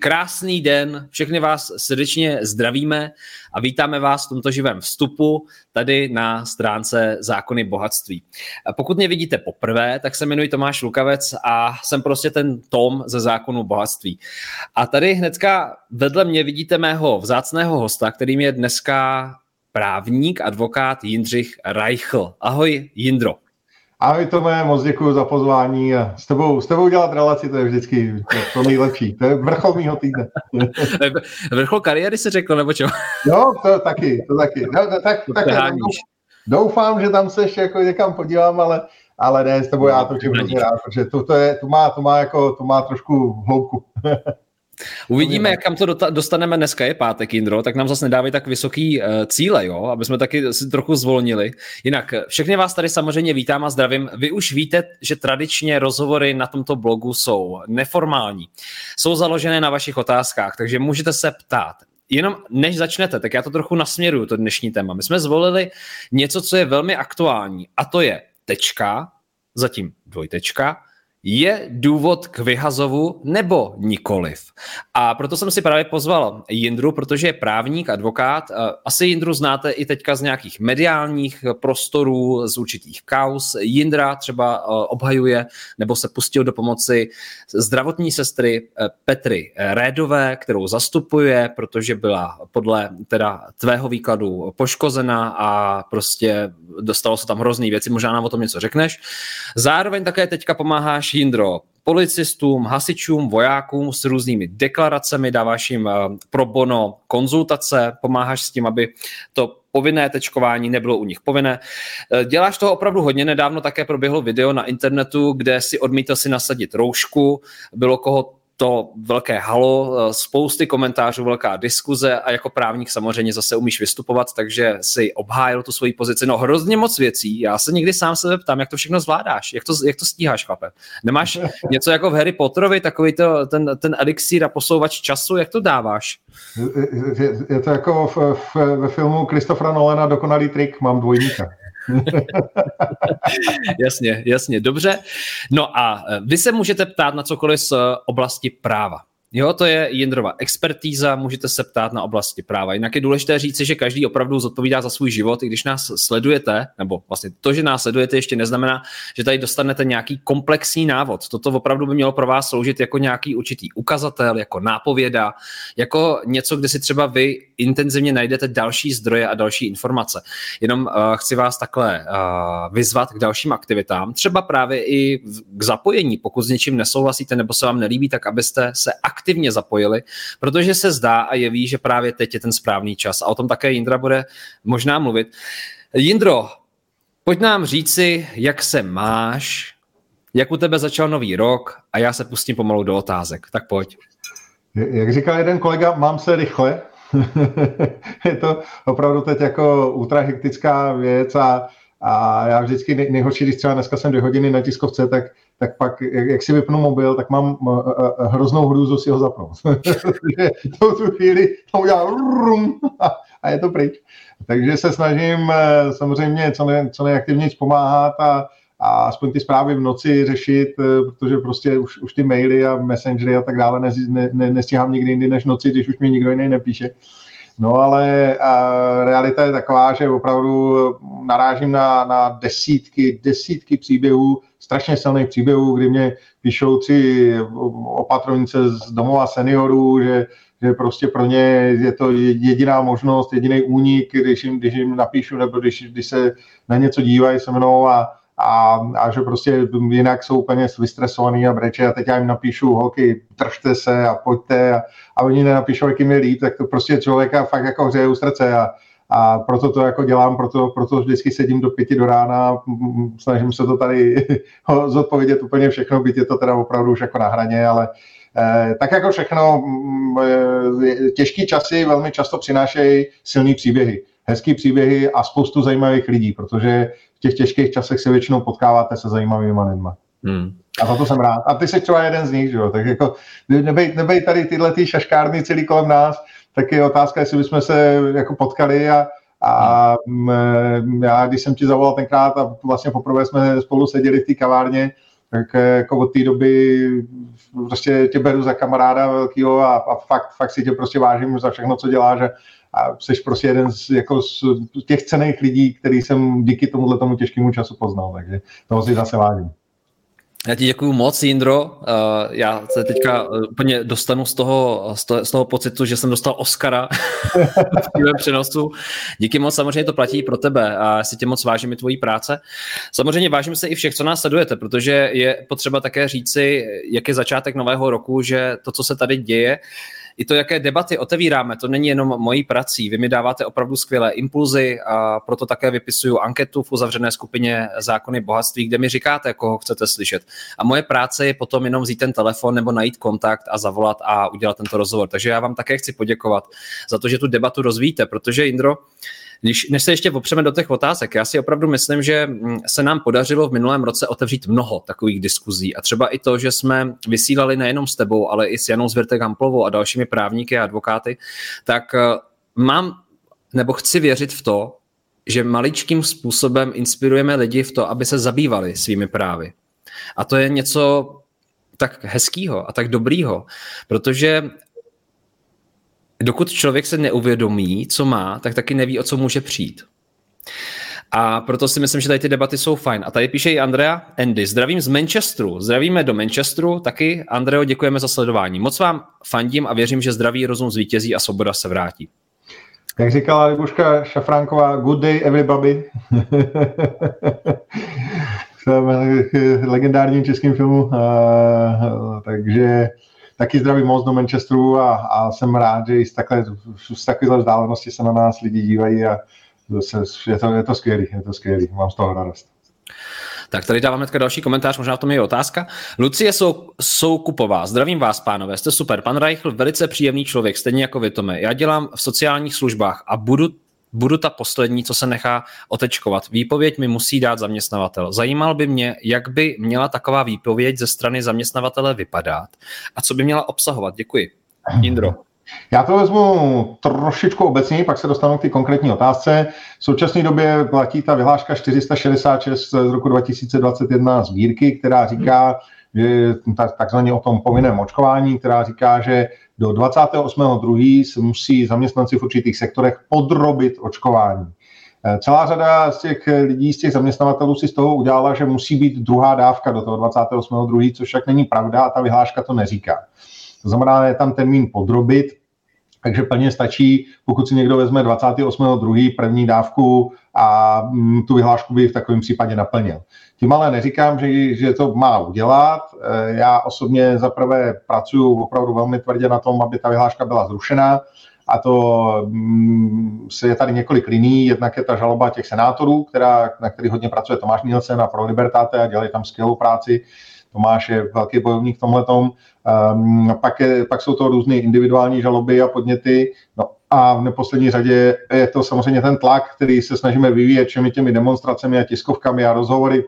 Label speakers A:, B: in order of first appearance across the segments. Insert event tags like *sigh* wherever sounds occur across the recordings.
A: Krásný den, všechny vás srdečně zdravíme a vítáme vás v tomto živém vstupu tady na stránce Zákony bohatství. Pokud mě vidíte poprvé, tak se jmenuji Tomáš Lukavec a jsem prostě ten Tom ze Zákonu bohatství. A tady hnedka vedle mě vidíte mého vzácného hosta, kterým je dneska právník, advokát Jindřich Reichl. Ahoj Jindro.
B: Ahoj Tome, moc děkuji za pozvání a s tebou, s tebou dělat relaci, to je vždycky to nejlepší. To je vrchol mýho týdne. *laughs*
A: vrchol kariéry se řekl, nebo čo?
B: Jo, to taky, to taky. No, no tak, tak, tak doufám, že tam se ještě jako někam podívám, ale, ale ne, s tebou já to hrozně rád, protože to, to, je, to, má, to, má jako, to má trošku hloubku. *laughs*
A: Uvidíme, jak kam to dostaneme dneska, je pátek, Indro, tak nám zase nedávají tak vysoký uh, cíle, jo, aby jsme taky si trochu zvolnili. Jinak eh, všechny vás tady samozřejmě vítám a zdravím. Vy už víte, že tradičně rozhovory na tomto blogu jsou neformální. Jsou založené na vašich otázkách, takže můžete se ptát. Jenom než začnete, tak já to trochu nasměruju, to dnešní téma. My jsme zvolili něco, co je velmi aktuální, a to je tečka, zatím dvojtečka, je důvod k vyhazovu nebo nikoliv? A proto jsem si právě pozval Jindru, protože je právník, advokát. Asi Jindru znáte i teďka z nějakých mediálních prostorů, z určitých kaus. Jindra třeba e, obhajuje nebo se pustil do pomoci zdravotní sestry e, Petry Rédové, kterou zastupuje, protože byla podle teda tvého výkladu poškozena a prostě dostalo se tam hrozný věci, možná nám o tom něco řekneš. Zároveň také teďka pomáháš Jindro, policistům, hasičům, vojákům s různými deklaracemi, dáváš jim eh, pro bono konzultace, pomáháš s tím, aby to povinné tečkování nebylo u nich povinné. Eh, děláš toho opravdu hodně. Nedávno také proběhlo video na internetu, kde si odmítl si nasadit roušku. Bylo koho to velké halo, eh, spousty komentářů, velká diskuze a jako právník samozřejmě zase umíš vystupovat, takže si obhájil tu svoji pozici. No hrozně moc věcí. Já se někdy sám sebe ptám, jak to všechno zvládáš, jak to, jak to stíháš, chlape. Nemáš *laughs* něco jako v Harry Potterovi, takový to, ten, ten elixír a posouvač času, jak to dáváš?
B: Je, je to jako v, v, ve filmu Christophera Nolana Dokonalý trik, mám dvojníka. *laughs*
A: jasně, jasně, dobře. No a e, vy se můžete ptát na cokoliv z oblasti práva. Jo, to je Jindrova expertíza, můžete se ptát na oblasti práva. Jinak je důležité říci, že každý opravdu zodpovídá za svůj život, i když nás sledujete, nebo vlastně to, že nás sledujete, ještě neznamená, že tady dostanete nějaký komplexní návod. Toto opravdu by mělo pro vás sloužit jako nějaký určitý ukazatel, jako nápověda, jako něco, kde si třeba vy intenzivně najdete další zdroje a další informace. Jenom uh, chci vás takhle uh, vyzvat k dalším aktivitám, třeba právě i k zapojení, pokud s něčím nesouhlasíte nebo se vám nelíbí, tak abyste se zapojili, protože se zdá a jeví, že právě teď je ten správný čas. A o tom také Jindra bude možná mluvit. Jindro, pojď nám říci, jak se máš, jak u tebe začal nový rok a já se pustím pomalu do otázek. Tak pojď.
B: Jak říkal jeden kolega, mám se rychle. *laughs* je to opravdu teď jako ultra hektická věc a, a já vždycky nejhorší, když třeba dneska jsem dvě hodiny na tiskovce, tak tak pak, jak, si vypnu mobil, tak mám uh, uh, hroznou hrůzu si ho zapnout. *laughs* to tu chvíli to udělá rum, a je to pryč. Takže se snažím uh, samozřejmě co, ne, co nejaktivněji pomáhat a, a aspoň ty zprávy v noci řešit, protože prostě už, už ty maily a messengery a tak dále ne, ne, ne, nestíhám nikdy jindy než noci, když už mi nikdo jiný nepíše. No ale realita je taková, že opravdu narážím na, na desítky, desítky příběhů, strašně silných příběhů, kdy mě píšou tři opatrovnice z domova seniorů, že, že prostě pro ně je to jediná možnost, jediný únik, když jim, když jim napíšu nebo když, když se na něco dívají se mnou a, a, a že prostě jinak jsou úplně vystresovaný a breče a teď já jim napíšu, holky, držte se a pojďte. A, a oni nenapíšou, jak jim je líp, tak to prostě člověka fakt jako hřeje u srdce. A, a proto to jako dělám, proto, proto vždycky sedím do pěti do rána, snažím se to tady *laughs* zodpovědět úplně všechno, byť je to teda opravdu už jako na hraně, ale eh, tak jako všechno, mm, eh, těžký časy velmi často přinášejí silný příběhy. Hezký příběhy a spoustu zajímavých lidí, protože v těch těžkých časech se většinou potkáváte se zajímavými lidmi. Hmm. A za to jsem rád. A ty jsi třeba jeden z nich, že jo? Tak jako nebej, nebej tady tyhle ty šaškárny celý kolem nás, tak je otázka, jestli bychom se jako potkali a, a hmm. já, když jsem ti zavolal tenkrát a vlastně poprvé jsme spolu seděli v té kavárně, tak jako od té doby prostě tě beru za kamaráda velkýho a, a fakt, fakt si tě prostě vážím za všechno, co děláš a, a jsi prostě jeden z, jako z těch cených lidí, který jsem díky tomuhle tomu těžkému času poznal, takže toho si zase vážím.
A: Já ti děkuji moc, Jindro. Eh, já se teďka eh, úplně dostanu z toho, z toho, pocitu, že jsem dostal Oscara *laughs* v přenosu. Díky moc, samozřejmě to platí pro tebe a já si tě moc vážím i tvojí práce. Samozřejmě vážím se i všech, co nás sledujete, protože je potřeba také říci, jak je začátek nového roku, že to, co se tady děje, i to, jaké debaty otevíráme, to není jenom mojí prací. Vy mi dáváte opravdu skvělé impulzy a proto také vypisuju anketu v uzavřené skupině Zákony bohatství, kde mi říkáte, koho chcete slyšet. A moje práce je potom jenom vzít ten telefon nebo najít kontakt a zavolat a udělat tento rozhovor. Takže já vám také chci poděkovat za to, že tu debatu rozvíjíte, protože Indro, když, než se ještě opřeme do těch otázek, já si opravdu myslím, že mm, se nám podařilo v minulém roce otevřít mnoho takových diskuzí a třeba i to, že jsme vysílali nejenom s tebou, ale i s Janou Zvirtek Hamplovou a dalšími právníky a advokáty, tak eh, mám nebo chci věřit v to, že maličkým způsobem inspirujeme lidi v to, aby se zabývali svými právy. A to je něco tak hezkýho a tak dobrýho, protože dokud člověk se neuvědomí, co má, tak taky neví, o co může přijít. A proto si myslím, že tady ty debaty jsou fajn. A tady píše i Andrea Andy. Zdravím z Manchesteru. Zdravíme do Manchesteru. Taky, Andreo, děkujeme za sledování. Moc vám fandím a věřím, že zdravý rozum zvítězí a svoboda se vrátí.
B: Jak říkala Libuška Šafránková, good day everybody. *laughs* v legendárním českém filmu. Uh, takže taky zdravím moc do Manchesteru a, a jsem rád, že i z, takhle, z takovéhle vzdálenosti se na nás lidi dívají a zase, je, to, je to skvělý, je to skvělý, mám z toho radost.
A: Tak tady dáváme další komentář, možná v tom je otázka. Lucie Sou, Soukupová, zdravím vás, pánové, jste super. Pan Reichl, velice příjemný člověk, stejně jako vy, Tome. Já dělám v sociálních službách a budu budu ta poslední, co se nechá otečkovat. Výpověď mi musí dát zaměstnavatel. Zajímal by mě, jak by měla taková výpověď ze strany zaměstnavatele vypadat a co by měla obsahovat. Děkuji. Indro.
B: Já to vezmu trošičku obecněji, pak se dostanu k té konkrétní otázce. V současné době platí ta vyhláška 466 z roku 2021 sbírky, která říká, takzvaně o tom povinném očkování, která říká, že do 28.2. se musí zaměstnanci v určitých sektorech podrobit očkování. Eh, celá řada z těch lidí, z těch zaměstnavatelů si z toho udělala, že musí být druhá dávka do toho 28.2., což však není pravda a ta vyhláška to neříká. To znamená, je tam termín podrobit, takže plně stačí, pokud si někdo vezme 28.2. první dávku a mm, tu vyhlášku by v takovém případě naplnil. Tím ale neříkám, že, že to má udělat. Eh, já osobně zaprvé pracuji opravdu velmi tvrdě na tom, aby ta vyhláška byla zrušena. A to mm, se je tady několik liní. Jednak je ta žaloba těch senátorů, která, na který hodně pracuje Tomáš Nielsen a Pro Libertáte a dělají tam skvělou práci. Tomáš je velký bojovník v tomhle. Um, pak, pak jsou to různé individuální žaloby a podněty. No a v neposlední řadě je to samozřejmě ten tlak, který se snažíme vyvíjet všemi těmi demonstracemi a tiskovkami a rozhovory,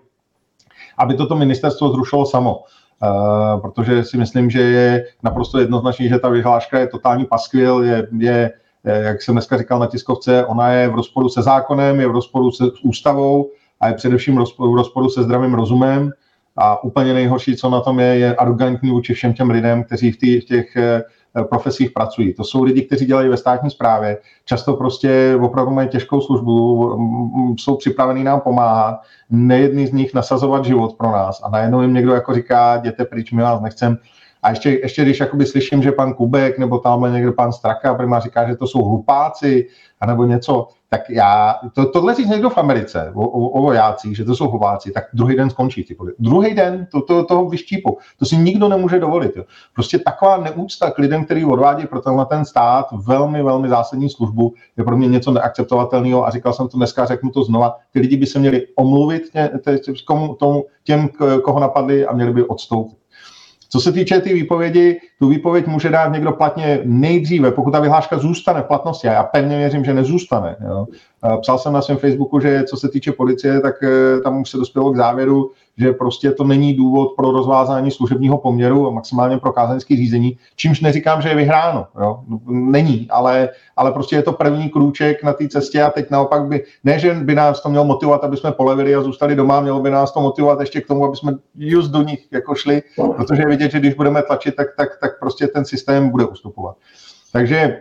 B: aby toto ministerstvo zrušilo samo. Uh, protože si myslím, že je naprosto jednoznačný, že ta vyhláška je totální paskvil, je, je, jak jsem dneska říkal na tiskovce, ona je v rozporu se zákonem, je v rozporu se ústavou a je především v rozporu, v rozporu se zdravým rozumem. A úplně nejhorší, co na tom je, je arrogantní vůči všem těm lidem, kteří v, tý, v těch eh, profesích pracují. To jsou lidi, kteří dělají ve státní správě, často prostě opravdu mají těžkou službu, jsou připravení nám pomáhat, nejedný z nich nasazovat život pro nás a najednou jim někdo jako říká, jděte pryč, my vás nechcem. A ještě, ještě když jakoby slyším, že pan Kubek nebo tam někdo pan Straka prima říká, že to jsou hlupáci, anebo něco, tak já, to, tohle říct někdo v Americe o, o, o vojácích, že to jsou hováci, tak druhý den skončí. Ty druhý den to, to, toho vyštípu. To si nikdo nemůže dovolit. Jo. Prostě taková neúcta k lidem, který odvádí pro tenhle ten stát velmi, velmi zásadní službu, je pro mě něco neakceptovatelného a říkal jsem to dneska, řeknu to znova. Ty lidi by se měli omluvit tě, tě, komu, tomu, těm, koho napadli a měli by odstoupit. Co se týče tý výpovědi, tu výpověď může dát někdo platně nejdříve, pokud ta vyhláška zůstane v platnosti. A já pevně věřím, že nezůstane. Jo. Psal jsem na svém Facebooku, že co se týče policie, tak eh, tam už se dospělo k závěru, že prostě to není důvod pro rozvázání služebního poměru a maximálně pro kázeňské řízení, čímž neříkám, že je vyhráno. Jo. Není, ale, ale prostě je to první krůček na té cestě a teď naopak by, ne, že by nás to mělo motivovat, aby jsme polevili a zůstali doma, mělo by nás to motivovat ještě k tomu, aby jsme just do nich jako šli, protože je vidět, že když budeme tlačit, tak, tak, tak prostě ten systém bude ustupovat. Takže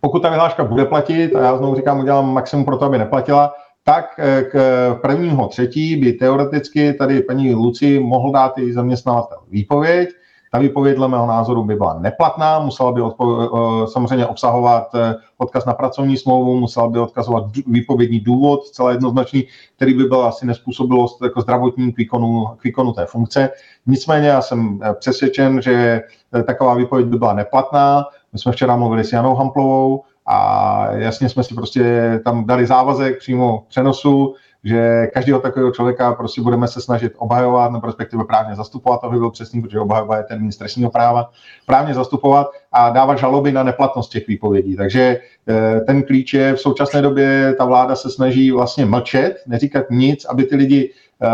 B: pokud ta vyhláška bude platit, a já znovu říkám, udělám maximum pro to, aby neplatila, tak eh, k prvního třetí by teoreticky tady paní Luci mohl dát i zaměstnavatel výpověď. Ta výpověď dle mého názoru by byla neplatná, musela by odpo- eh, samozřejmě obsahovat eh, odkaz na pracovní smlouvu, musela by odkazovat výpovědní důvod, celé jednoznačný, který by byl asi nespůsobilost jako zdravotní k výkonu, k výkonu té funkce. Nicméně já jsem přesvědčen, že taková výpověď by byla neplatná. My jsme včera mluvili s Janou Hamplovou, a jasně jsme si prostě tam dali závazek přímo přenosu, že každého takového člověka prostě budeme se snažit obhajovat, nebo respektive právně zastupovat, aby byl přesný, protože obhajoba je termín trestního práva, právně zastupovat a dávat žaloby na neplatnost těch výpovědí. Takže eh, ten klíč je v současné době, ta vláda se snaží vlastně mlčet, neříkat nic, aby ty lidi eh,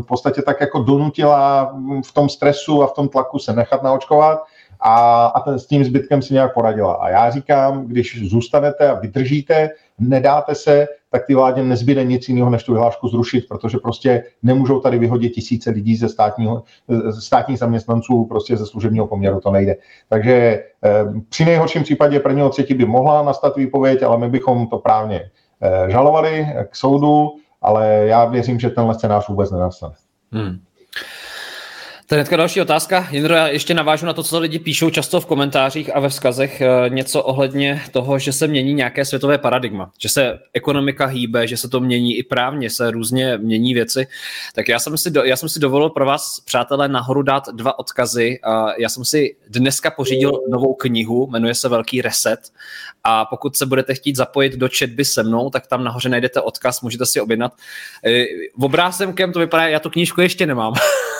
B: v podstatě tak jako donutila v tom stresu a v tom tlaku se nechat naočkovat a, a ten, s tím zbytkem si nějak poradila. A já říkám, když zůstanete a vydržíte, nedáte se, tak ty vládě nezbyde nic jiného, než tu vyhlášku zrušit, protože prostě nemůžou tady vyhodit tisíce lidí ze státního, státních zaměstnanců prostě ze služebního poměru, to nejde. Takže eh, při nejhorším případě prvního třetí by mohla nastat výpověď, ale my bychom to právně eh, žalovali k soudu, ale já věřím, že tenhle scénář vůbec nenastane. Hmm.
A: To je další otázka. Jindro, já ještě navážu na to, co lidi píšou často v komentářích a ve vzkazech, eh, něco ohledně toho, že se mění nějaké světové paradigma, že se ekonomika hýbe, že se to mění i právně, se různě mění věci. Tak já jsem si, do, já jsem si dovolil pro vás, přátelé, nahoru dát dva odkazy. Já jsem si dneska pořídil novou knihu, jmenuje se Velký reset a pokud se budete chtít zapojit do četby se mnou, tak tam nahoře najdete odkaz, můžete si objednat. Eh, obrázemkem to vypadá, já tu knížku ještě nemám. *laughs*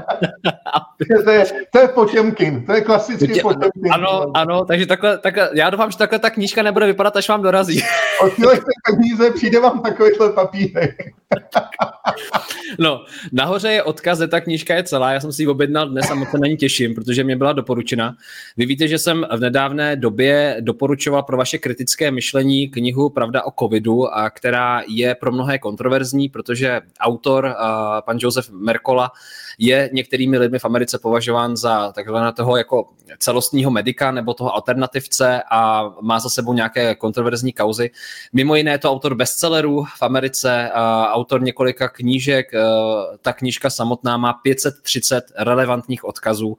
B: to, je, to je Potěmkin, to je klasický Tě, Potěmkin.
A: Ano, ano, takže takhle, takhle, já doufám, že takhle ta knížka nebude vypadat, až vám dorazí.
B: O téhle peníze přijde vám takovýhle papírek.
A: no, nahoře je odkaz, ta knížka je celá, já jsem si ji objednal dnes a moc se na ní těším, protože mě byla doporučena. Vy víte, že jsem v nedávné době doporučoval pro vaše kritické myšlení knihu Pravda o covidu, a která je pro mnohé kontroverzní, protože autor, uh, pan Josef Merkola, je některými lidmi v Americe považován za takzvaného toho jako celostního medika nebo toho alternativce a má za sebou nějaké kontroverzní kauzy. Mimo jiné je to autor bestsellerů v Americe, autor několika knížek. E, ta knížka samotná má 530 relevantních odkazů.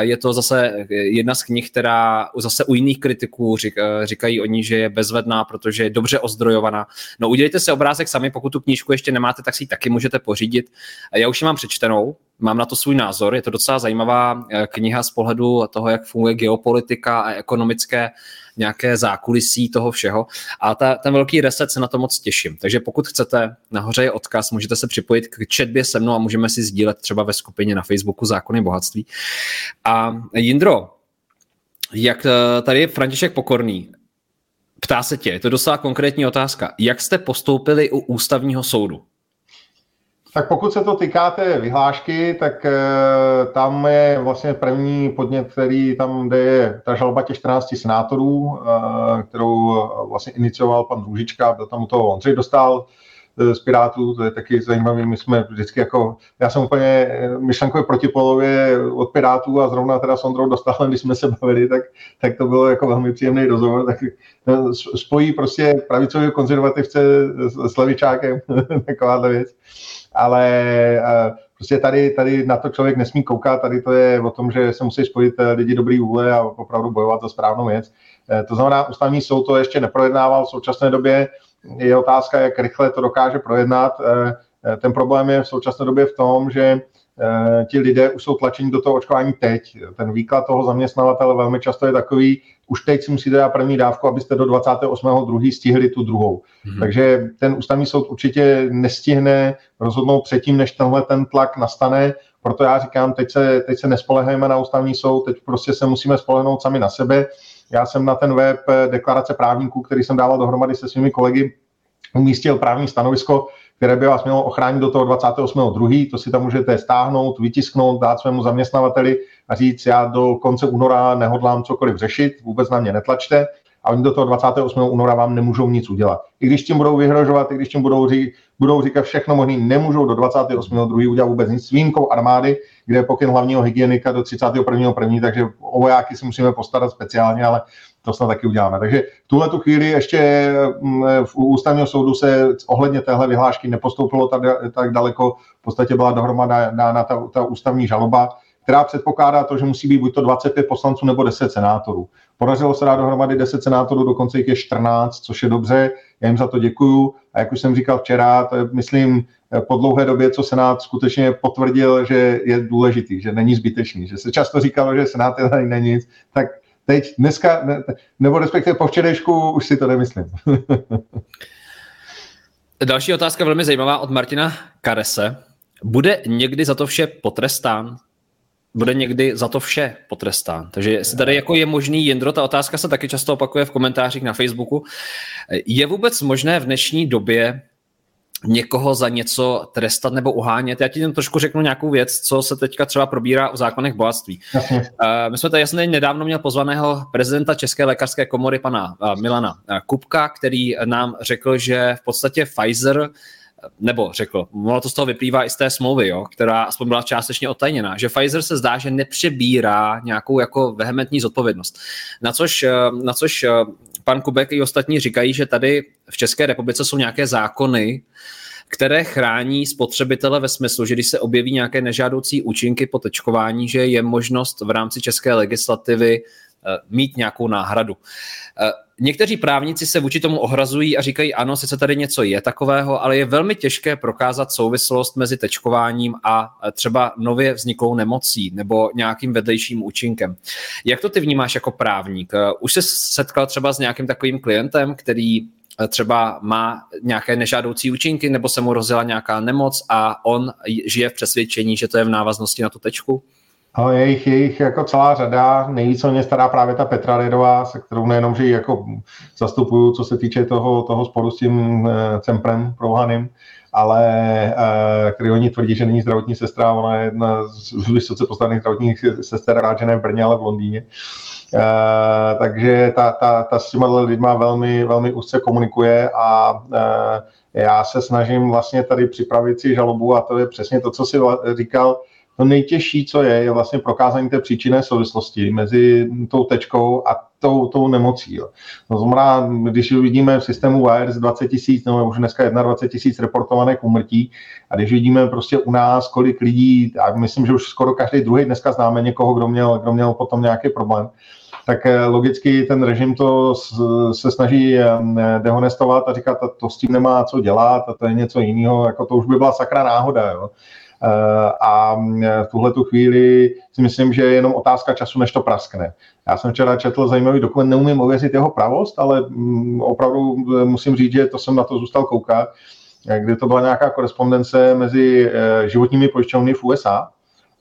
A: Je to zase jedna z knih, která zase u jiných kritiků e, říkají oni, že je bezvedná, protože je dobře ozdrojovaná. No udělejte si obrázek sami, pokud tu knížku ještě nemáte, tak si ji taky můžete pořídit. Já už ji mám přečtenou, mám na to svůj názor. Je to docela zajímavá e, kniha z pohledu toho, jak funguje geopolitika a ekonomické nějaké zákulisí toho všeho. A ta, ten velký reset se na to moc těším. Takže pokud chcete, nahoře je odkaz, můžete se připojit k četbě se mnou a můžeme si sdílet třeba ve skupině na Facebooku Zákony bohatství. A Jindro, jak eh, tady je František Pokorný, ptá se tě, je to docela konkrétní otázka, jak jste postoupili u ústavního soudu?
B: Tak pokud se to týká té vyhlášky, tak e, tam je vlastně první podnět, který tam jde, je ta žalba těch 14 senátorů, e, kterou vlastně inicioval pan Růžička, byl tam u toho Ondřej Dostal z Pirátů, to je taky zajímavé, my jsme vždycky jako, já jsem úplně myšlenkově proti polově od Pirátů a zrovna teda s Ondrou Dostalem, když jsme se bavili, tak, tak to bylo jako velmi příjemný rozhovor, tak spojí prostě pravicového konzervativce s levičákem, *laughs* takováhle věc ale eh, prostě tady, tady na to člověk nesmí koukat, tady to je o tom, že se musí spojit eh, lidi dobrý vůle a opravdu bojovat za správnou věc. Eh, to znamená, ústavní soud to ještě neprojednával v současné době, je otázka, jak rychle to dokáže projednat. Ten problém je v současné době v tom, že ti lidé už jsou tlačeni do toho očkování teď. Ten výklad toho zaměstnavatele velmi často je takový, už teď si musíte dát první dávku, abyste do 28.2. stihli tu druhou. Hmm. Takže ten ústavní soud určitě nestihne rozhodnout předtím, než tenhle ten tlak nastane, proto já říkám, teď se, teď se nespolehejme na ústavní soud, teď prostě se musíme spolehnout sami na sebe. Já jsem na ten web deklarace právníků, který jsem dával dohromady se svými kolegy, umístil právní stanovisko, které by vás mělo ochránit do toho 28.2. To si tam můžete stáhnout, vytisknout, dát svému zaměstnavateli a říct, já do konce února nehodlám cokoliv řešit, vůbec na mě netlačte a oni do toho 28. února vám nemůžou nic udělat. I když tím budou vyhrožovat, i když tím budou, ří, budou říkat všechno možné, nemůžou do 28. udělat vůbec nic s výjimkou armády, kde je pokyn hlavního hygienika do 31. první, takže o vojáky si musíme postarat speciálně, ale to snad taky uděláme. Takže v tuhle tu chvíli ještě mm, v ústavního soudu se ohledně téhle vyhlášky nepostoupilo tak, tak daleko. V podstatě byla dohromada dána ta, ta ústavní žaloba, která předpokládá to, že musí být buď to 25 poslanců nebo 10 senátorů. Podařilo se dát dohromady 10 senátorů, dokonce jich je 14, což je dobře, já jim za to děkuju. A jak už jsem říkal včera, to je, myslím, po dlouhé době, co Senát skutečně potvrdil, že je důležitý, že není zbytečný, že se často říkalo, že Senát je není nic, tak teď, dneska, ne, nebo respektive po včerejšku už si to nemyslím. *laughs*
A: Další otázka velmi zajímavá od Martina Karese. Bude někdy za to vše potrestán? Bude někdy za to vše potrestán? Takže jestli tady jako je možný Jindro, ta otázka se taky často opakuje v komentářích na Facebooku. Je vůbec možné v dnešní době někoho za něco trestat nebo uhánět. Já ti jen trošku řeknu nějakou věc, co se teďka třeba probírá o zákonech bohatství. Uh, my jsme tady jasně nedávno měl pozvaného prezidenta České lékařské komory, pana uh, Milana uh, Kupka, který nám řekl, že v podstatě Pfizer nebo řekl, ono to z toho vyplývá i z té smlouvy, jo, která aspoň byla částečně otajněná, že Pfizer se zdá, že nepřebírá nějakou jako vehementní zodpovědnost. Na což, na což pan Kubek i ostatní říkají, že tady v České republice jsou nějaké zákony, které chrání spotřebitele ve smyslu, že když se objeví nějaké nežádoucí účinky po tečkování, že je možnost v rámci české legislativy eh, mít nějakou náhradu. Eh, někteří právníci se vůči tomu ohrazují a říkají, ano, sice tady něco je takového, ale je velmi těžké prokázat souvislost mezi tečkováním a eh, třeba nově vzniklou nemocí nebo nějakým vedlejším účinkem. Jak to ty vnímáš jako právník? Už se setkal třeba s nějakým takovým klientem, který třeba má nějaké nežádoucí účinky nebo se mu rozjela nějaká nemoc a on žije v přesvědčení, že to je v návaznosti na tu tečku?
B: No, je jich, je jich jako celá řada. Nejvíc o ně stará právě ta Petra Lidová, se kterou nejenom, že ji jako zastupuju, co se týče toho, toho sporu s tím e, Cemprem prohaným, ale e, který oni tvrdí, že není zdravotní sestra, ona je jedna z vysoce postavených zdravotních sester, rád, že ne v Brně, ale v Londýně. Uh, takže ta, ta, ta s těma lidma velmi, velmi úzce komunikuje a uh, já se snažím vlastně tady připravit si žalobu a to je přesně to, co si říkal, to nejtěžší, co je, je vlastně prokázání té příčinné souvislosti mezi tou tečkou a tou, tou nemocí. Jo. To znamená, když vidíme v systému VIRS 20 tisíc, nebo už dneska 21 tisíc reportovaných umrtí, a když vidíme prostě u nás, kolik lidí, a myslím, že už skoro každý druhý dneska známe někoho, kdo měl, kdo měl potom nějaký problém, tak eh, logicky ten režim to se snaží eh, dehonestovat a říkat, to s tím nemá co dělat, a to je něco jiného, jako to už by byla sakra náhoda. Jo. Eh, a v tuhle tu chvíli si myslím, že je jenom otázka času, než to praskne. Já jsem včera četl zajímavý dokument, neumím ověřit jeho pravost, ale mm, opravdu musím říct, že to jsem na to zůstal koukat, kdy to byla nějaká korespondence mezi životními pojišťovny v USA,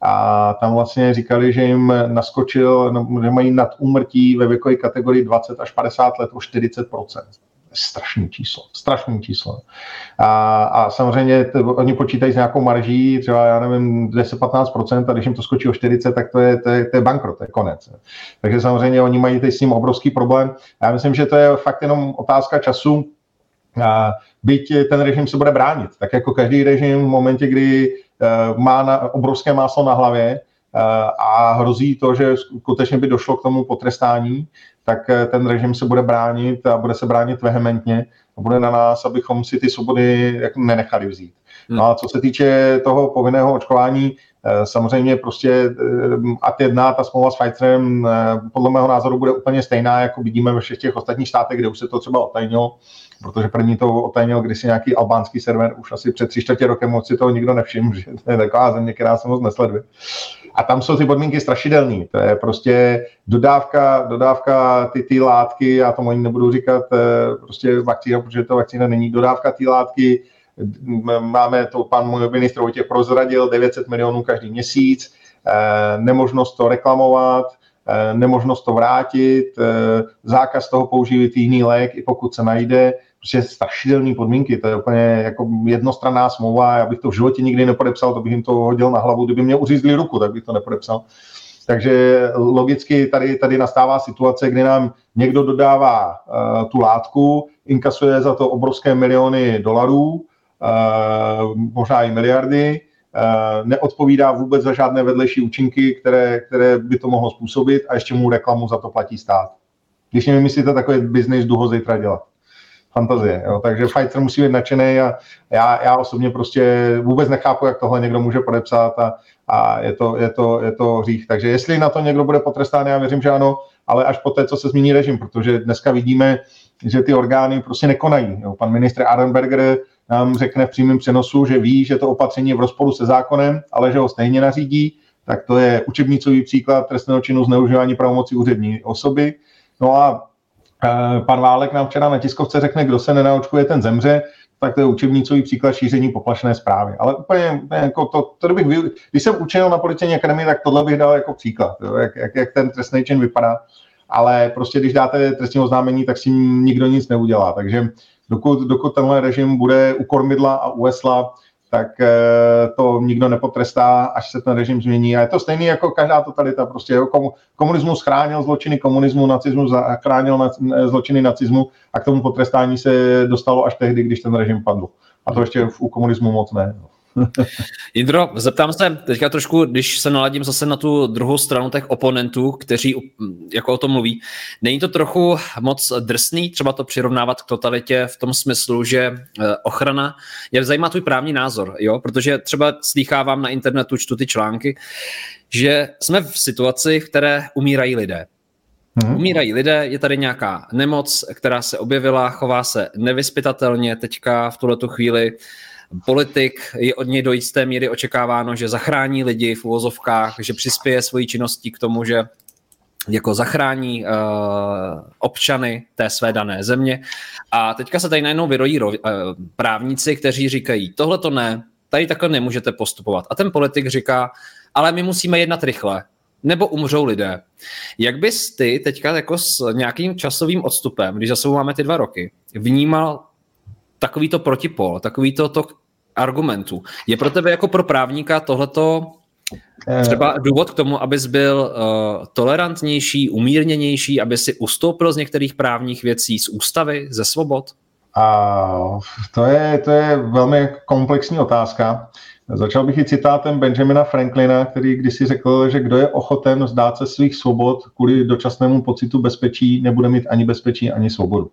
B: a tam vlastně říkali, že jim naskočil, no, že mají nad úmrtí ve věkové kategorii 20 až 50 let o 40 strašný číslo, strašný číslo. A, a samozřejmě t, oni počítají s nějakou marží, třeba já nevím, 10-15%, a když jim to skočí o 40, tak to je, to je, to je bankrot, to je konec. Takže samozřejmě oni mají teď s tím obrovský problém. Já myslím, že to je fakt jenom otázka času, a byť ten režim se bude bránit. Tak jako každý režim v momentě, kdy Eh, má na, obrovské máslo na hlavě eh, a hrozí to, že skutečně by došlo k tomu potrestání, tak eh, ten režim se bude bránit a bude se bránit vehementně a bude na nás, abychom si ty svobody nenechali vzít. No a co se týče toho povinného očkování, samozřejmě prostě AT 1, ta smlouva s Pfizerem, podle mého názoru bude úplně stejná, jako vidíme ve všech těch ostatních státech, kde už se to třeba otajnilo protože první to otajnil kdysi nějaký albánský server, už asi před tři čtvrtě rokem moc si toho nikdo nevšiml, *laughs* že to je taková země, která se moc nesleduje. A tam jsou ty podmínky strašidelné. To je prostě dodávka, dodávka ty, ty látky, já tomu ani nebudu říkat eh, prostě vakcína, protože to vakcína není, dodávka ty látky, máme to, pan můj ministr Vojtěch prozradil, 900 milionů každý měsíc, nemožnost to reklamovat, nemožnost to vrátit, zákaz toho používat jiný lék, i pokud se najde, prostě strašidelné podmínky, to je úplně jako jednostranná smlouva, já bych to v životě nikdy nepodepsal, to bych jim to hodil na hlavu, kdyby mě uřízli ruku, tak bych to nepodepsal. Takže logicky tady, tady nastává situace, kdy nám někdo dodává uh, tu látku, inkasuje za to obrovské miliony dolarů, uh, možná i miliardy, neodpovídá vůbec za žádné vedlejší účinky, které, které by to mohlo způsobit a ještě mu reklamu za to platí stát. Když nevymyslíte takový biznis, jdu zítra dělat fantazie. Jo. Takže Pfizer musí být nadšený a já, já osobně prostě vůbec nechápu, jak tohle někdo může podepsat a, a je, to, je, to, je to hřích. Takže jestli na to někdo bude potrestán, já věřím, že ano, ale až po té, co se změní režim, protože dneska vidíme, že ty orgány prostě nekonají. Jo. Pan ministr Arenberger nám řekne v přímém přenosu, že ví, že to opatření je v rozporu se zákonem, ale že ho stejně nařídí, tak to je učebnicový příklad trestného činu zneužívání pravomocí úřední osoby. No a Eh, pan Válek nám včera na tiskovce řekne, kdo se nenaočkuje, ten zemře, tak to je učebnicový příklad šíření poplašné zprávy. Ale úplně, jako to, to bych, když jsem učil na policejní akademii, tak tohle bych dal jako příklad, jo, jak, jak, jak, ten trestný čin vypadá. Ale prostě, když dáte trestní oznámení, tak s tím nikdo nic neudělá. Takže dokud, dokud tenhle režim bude u kormidla a u esla, tak eh, to nikdo nepotrestá, až se ten režim změní. A je to stejný jako každá totalita. Prostě komunismus chránil zločiny komunismu, nacismus chránil zločiny nacismu a k tomu potrestání se dostalo až tehdy, když ten režim padl. A to ještě u komunismu moc ne. No. *laughs*
A: Jindro, zeptám se teďka trošku, když se naladím zase na tu druhou stranu těch oponentů, kteří jako o tom mluví. Není to trochu moc drsný třeba to přirovnávat k totalitě v tom smyslu, že eh, ochrana, je zajímá tvůj právní názor, jo? protože třeba slýchávám na internetu, čtu ty články, že jsme v situaci, v které umírají lidé. Hmm. Umírají lidé, je tady nějaká nemoc, která se objevila, chová se nevyspytatelně teďka v tuhletu chvíli politik je od něj do jisté míry očekáváno, že zachrání lidi v uvozovkách, že přispěje svojí činností k tomu, že jako zachrání uh, občany té své dané země. A teďka se tady najednou vyrojí uh, právníci, kteří říkají, tohle to ne, tady takhle nemůžete postupovat. A ten politik říká, ale my musíme jednat rychle, nebo umřou lidé. Jak bys ty teďka jako s nějakým časovým odstupem, když za sebou máme ty dva roky, vnímal takovýto protipol, takovýto to argumentů. Je pro tebe jako pro právníka tohleto eh. třeba důvod k tomu, abys byl uh, tolerantnější, umírněnější, aby si ustoupil z některých právních věcí, z ústavy, ze svobod?
B: A to je, to je velmi komplexní otázka. Začal bych i citátem Benjamina Franklina, který kdysi řekl, že kdo je ochoten vzdát se svých svobod kvůli dočasnému pocitu bezpečí, nebude mít ani bezpečí, ani svobodu.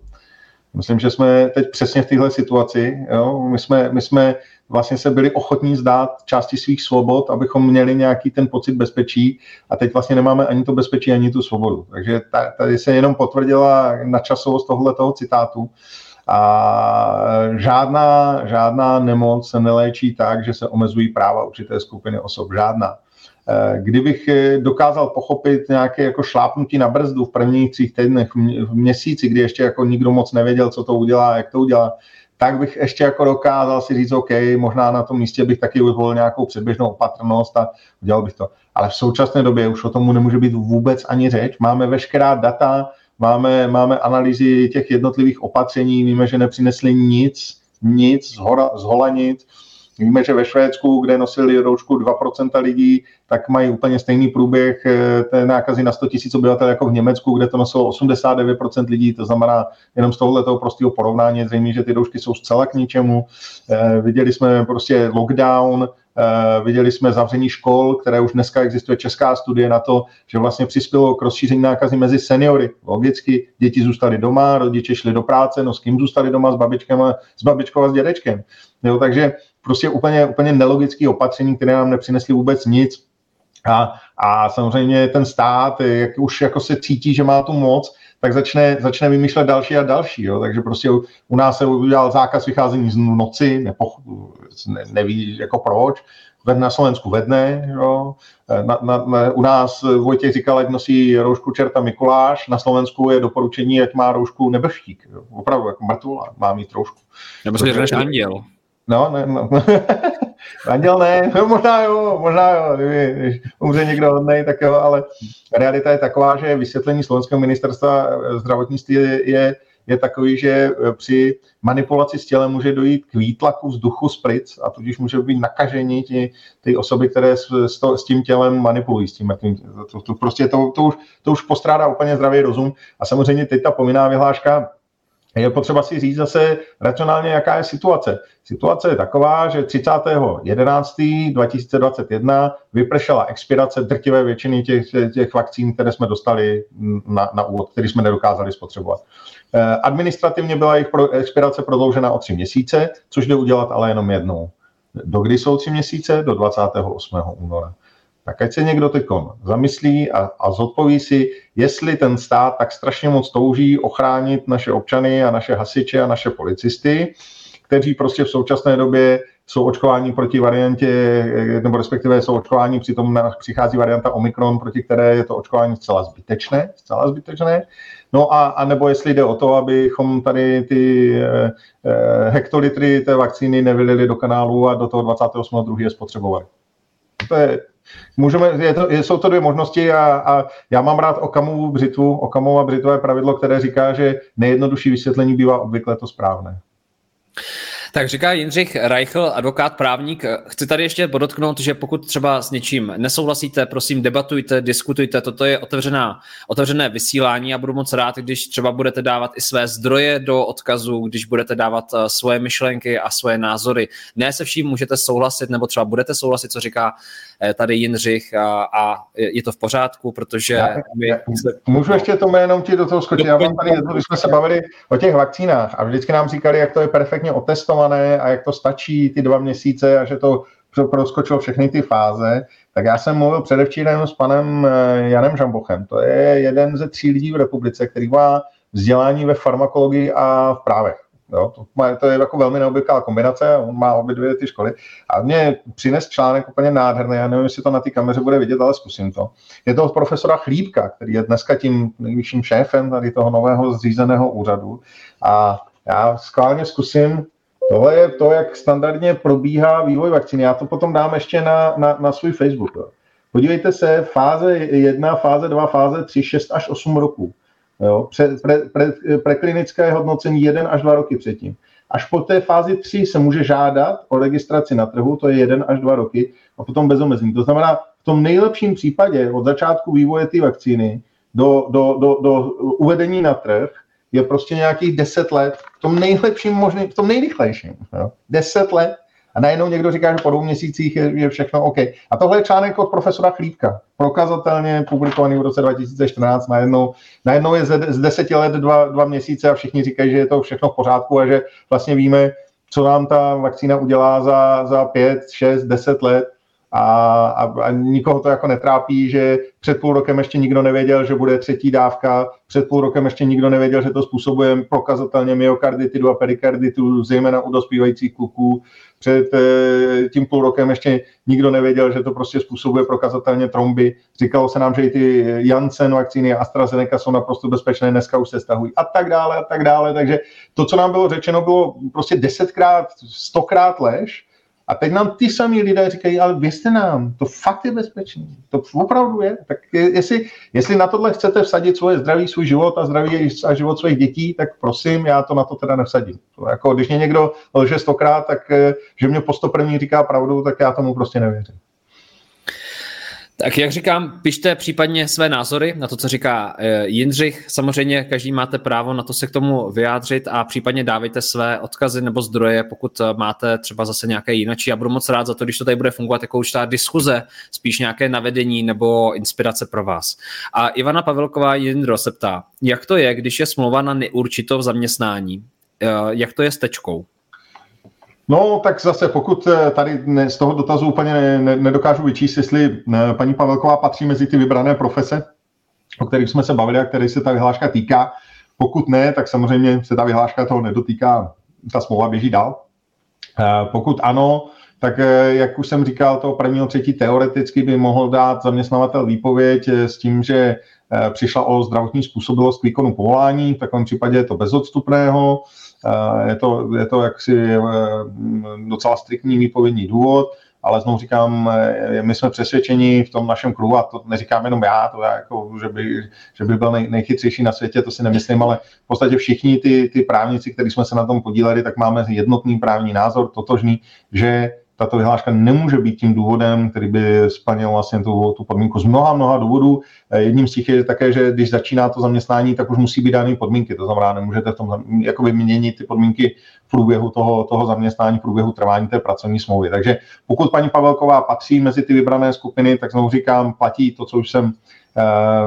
B: Myslím, že jsme teď přesně v téhle situaci. Jo? My, jsme, my jsme vlastně se byli ochotní zdát části svých svobod, abychom měli nějaký ten pocit bezpečí a teď vlastně nemáme ani to bezpečí, ani tu svobodu. Takže tady se jenom potvrdila načasovost tohoto citátu. A žádná, žádná nemoc se neléčí tak, že se omezují práva určité skupiny osob. Žádná. Eh, kdybych eh, dokázal pochopit nějaké jako šlápnutí na brzdu v prvních třích týdnech, v měsíci, kdy ještě jako nikdo moc nevěděl, co to udělá, jak to udělá, tak bych ještě jako dokázal si říct, OK, možná na tom místě bych taky uvolil nějakou předběžnou opatrnost a udělal bych to. Ale v současné době už o tomu nemůže být vůbec ani řeč. Máme veškerá data, máme, máme analýzy těch jednotlivých opatření, víme, že nepřinesli nic, nic, z, hora, z hola nic Víme, že ve Švédsku, kde nosili roušku 2% lidí, tak mají úplně stejný průběh eh, té nákazy na 100 000 obyvatel jako v Německu, kde to nosilo 89% lidí. To znamená, jenom z tohoto prostého porovnání je zřejmě, že ty roušky jsou zcela k ničemu. Eh, viděli jsme prostě lockdown, Uh, viděli jsme zavření škol, které už dneska existuje česká studie na to, že vlastně přispělo k rozšíření nákazy mezi seniory. Logicky děti zůstaly doma, rodiče šli do práce, no s kým zůstali doma s babičkem s babičkou a s dědečkem. Jo, takže prostě úplně, úplně nelogické opatření, které nám nepřinesly vůbec nic. A, a samozřejmě ten stát, jak už jako se cítí, že má tu moc, tak začne, začne vymýšlet další a další. Jo. Takže prostě u, u nás se udělal zákaz vycházení z noci, nepoch, ne, neví jako proč, na Slovensku ve dne, jo. Na, na, na, u nás Vojtěch říkal, ať nosí roušku čerta Mikuláš, na Slovensku je doporučení, ať má roušku nebrštík, jo. opravdu jako mrtvola má mít roušku.
A: Nebo řekneš anděl.
B: No, ne, no. *laughs* Anděl ne, no možná jo, možná jo, kdyby, když umře někdo hodnej, tak jo, ale realita je taková, že vysvětlení slovenského ministerstva zdravotnictví je, je, je takový, že při manipulaci s tělem může dojít k výtlaku vzduchu z plic a tudíž může být nakažení ty, ty osoby, které s, s, to, s tím tělem manipulují. S tím, to, to, prostě to, to, už, to už postrádá úplně zdravý rozum a samozřejmě teď ta povinná vyhláška je potřeba si říct zase racionálně, jaká je situace. Situace je taková, že 30.11.2021 vypršela expirace drtivé většiny těch, těch vakcín, které jsme dostali na, na úvod, které jsme nedokázali spotřebovat. Eh, administrativně byla jejich expirace prodloužena o tři měsíce, což jde udělat ale jenom jednou. Do kdy jsou tři měsíce? Do 28. února tak ať se někdo teď zamyslí a, a zodpoví si, jestli ten stát tak strašně moc touží ochránit naše občany a naše hasiče a naše policisty, kteří prostě v současné době jsou očkování proti variantě, nebo respektive jsou očkování, přitom přichází varianta Omikron, proti které je to očkování zcela zbytečné, zcela zbytečné. No a, a nebo jestli jde o to, abychom tady ty eh, eh hektolitry té vakcíny nevylili do kanálu a do toho 28.2. je spotřebovali. To je Můžeme, je to, jsou to dvě možnosti a, a já mám rád Okamovu břitvu. Okamova břitva je pravidlo, které říká, že nejjednodušší vysvětlení bývá obvykle to správné.
A: Tak říká Jindřich Reichl, advokát, právník. Chci tady ještě podotknout, že pokud třeba s něčím nesouhlasíte, prosím, debatujte, diskutujte. Toto je otevřená, otevřené vysílání a budu moc rád, když třeba budete dávat i své zdroje do odkazu, když budete dávat eh, svoje myšlenky a svoje názory. Ne se vším můžete souhlasit, nebo třeba budete souhlasit, co říká tady Jindřich a, a je to v pořádku, protože... Já, my...
B: Můžu ještě to jenom ti do toho skočit. Já mám tady jedno, když jsme se bavili o těch vakcínách a vždycky nám říkali, jak to je perfektně otestované a jak to stačí ty dva měsíce a že to proskočilo všechny ty fáze, tak já jsem mluvil předevčírem s panem eh, Janem Žambochem. To je jeden ze tří lidí v republice, který má vzdělání ve farmakologii a v právech. Jo, to, má, to je jako velmi neobvyklá kombinace, on má obě dvě ty školy. A mě přines článek úplně nádherný, já nevím, jestli to na té kameře bude vidět, ale zkusím to. Je to od profesora Chlípka, který je dneska tím nejvyšším šéfem tady toho nového zřízeného úřadu. A já skválně zkusím Tohle je to, jak standardně probíhá vývoj vakcíny. Já to potom dám ještě na, na, na svůj Facebook. Jo. Podívejte se, fáze 1, fáze 2, fáze 3, 6 až 8 roků. Jo. Pre, pre, pre, preklinické hodnocení 1 až 2 roky předtím. Až po té fázi 3 se může žádat o registraci na trhu, to je 1 až 2 roky, a potom bezomezný. To znamená, v tom nejlepším případě od začátku vývoje té vakcíny do, do, do, do uvedení na trh je prostě nějakých 10 let, v tom nejlepším možným, v tom nejrychlejším. Jo? 10 let a najednou někdo říká, že po dvou měsících je, je všechno OK. A tohle je článek od profesora Chlípka, prokazatelně publikovaný v roce 2014, najednou, najednou je z deseti let dva, dva měsíce a všichni říkají, že je to všechno v pořádku a že vlastně víme, co nám ta vakcína udělá za, za pět, šest, deset let a, a, a nikoho to jako netrápí, že před půl rokem ještě nikdo nevěděl, že bude třetí dávka, před půl rokem ještě nikdo nevěděl, že to způsobuje prokazatelně myokarditidu a perikarditu, zejména u dospívajících kluků. Před e, tím půl rokem ještě nikdo nevěděl, že to prostě způsobuje prokazatelně tromby. Říkalo se nám, že i ty Janssen vakcíny a AstraZeneca jsou naprosto bezpečné, dneska už se stahují a tak dále a tak dále. Takže to, co nám bylo řečeno, bylo prostě desetkrát, stokrát lež a teď nám ty samý lidé říkají, ale věřte nám, to fakt je bezpečný. To opravdu je. Tak jestli, jestli na tohle chcete vsadit svoje zdraví, svůj život a zdraví a život svých dětí, tak prosím, já to na to teda nevsadím. To jako, když mě někdo lže stokrát, tak eh, že mě po první říká pravdu, tak já tomu prostě nevěřím.
A: Tak jak říkám, pište případně své názory na to, co říká eh, Jindřich. Samozřejmě každý máte právo na to se k tomu vyjádřit a případně dávejte své odkazy nebo zdroje, pokud eh, máte třeba zase nějaké jinačí. Já budu moc rád za to, když to tady bude fungovat jako určitá diskuze, spíš nějaké navedení nebo inspirace pro vás. A Ivana Pavelková Jindro se ptá, jak to je, když je smlouva na neurčito v zaměstnání? Eh, jak to je s tečkou?
B: No, tak zase, pokud eh, tady z toho dotazu úplně nedokážu vyčíst, jestli eh, paní Pavelková patří mezi ty vybrané profese, o kterých jsme se bavili a které se ta vyhláška týká. Pokud ne, tak samozřejmě se ta vyhláška toho nedotýká, ta smlouva běží dál. Eh, pokud ano, tak jak už jsem říkal, toho prvního třetí teoreticky by mohl dát zaměstnavatel výpověď s tím, že přišla o zdravotní způsobilost k výkonu povolání, v takovém případě je to bezodstupného je to, je to jaksi docela striktní výpovědní důvod, ale znovu říkám, my jsme přesvědčeni v tom našem kruhu, a to neříkám jenom já, to já jako, že, by, že by byl nej, nejchytřejší na světě, to si nemyslím, ale v podstatě všichni ty, ty právníci, kteří jsme se na tom podíleli, tak máme jednotný právní názor, totožný, že tato vyhláška nemůže být tím důvodem, který by splnil vlastně tu, tu podmínku z mnoha, mnoha důvodů. Eh, jedním z těch je také, že když začíná to zaměstnání, tak už musí být dány podmínky. To znamená, nemůžete v tom jakoby měnit ty podmínky v průběhu toho, toho zaměstnání, v průběhu trvání té pracovní smlouvy. Takže pokud paní Pavelková patří mezi ty vybrané skupiny, tak znovu říkám, platí to, co už jsem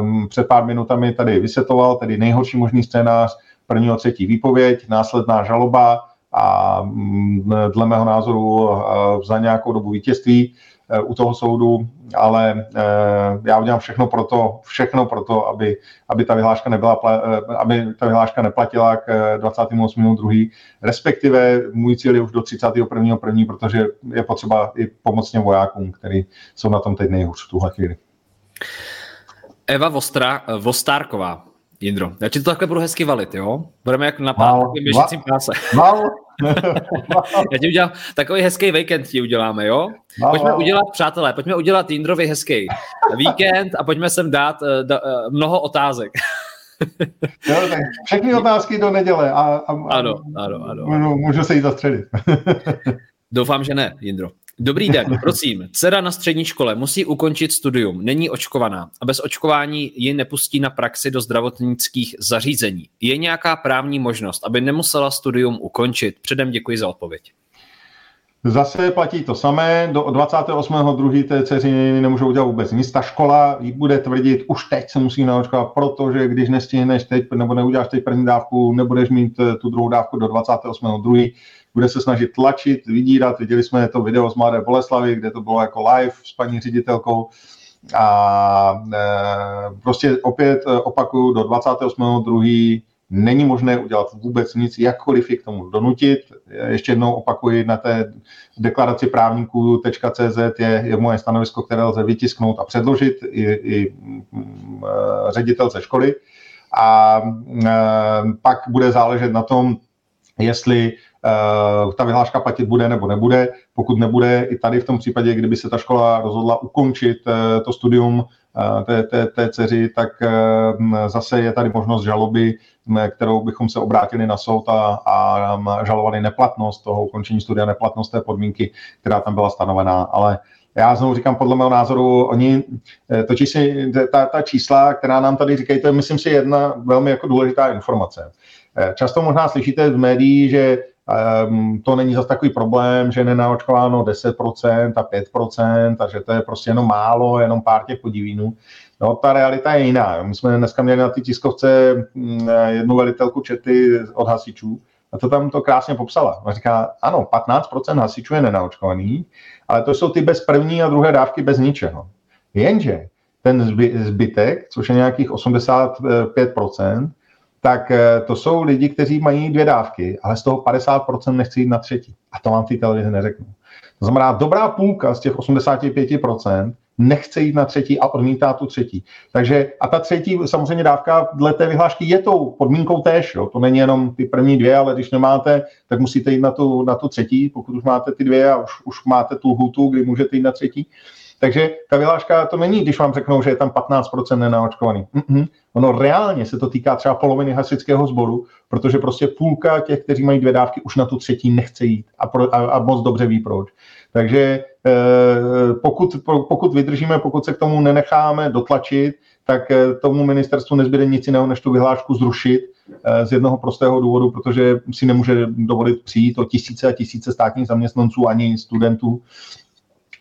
B: um, před pár minutami tady vysvětloval, tedy nejhorší možný scénář, prvního třetí výpověď, následná žaloba, a mm, dle mého názoru za nějakou dobu vítězství e, u toho soudu, ale e, já udělám všechno pro to, všechno pro to, aby, aby, ta vyhláška nebyla, aby ta vyhláška neplatila k 28.2. respektive můj cíl je už do 31.1., protože je potřeba i pomoct těm vojákům, kteří jsou na tom teď nejhůř v tuhle chvíli.
A: Eva Vostra, Vostárková, Jindro, já ti to takhle budu hezky valit, jo? Budeme jak na wow. běžícím páse. *laughs* já ti udělám takový hezký víkend ti uděláme, jo? Wow. Pojďme udělat, přátelé, pojďme udělat Jindrovi hezký víkend a pojďme sem dát uh, da, uh, mnoho otázek. *laughs*
B: jo, tak všechny otázky do neděle. A, a,
A: ano, ano, ano.
B: Můžu, můžu se jí zastředit. *laughs*
A: Doufám, že ne, Jindro. Dobrý den, prosím. Dcera na střední škole musí ukončit studium, není očkovaná a bez očkování ji nepustí na praxi do zdravotnických zařízení. Je nějaká právní možnost, aby nemusela studium ukončit? Předem děkuji za odpověď.
B: Zase platí to samé, do 28.2. té dceři nemůžou udělat vůbec nic. Ta škola jí bude tvrdit, už teď se musí naočkovat, protože když nestihneš teď, nebo neuděláš teď první dávku, nebudeš mít eh, tu druhou dávku do 28.2 bude se snažit tlačit, vydírat. Viděli jsme to video z Mladé Boleslavy, kde to bylo jako live s paní ředitelkou. A e, prostě opět e, opakuju, do 28.2. není možné udělat vůbec nic, jakkoliv je k tomu donutit. Ještě jednou opakuji, na té deklaraci právníků.cz je, je moje stanovisko, které lze vytisknout a předložit i, i mm, e, ředitelce školy. A pak bude záležet na tom, jestli ta vyhláška platit bude nebo nebude. Pokud nebude, i tady v tom případě, kdyby se ta škola rozhodla ukončit uh, to studium uh, té, té, té dceři, tak zase je tady možnost žaloby, kterou bychom se obrátili na soud a, a žalovali neplatnost toho ukončení studia, neplatnost té podmínky, která tam byla stanovená. Ale já znovu říkám, podle mého názoru, oni točí si ta, ta čísla, která nám tady říkají, to je, myslím si, jedna velmi jako důležitá informace. Často možná slyšíte z médií, že um, to není zase takový problém, že nenaočkováno 10% a 5% a že to je prostě jenom málo, jenom pár těch podivínů. No, ta realita je jiná. My jsme dneska měli na té tiskovce mm, jednu velitelku čety od hasičů a to tam to krásně popsala. Ona říká, ano, 15% hasičů je nenaočkovaný, ale to jsou ty bez první a druhé dávky bez ničeho. Jenže ten zbytek, což je nějakých 85%, tak eh, to jsou lidi, kteří mají dvě dávky, ale z toho 50% nechce jít na třetí. A to vám v té televizi neřeknu. To znamená, dobrá půlka z těch 85% nechce jít na třetí a odmítá tu třetí. Takže a ta třetí samozřejmě dávka dle té vyhlášky je tou podmínkou též. Jo. To není jenom ty první dvě, ale když nemáte, tak musíte jít na tu, na tu třetí, pokud už máte ty dvě a už, už máte tu hutu, kdy můžete jít na třetí. Takže ta vyhláška to není, když vám řeknou, že je tam 15% nenaočkovaný. Mm-mm. Ono reálně se to týká třeba poloviny hasičského sboru, protože prostě půlka těch, kteří mají dvě dávky, už na tu třetí nechce jít a, pro, a, a moc dobře ví proč. Takže eh, pokud, pokud vydržíme, pokud se k tomu nenecháme dotlačit, tak eh, tomu ministerstvu nezbyde nic jiného, než tu vyhlášku zrušit eh, z jednoho prostého důvodu, protože si nemůže dovolit přijít o tisíce a tisíce státních zaměstnanců ani studentů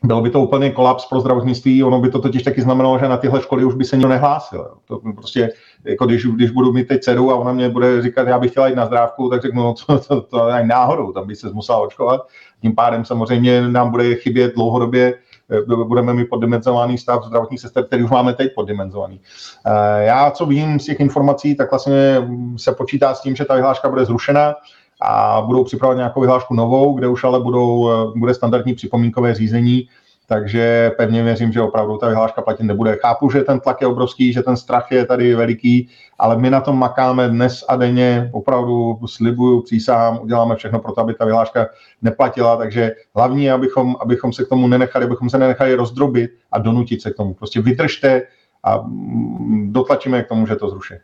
B: byl by to úplně kolaps pro zdravotnictví, ono by to totiž taky znamenalo, že na tyhle školy už by se nikdo nehlásil. To prostě, jako když, když budu mít teď dceru a ona mě bude říkat, já bych chtěla jít na zdrávku, tak řeknu, no to, to, to ani náhodou, tam by se musela očkovat. Tím pádem samozřejmě nám bude chybět dlouhodobě eh, budeme mít poddimenzovaný stav zdravotních sester, který už máme teď poddimenzovaný. Eh, já, co vím z těch informací, tak vlastně se počítá s tím, že ta vyhláška bude zrušena a budou připravovat nějakou vyhlášku novou, kde už ale budou, eh, bude standardní připomínkové řízení takže pevně věřím, že opravdu ta vyhláška platit nebude. Chápu, že ten tlak je obrovský, že ten strach je tady veliký, ale my na tom makáme dnes a denně, opravdu slibuju, přísahám, uděláme všechno pro to, aby ta vyhláška neplatila, takže hlavní, abychom, abychom se k tomu nenechali, abychom se nenechali rozdrobit a donutit se k tomu. Prostě vydržte a mm, dotlačíme k tomu, že to zruší.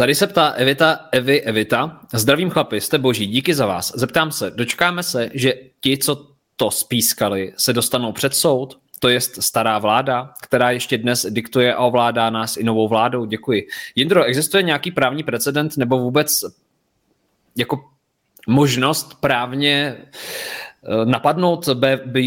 A: Tady se ptá Evita, Evi, Evita. Zdravím chlapi, jste boží, díky za vás. Zeptám se, dočkáme se, že ti, co to spískali, se dostanou před soud? To je stará vláda, která ještě dnes diktuje a ovládá nás i novou vládou. Děkuji. Jindro, existuje nějaký právní precedent nebo vůbec jako možnost právně eh, napadnout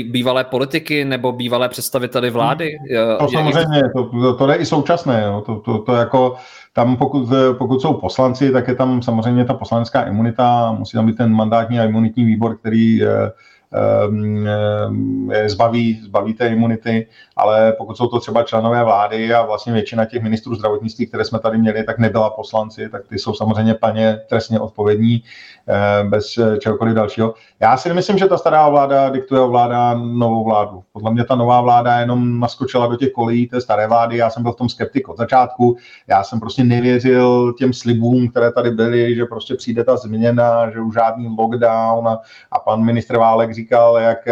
A: bývalé politiky nebo bývalé představiteli vlády?
B: Hmm. To samozřejmě, to, to, to je i současné. Jo. To, to, to jako tam pokud, pokud jsou poslanci, tak je tam samozřejmě ta poslanecká imunita, musí tam být ten mandátní a imunitní výbor, který eh, Ehm, ehm, zbaví, zbaví té imunity, ale pokud jsou to třeba členové vlády a vlastně většina těch ministrů zdravotnictví, které jsme tady měli, tak nebyla poslanci, tak ty jsou samozřejmě plně trestně odpovědní eh, bez čehokoliv dalšího. Já si nemyslím, že ta stará vláda diktuje vláda novou vládu. Podle mě ta nová vláda jenom naskočila do těch kolejí té staré vlády. Já jsem byl v tom skeptik od začátku. Já jsem prostě nevěřil těm slibům, které tady byly, že prostě přijde ta změna, že už žádný lockdown a, a pan ministr Válek říkal, jak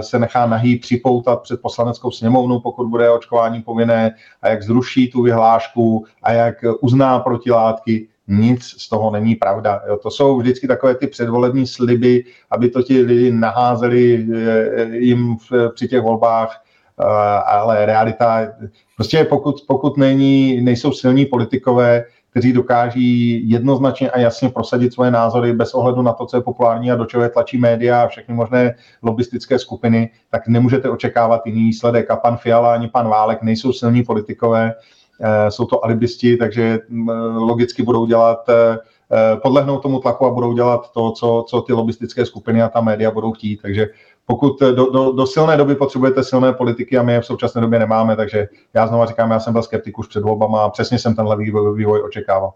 B: se nechá nahý připoutat před poslaneckou sněmovnu, pokud bude očkování povinné a jak zruší tu vyhlášku a jak uzná protilátky nic z toho není pravda. Jo, to jsou vždycky takové ty předvolební sliby, aby to ti lidi naházeli eh, jim v, při těch volbách, eh, ale realita, prostě pokud, pokud není, nejsou silní politikové, kteří dokáží jednoznačně a jasně prosadit svoje názory bez ohledu na to, co je populární a do čeho je tlačí média a všechny možné lobistické skupiny, tak nemůžete očekávat jiný výsledek. A pan Fiala ani pan Válek nejsou silní politikové, Eh, jsou to alibisti, takže mm, logicky budou dělat, eh, eh, podlehnou tomu tlaku a budou dělat to, co, co ty lobistické skupiny a ta média budou chtít. Takže pokud do, do, do silné doby potřebujete silné politiky a my je v současné době nemáme, takže já znovu říkám, já jsem byl skeptik už před volbama a přesně jsem tenhle vývoj, vývoj očekával.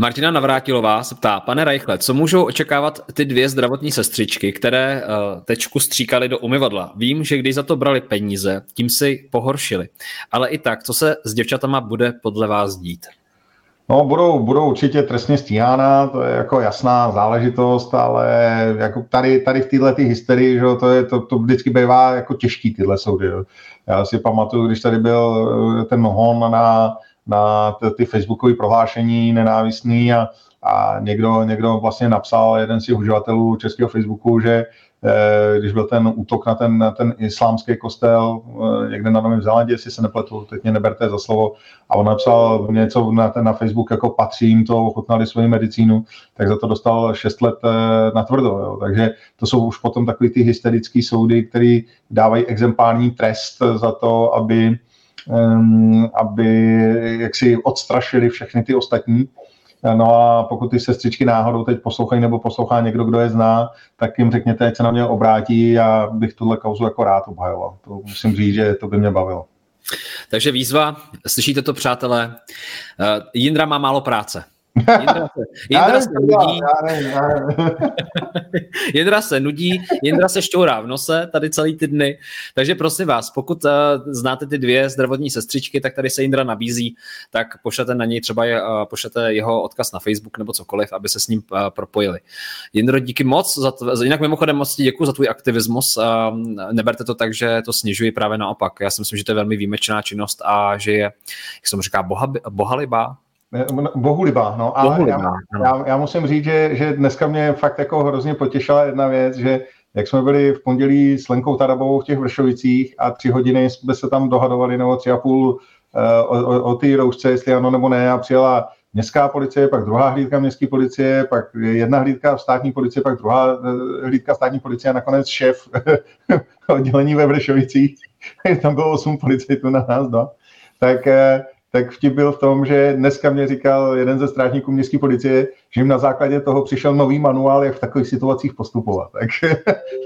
A: Martina Navrátilová se ptá, pane Reichle, co můžou očekávat ty dvě zdravotní sestřičky, které uh, tečku stříkali do umyvadla? Vím, že když za to brali peníze, tím si pohoršili. Ale i tak, co se s děvčatama bude podle vás dít?
B: No, budou, budou určitě trestně stíhána, to je jako jasná záležitost, ale jako tady, tady v této hysterii, že to, je, to, to vždycky bývá jako těžký tyhle soudy. Jo. Já si pamatuju, když tady byl eh, ten hon na na ty facebookové prohlášení nenávistný a, a někdo, někdo vlastně napsal, jeden z těch uživatelů českého Facebooku, že když byl ten útok na ten, na ten islámský kostel eh, někde na Novém Zélandě, jestli se nepletu, teď mě neberte za slovo, a on napsal něco na, ten, na Facebook, jako patří jim to, ochutnali svoji medicínu, tak za to dostal 6 let eh, na tvrdo. Jo. Takže to jsou už potom takový ty hysterické soudy, které dávají exemplární trest za to, aby aby jaksi odstrašili všechny ty ostatní. No a pokud ty sestřičky náhodou teď poslouchají nebo poslouchá někdo, kdo je zná, tak jim řekněte, ať se na mě obrátí a bych tuhle kauzu jako rád obhajoval. To musím říct, že to by mě bavilo.
A: Takže výzva, slyšíte to, přátelé, Jindra má málo práce. Jindra se, Jindra se nudí. *laughs* Jindra se nudí, Jindra se šťourá v nose tady celý ty dny. Takže prosím vás, pokud uh, znáte ty dvě zdravotní sestřičky, tak tady se Jindra nabízí, tak pošlete na něj třeba je, uh, pošlete jeho odkaz na Facebook nebo cokoliv, aby se s ním uh, propojili. Jindro, díky moc. Za to, jinak mimochodem moc ti děkuji za tvůj aktivismus. Uh, neberte to tak, že to snižuji právě naopak. Já si myslím, že to je velmi výjimečná činnost a že je, jak se mu říká, boha, bohalibá,
B: Bohulibá, no. Ale Bohulibá, já, já, já, musím říct, že, že dneska mě fakt jako hrozně potěšila jedna věc, že jak jsme byli v pondělí s Lenkou Tarabovou v těch Vršovicích a tři hodiny jsme se tam dohadovali, nebo tři a půl uh, o, o, o té roušce, jestli ano nebo ne, a přijela městská policie, pak druhá hlídka městské policie, pak jedna hlídka státní policie, pak druhá eh, hlídka státní policie a nakonec šéf *laughs* oddělení ve Vršovicích. *laughs* tam bylo osm policajtů na nás dva. Tak eh, tak vtip byl v tom, že dneska mě říkal jeden ze strážníků městské policie, že jim na základě toho přišel nový manuál, jak v takových situacích postupovat. *laughs* Tak,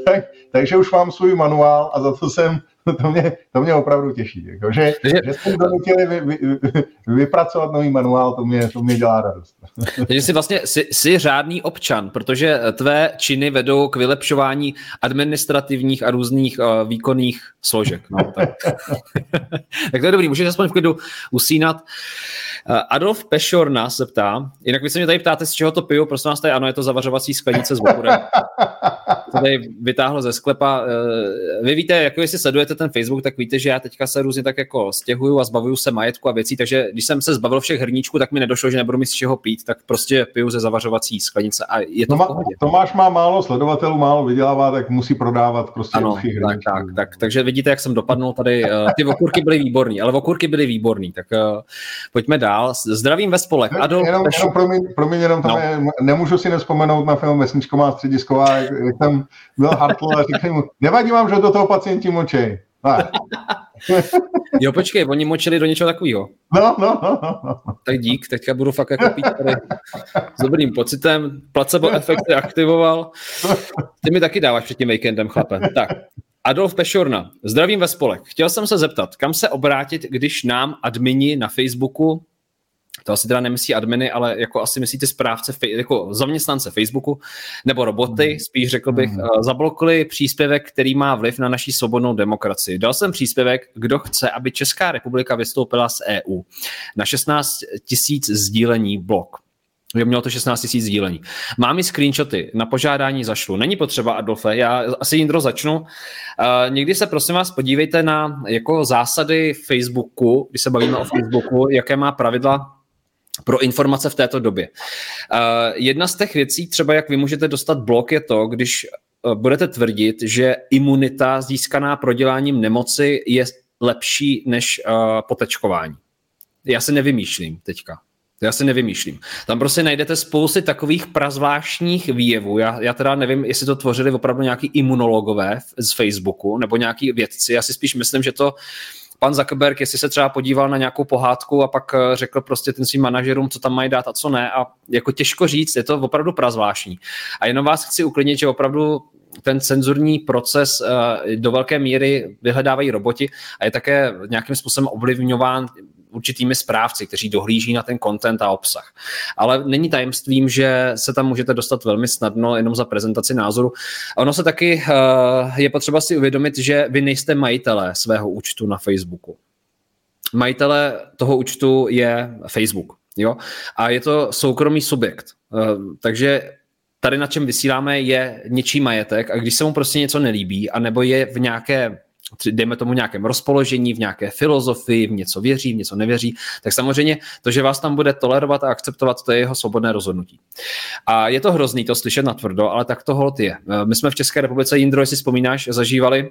B: tak, takže už mám svůj manuál a za to jsem *laughs* to, mě, to mě opravdu těší. Jako, že, že, jsme donutili vy, vy, vy, vypracovat nový manuál, to mě, to mě dělá radost. *laughs*
A: Takže jsi vlastně jsi, jsi řádný občan, protože tvé činy vedou k vylepšování administrativních a různých uh, výkonných složek. No, tak. *laughs* tak to je dobrý, můžeš aspoň v klidu usínat. Uh, Adolf Pešorna se ptá, jinak vy se mě tady ptáte, z čeho to piju, prosím vás, tady ano, je to zavařovací sklenice s okurem. To tady vytáhlo ze sklepa. Uh, vy víte, jako jestli sledujete ten Facebook, tak víte, že já teďka se různě tak jako stěhuju a zbavuju se majetku a věcí, takže když jsem se zbavil všech hrníčků, tak mi nedošlo, že nebudu mít z čeho pít, tak prostě piju ze zavařovací sklenice a je to
B: Toma, Tomáš má málo sledovatelů, málo vydělává, tak musí prodávat prostě
A: ano, tak, tak, tak, takže vidíte, jak jsem dopadnul tady. Uh, ty okurky byly výborný, ale okurky byly výborný, tak uh, pojďme dál. Zdravím ve spolek.
B: Adolf, jenom, Pešu... jenom promiň, promiň, jenom tam no. je, nemůžu si nespomenout na film Vesničko má středisková, jak, jak tam byl Hartl a říkali mu, nevadí vám, že do toho pacienti močej.
A: Jo, počkej, oni močili do něčeho takového.
B: No, no, no, no.
A: Tak dík, teďka budu fakt jako pít tady s dobrým pocitem. Placebo efekt se aktivoval. Ty mi taky dáváš před tím víkendem, chlape. Tak, Adolf Pešorna, zdravím ve spolek. Chtěl jsem se zeptat, kam se obrátit, když nám admini na Facebooku to asi teda nemyslí adminy, ale jako asi myslíte správce, jako zaměstnance Facebooku nebo roboty, hmm. spíš řekl bych, mm. zablokli příspěvek, který má vliv na naší svobodnou demokracii. Dal jsem příspěvek, kdo chce, aby Česká republika vystoupila z EU. Na 16 tisíc sdílení blok. Jo, mělo to 16 tisíc sdílení. Mám i screenshoty, na požádání zašlu. Není potřeba, Adolfe, já asi Jindro začnu. Uh, někdy se prosím vás podívejte na jako zásady Facebooku, když se bavíme o Facebooku, jaké má pravidla pro informace v této době. Uh, jedna z těch věcí, třeba jak vy můžete dostat blok, je to, když uh, budete tvrdit, že imunita získaná proděláním nemoci je lepší než uh, potečkování. Já se nevymýšlím teďka. Já si nevymýšlím. Tam prostě najdete spousty takových prazvláštních výjevů. Já, já teda nevím, jestli to tvořili opravdu nějaký imunologové z Facebooku nebo nějaký vědci. Já si spíš myslím, že to uh, pan Zuckerberg, jestli se třeba podíval na nějakou pohádku a pak eh, řekl prostě ten svým manažerům, co tam mají dát a co ne a jako těžko říct, je to opravdu prazvláštní. A jenom vás chci uklidnit, že opravdu ten cenzurní proces eh, do velké míry vyhledávají roboti a je také nějakým způsobem ovlivňován určitými správci, kteří dohlíží na ten content a obsah. Ale není tajemstvím, že se tam můžete dostat velmi snadno jenom za prezentaci názoru. ono se taky uh, je potřeba si uvědomit, že vy nejste majitelé svého účtu na Facebooku. Majitele toho účtu je Facebook. Jo? A je to soukromý subjekt. Uh, takže tady na čem vysíláme je něčí majetek a když se mu prostě něco nelíbí, anebo je v nějaké dejme tomu nějakém rozpoložení, v nějaké filozofii, v něco věří, v něco nevěří, tak samozřejmě to, že vás tam bude tolerovat a akceptovat, to je jeho svobodné rozhodnutí. A je to hrozný to slyšet na tvrdo, ale tak to hold je. My jsme v České republice, Jindro, jestli vzpomínáš, zažívali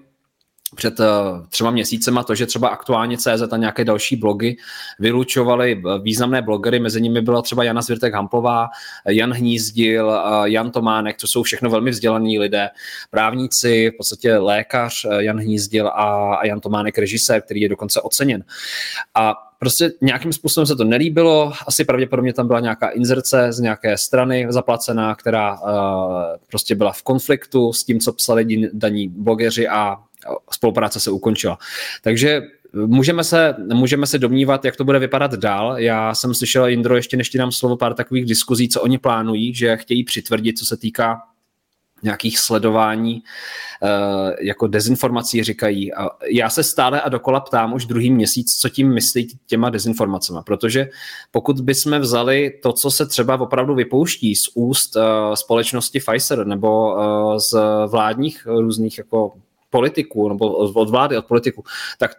A: před uh, třema měsícema to, že třeba aktuálně CZ a nějaké další blogy vylučovaly eh, významné blogery, mezi nimi byla třeba Jana Zvirtek Hamplová, Jan Hnízdil, Jan Tománek, to jsou všechno velmi vzdělaní lidé, právníci, v podstatě lékař Jan Hnízdil a, a Jan Tománek režisér, který je dokonce oceněn. A prostě nějakým způsobem se to nelíbilo, asi pravděpodobně tam byla nějaká inzerce z nějaké strany zaplacená, která uh, prostě byla v konfliktu s tím, co psali daní blogeři a spolupráce se ukončila. Takže můžeme se, můžeme se domnívat, jak to bude vypadat dál. Já jsem slyšel, Indro, ještě než ti dám slovo, pár takových diskuzí, co oni plánují, že chtějí přitvrdit, co se týká nějakých sledování eh, jako dezinformací říkají. A já se stále a dokola ptám už druhý měsíc, co tím myslí těma dezinformacemi, protože pokud bychom vzali to, co se třeba opravdu vypouští z úst eh, společnosti Pfizer nebo eh, z vládních různých jako politiků nebo od vlády, od politiků, tak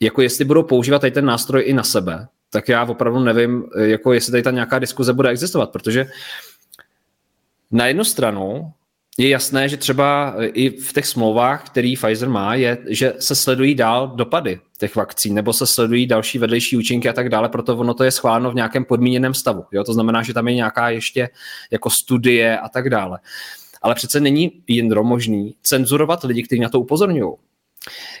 A: jako jestli budou používat tady ten nástroj i na sebe, tak já opravdu nevím, jako jestli tady ta nějaká diskuze bude existovat, protože na jednu stranu je jasné, že třeba i v těch smlouvách, který Pfizer má, je, že se sledují dál dopady těch vakcín, nebo se sledují další vedlejší účinky a tak dále, proto ono to je schváleno v nějakém podmíněném stavu. Jo? To znamená, že tam je nějaká ještě jako studie a tak dále. Uh, ale přece není Jindro možný cenzurovat lidi, kteří na to upozorňují.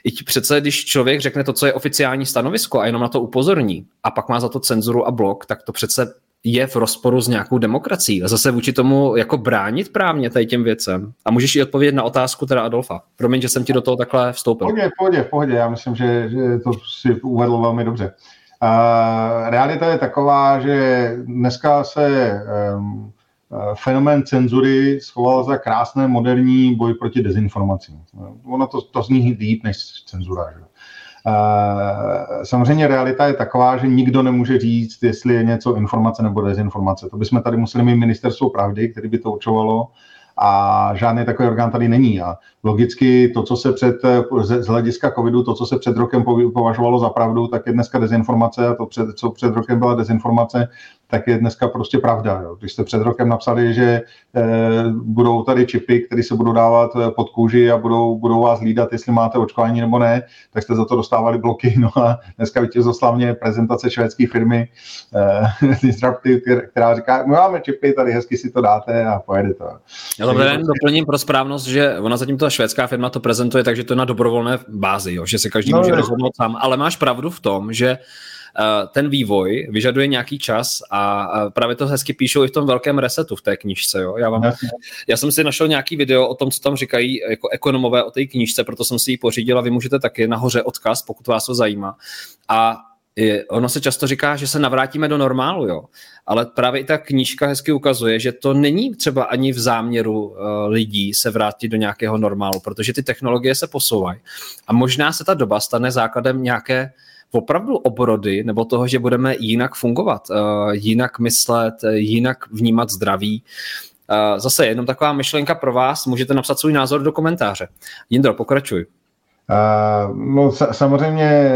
A: I přece, když člověk řekne to, co je oficiální stanovisko a jenom na to upozorní a pak má za to cenzuru a blok, tak to přece je v rozporu s nějakou demokracií a zase vůči tomu jako bránit právně tady těm věcem. A můžeš i odpovědět na otázku teda Adolfa. Promiň, že jsem ti do toho takhle vstoupil.
B: Pohodě, pohodě, pohodě. Já myslím, že, že to si uvedl velmi dobře. Uh, realita je taková, že dneska se um, fenomén cenzury schoval za krásné moderní boj proti dezinformacím. Ono to, to zní líp než cenzura. Že? Samozřejmě realita je taková, že nikdo nemůže říct, jestli je něco informace nebo dezinformace. To bychom tady museli mít ministerstvo pravdy, který by to určovalo a žádný takový orgán tady není. A logicky to, co se před, z hlediska covidu, to, co se před rokem považovalo za pravdu, tak je dneska dezinformace a to, před, co před rokem byla dezinformace, tak je dneska prostě pravda. Jo. Když jste před rokem napsali, že eh, budou tady čipy, které se budou dávat eh, pod kůži a budou, budou vás hlídat, jestli máte očkování nebo ne, tak jste za to dostávali bloky. *laughs* No a dneska vítězoslavně prezentace švédské firmy eh, *laughs* Disruptive, která říká, my máme čipy, tady hezky si to dáte a pojede to.
A: Já to jen doplním pro správnost, že ona zatím ta švédská firma to prezentuje, takže to je na dobrovolné bázi, jo, že se každý no, může rozhodnout sám, ale máš pravdu v tom, že ten vývoj vyžaduje nějaký čas a právě to hezky píšou i v tom velkém resetu v té knižce. Jo? Já, vám, já jsem si našel nějaký video o tom, co tam říkají jako ekonomové o té knižce, proto jsem si ji pořídil a vy můžete taky nahoře odkaz, pokud vás to zajímá. A ono se často říká, že se navrátíme do normálu, jo. Ale právě i ta knížka hezky ukazuje, že to není třeba ani v záměru uh, lidí se vrátit do nějakého normálu, protože ty technologie se posouvají. A možná se ta doba stane základem nějaké opravdu obrody nebo toho, že budeme jinak fungovat, uh, jinak myslet, jinak vnímat zdraví. Uh, zase jenom taková myšlenka pro vás, můžete napsat svůj názor do komentáře. Jindro, pokračuj.
B: Uh, no samozřejmě,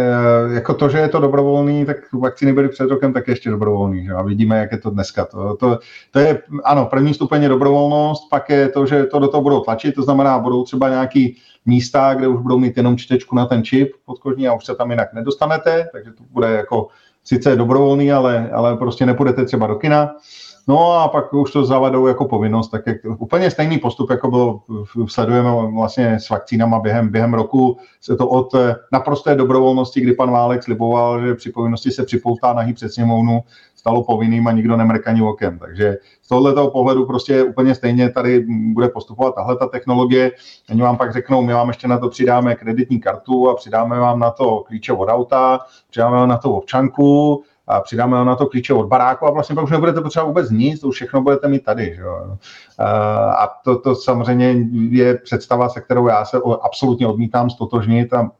B: uh, jako to, že je to dobrovolný, tak vakcíny byly před rokem tak ještě dobrovolný. Že? A vidíme, jak je to dneska. To, to, to je, ano, první stupeň je dobrovolnost, pak je to, že to do toho budou tlačit, to znamená, budou třeba nějaký místa, kde už budou mít jenom čtečku na ten čip podkožní a už se tam jinak nedostanete, takže to bude jako sice dobrovolný, ale, ale prostě nepůjdete třeba do kina. No a pak už to zavadou jako povinnost, tak jak úplně stejný postup, jako bylo, sledujeme vlastně s vakcínama během, během roku, se to od naprosté dobrovolnosti, kdy pan Válek sliboval, že při povinnosti se připoutá nahý před sněmovnu, stalo povinným a nikdo nemrkaní okem. Takže z tohoto pohledu prostě úplně stejně tady bude postupovat tahle ta technologie. Oni vám pak řeknou, my vám ještě na to přidáme kreditní kartu a přidáme vám na to klíče od auta, přidáme vám na to občanku, a přidáme na to klíče od baráku a vlastně pak už nebudete potřebovat vůbec nic, to už všechno budete mít tady. Že? A to, to samozřejmě je představa, se kterou já se absolutně odmítám stotožnit a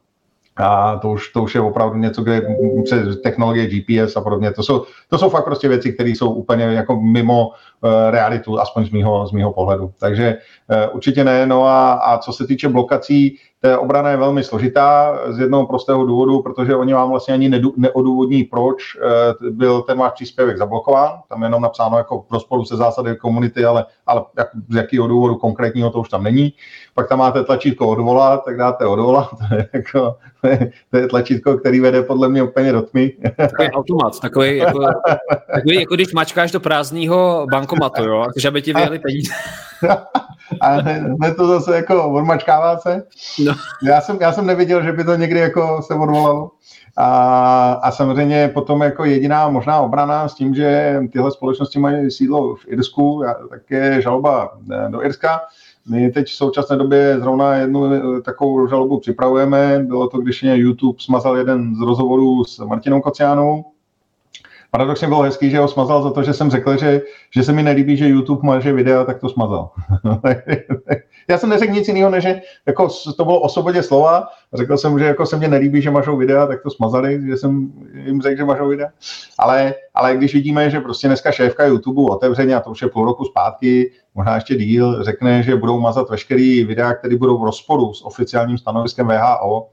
B: a to už, to už je opravdu něco, kde přes technologie GPS a podobně, to jsou, to jsou fakt prostě věci, které jsou úplně jako mimo uh, realitu, aspoň z mýho, z mýho pohledu. Takže uh, určitě ne, no a, a co se týče blokací, obrana je velmi složitá z jednoho prostého důvodu, protože oni vám vlastně ani neodůvodní, proč uh, byl ten váš příspěvek zablokován. Tam je jenom napsáno jako v rozporu se zásady komunity, ale, ale jak, z jakého důvodu konkrétního to už tam není. Pak tam máte tlačítko odvolat, tak dáte odvolat. *laughs* To je, jako, to je tlačítko, který vede podle mě úplně do tmy.
A: Takový automat, takový, jako, takový jako když mačkáš do prázdného bankomatu, jo, že aby ti vyjeli peníze. *laughs*
B: A hned to zase jako odmačkává se. No. Já, jsem, já jsem neviděl, že by to někdy jako se odvolalo. A, a samozřejmě potom jako jediná možná obrana s tím, že tyhle společnosti mají sídlo v Irsku, tak je žaloba eh, do Irska. My teď v současné době zrovna jednu eh, takovou žalobu připravujeme. Bylo to, když mě YouTube smazal jeden z rozhovorů s Martinou Kociánou, paradoxně bylo hezký, že ho smazal za to, že jsem řekl, že, že se mi nelíbí, že YouTube maže videa, tak to smazal. *laughs* Já jsem neřekl nic jiného, než že jako to bylo o svobodě slova. Řekl jsem, že jako se mně nelíbí, že mažou videa, tak to smazali, že jsem jim řekl, že mažou videa. Ale, ale když vidíme, že prostě dneska šéfka YouTube otevřeně, a to už je půl roku zpátky, možná ještě díl, řekne, že budou mazat veškerý videa, které budou v rozporu s oficiálním stanoviskem VHO,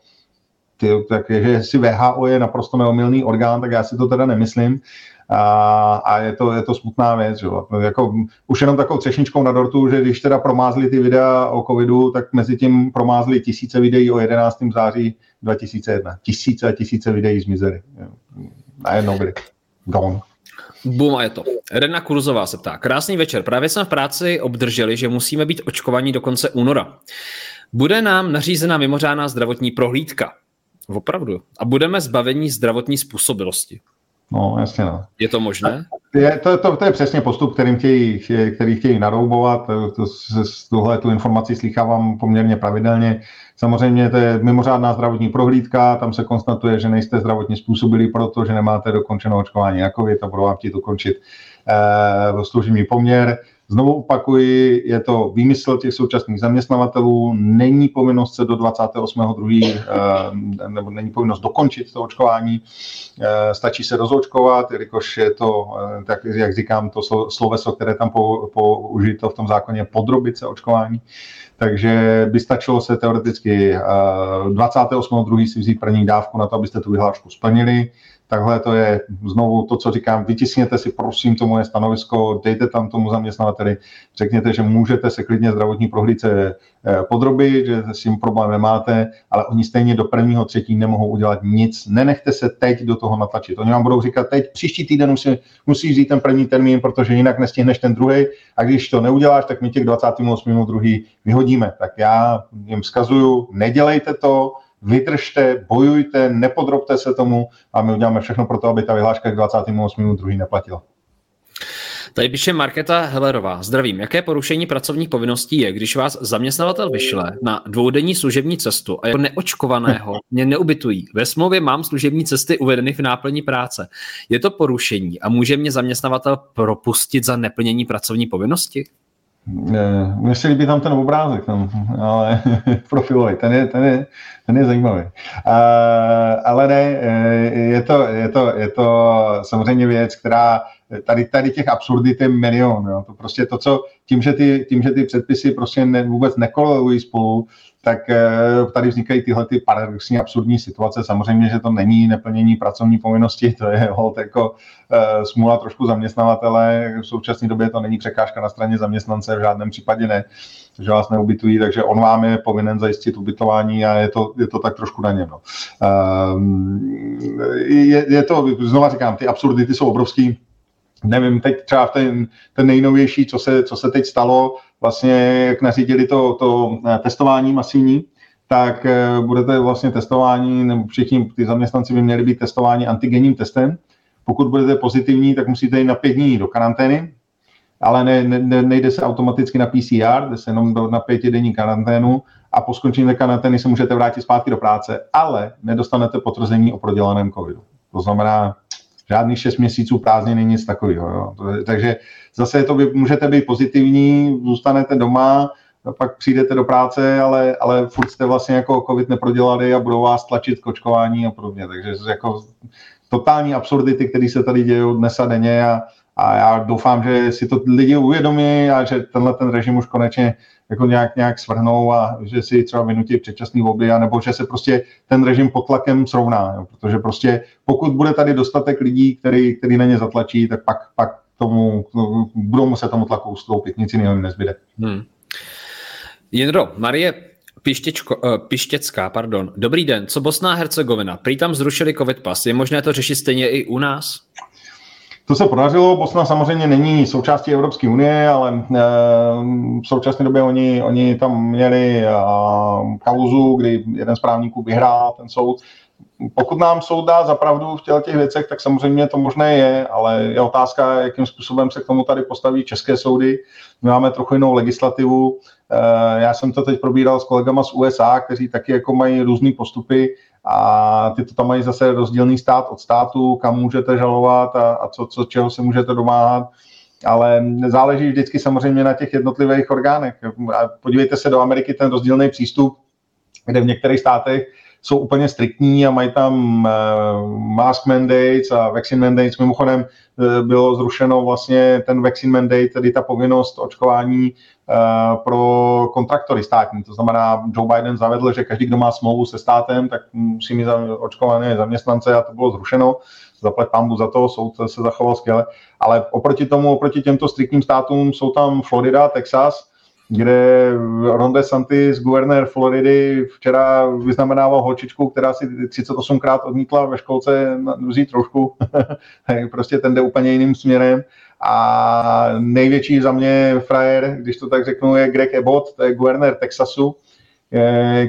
B: ty, tak, že si VHO je naprosto neomilný orgán, tak já si to teda nemyslím. A, a je, to, je to smutná věc. Že? Jako, už jenom takovou třešničkou na dortu, že když teda promázli ty videa o covidu, tak mezi tím promázli tisíce videí o 11. září 2001. Tisíce a tisíce videí zmizely. Najednou byly gone.
A: Bum a je to. Rena Kurzová se ptá. Krásný večer. Právě jsme v práci obdrželi, že musíme být očkovaní do konce února. Bude nám nařízena mimořádná zdravotní prohlídka. Opravdu. A budeme zbavení zdravotní způsobilosti.
B: No, jasně no.
A: Je to možné?
B: Je, to, to, to je přesně postup, kterým chtějí, který chtějí naroubovat. To, to, tuhle tu informaci slychávám poměrně pravidelně. Samozřejmě to je mimořádná zdravotní prohlídka, tam se konstatuje, že nejste zdravotně způsobili proto, že nemáte dokončenou očkování jako vy, to budou vám chtít ukončit eh, služební poměr. Znovu opakuji, je to výmysl těch současných zaměstnavatelů, není povinnost se do 28.2. Eh, nebo není povinnost dokončit to očkování, eh, stačí se rozočkovat, jelikož je to, eh, tak jak říkám, to sloveso, které tam použito v tom zákoně, podrobit se očkování. Takže by stačilo se teoreticky 28.2. si vzít první dávku na to, abyste tu vyhlášku splnili Takhle to je znovu to, co říkám, vytisněte si prosím to moje stanovisko, dejte tam tomu zaměstnavateli, řekněte, že můžete se klidně zdravotní prohlídce eh, podrobit, že s tím problém nemáte, ale oni stejně do prvního třetí nemohou udělat nic. Nenechte se teď do toho natlačit. Oni vám budou říkat, teď příští týden musí, musíš vzít ten první termín, protože jinak nestihneš ten druhý. A když to neuděláš, tak my těch 28. druhý vyhodíme. Tak já jim vzkazuju, nedělejte to, vydržte, bojujte, nepodrobte se tomu a my uděláme všechno pro to, aby ta vyhláška k 28.2. neplatila.
A: Tady píše Marketa Hellerová. Zdravím. Jaké porušení pracovních povinností je, když vás zaměstnavatel vyšle na dvoudenní služební cestu a jako neočkovaného *laughs* mě neubytují? Ve smlouvě mám služební cesty uvedeny v náplní práce. Je to porušení a může mě zaměstnavatel propustit za neplnění pracovní povinnosti?
B: Mně se líbí tam ten obrázek, tam, ale *laughs* profilový, ten je, ten je, ten je zajímavý. Uh, ale ne, eh, je to, je, to, je to samozřejmě věc, která tady, tady těch absurdit je milion. Jo. To prostě to, co tím, že ty, tím, že ty předpisy prostě ne, vůbec nekolují spolu, tak eh, tady vznikají tyhle ty paradoxní absurdní situace. Samozřejmě, že to není neplnění pracovní povinnosti, to je hold jako uh, smůla trošku zaměstnavatele. V současné době to není překážka na straně zaměstnance, v žádném případě ne, že vás neubytují, takže on vám je povinen zajistit ubytování a je to, je to tak trošku na něm. No. Uh, je, je to, znova říkám, ty absurdity jsou obrovský, nevím, teď třeba ten, ten nejnovější, co se, co se teď stalo, vlastně jak nařídili to, to eh, testování masivní, tak eh, budete vlastně testování, nebo všichni ty zaměstnanci by měli být testováni antigenním testem. Pokud budete pozitivní, tak musíte jít na pět dní do karantény, ale ne, ne, nejde se automaticky na PCR, jde se jenom do, na pětidenní karanténu a po skončení karantény se můžete vrátit zpátky do práce, ale nedostanete potvrzení o prodělaném covidu. To znamená, žádných šest měsíců prázdniny, nic takového. Takže zase to by, můžete být pozitivní, zůstanete doma, pak přijdete do práce, ale, ale furt jste vlastně jako covid neprodělali a budou vás tlačit k očkování a podobně. Takže jako totální absurdity, které se tady dějí dnes a denně a, a já doufám, že si to lidi uvědomí a že tenhle ten režim už konečně jako nějak, nějak svrhnou a že si třeba vynutí předčasný volby, nebo že se prostě ten režim pod tlakem srovná, jo, protože prostě pokud bude tady dostatek lidí, který, který na ně zatlačí, tak pak, pak tomu, budou muset tomu tlaku ustoupit, nic jiného jim nezbyde. Hmm.
A: Jindro, Marie Pištěčko, uh, Pištěcká, pardon. Dobrý den, co Bosná a Hercegovina? Prý tam zrušili covid pas, je možné to řešit stejně i u nás?
B: To se podařilo. Bosna samozřejmě není součástí Evropské unie, ale eh, v současné době oni, oni tam měli eh, kauzu, kdy jeden z právníků vyhrál ten soud. Pokud nám soud dá zapravdu v těle těch věcech, tak samozřejmě to možné je, ale je otázka, jakým způsobem se k tomu tady postaví české soudy. My máme trochu jinou legislativu. Eh, já jsem to teď probíral s kolegama z USA, kteří taky jako mají různé postupy a ty to tam mají zase rozdílný stát od státu, kam můžete žalovat a, a co, co, čeho se můžete domáhat. Ale záleží vždycky samozřejmě na těch jednotlivých orgánech. Podívejte se do Ameriky, ten rozdílný přístup, kde v některých státech jsou úplně striktní a mají tam uh, mask mandates a vaccine mandates. Mimochodem uh, bylo zrušeno vlastně ten vaccine mandate, tedy ta povinnost očkování pro kontraktory státní. To znamená, Joe Biden zavedl, že každý, kdo má smlouvu se státem, tak musí mít očkované zaměstnance a to bylo zrušeno. Zaplet pambu za to, soud se zachoval skvěle. Ale oproti tomu, oproti těmto striktním státům jsou tam Florida, Texas, kde Ron DeSantis, guvernér Floridy, včera vyznamenával holčičku, která si 38krát odmítla ve školce vzít trošku. *laughs* prostě ten jde úplně jiným směrem. A největší za mě frajer, když to tak řeknu, je Greg Abbott, to je guvernér Texasu,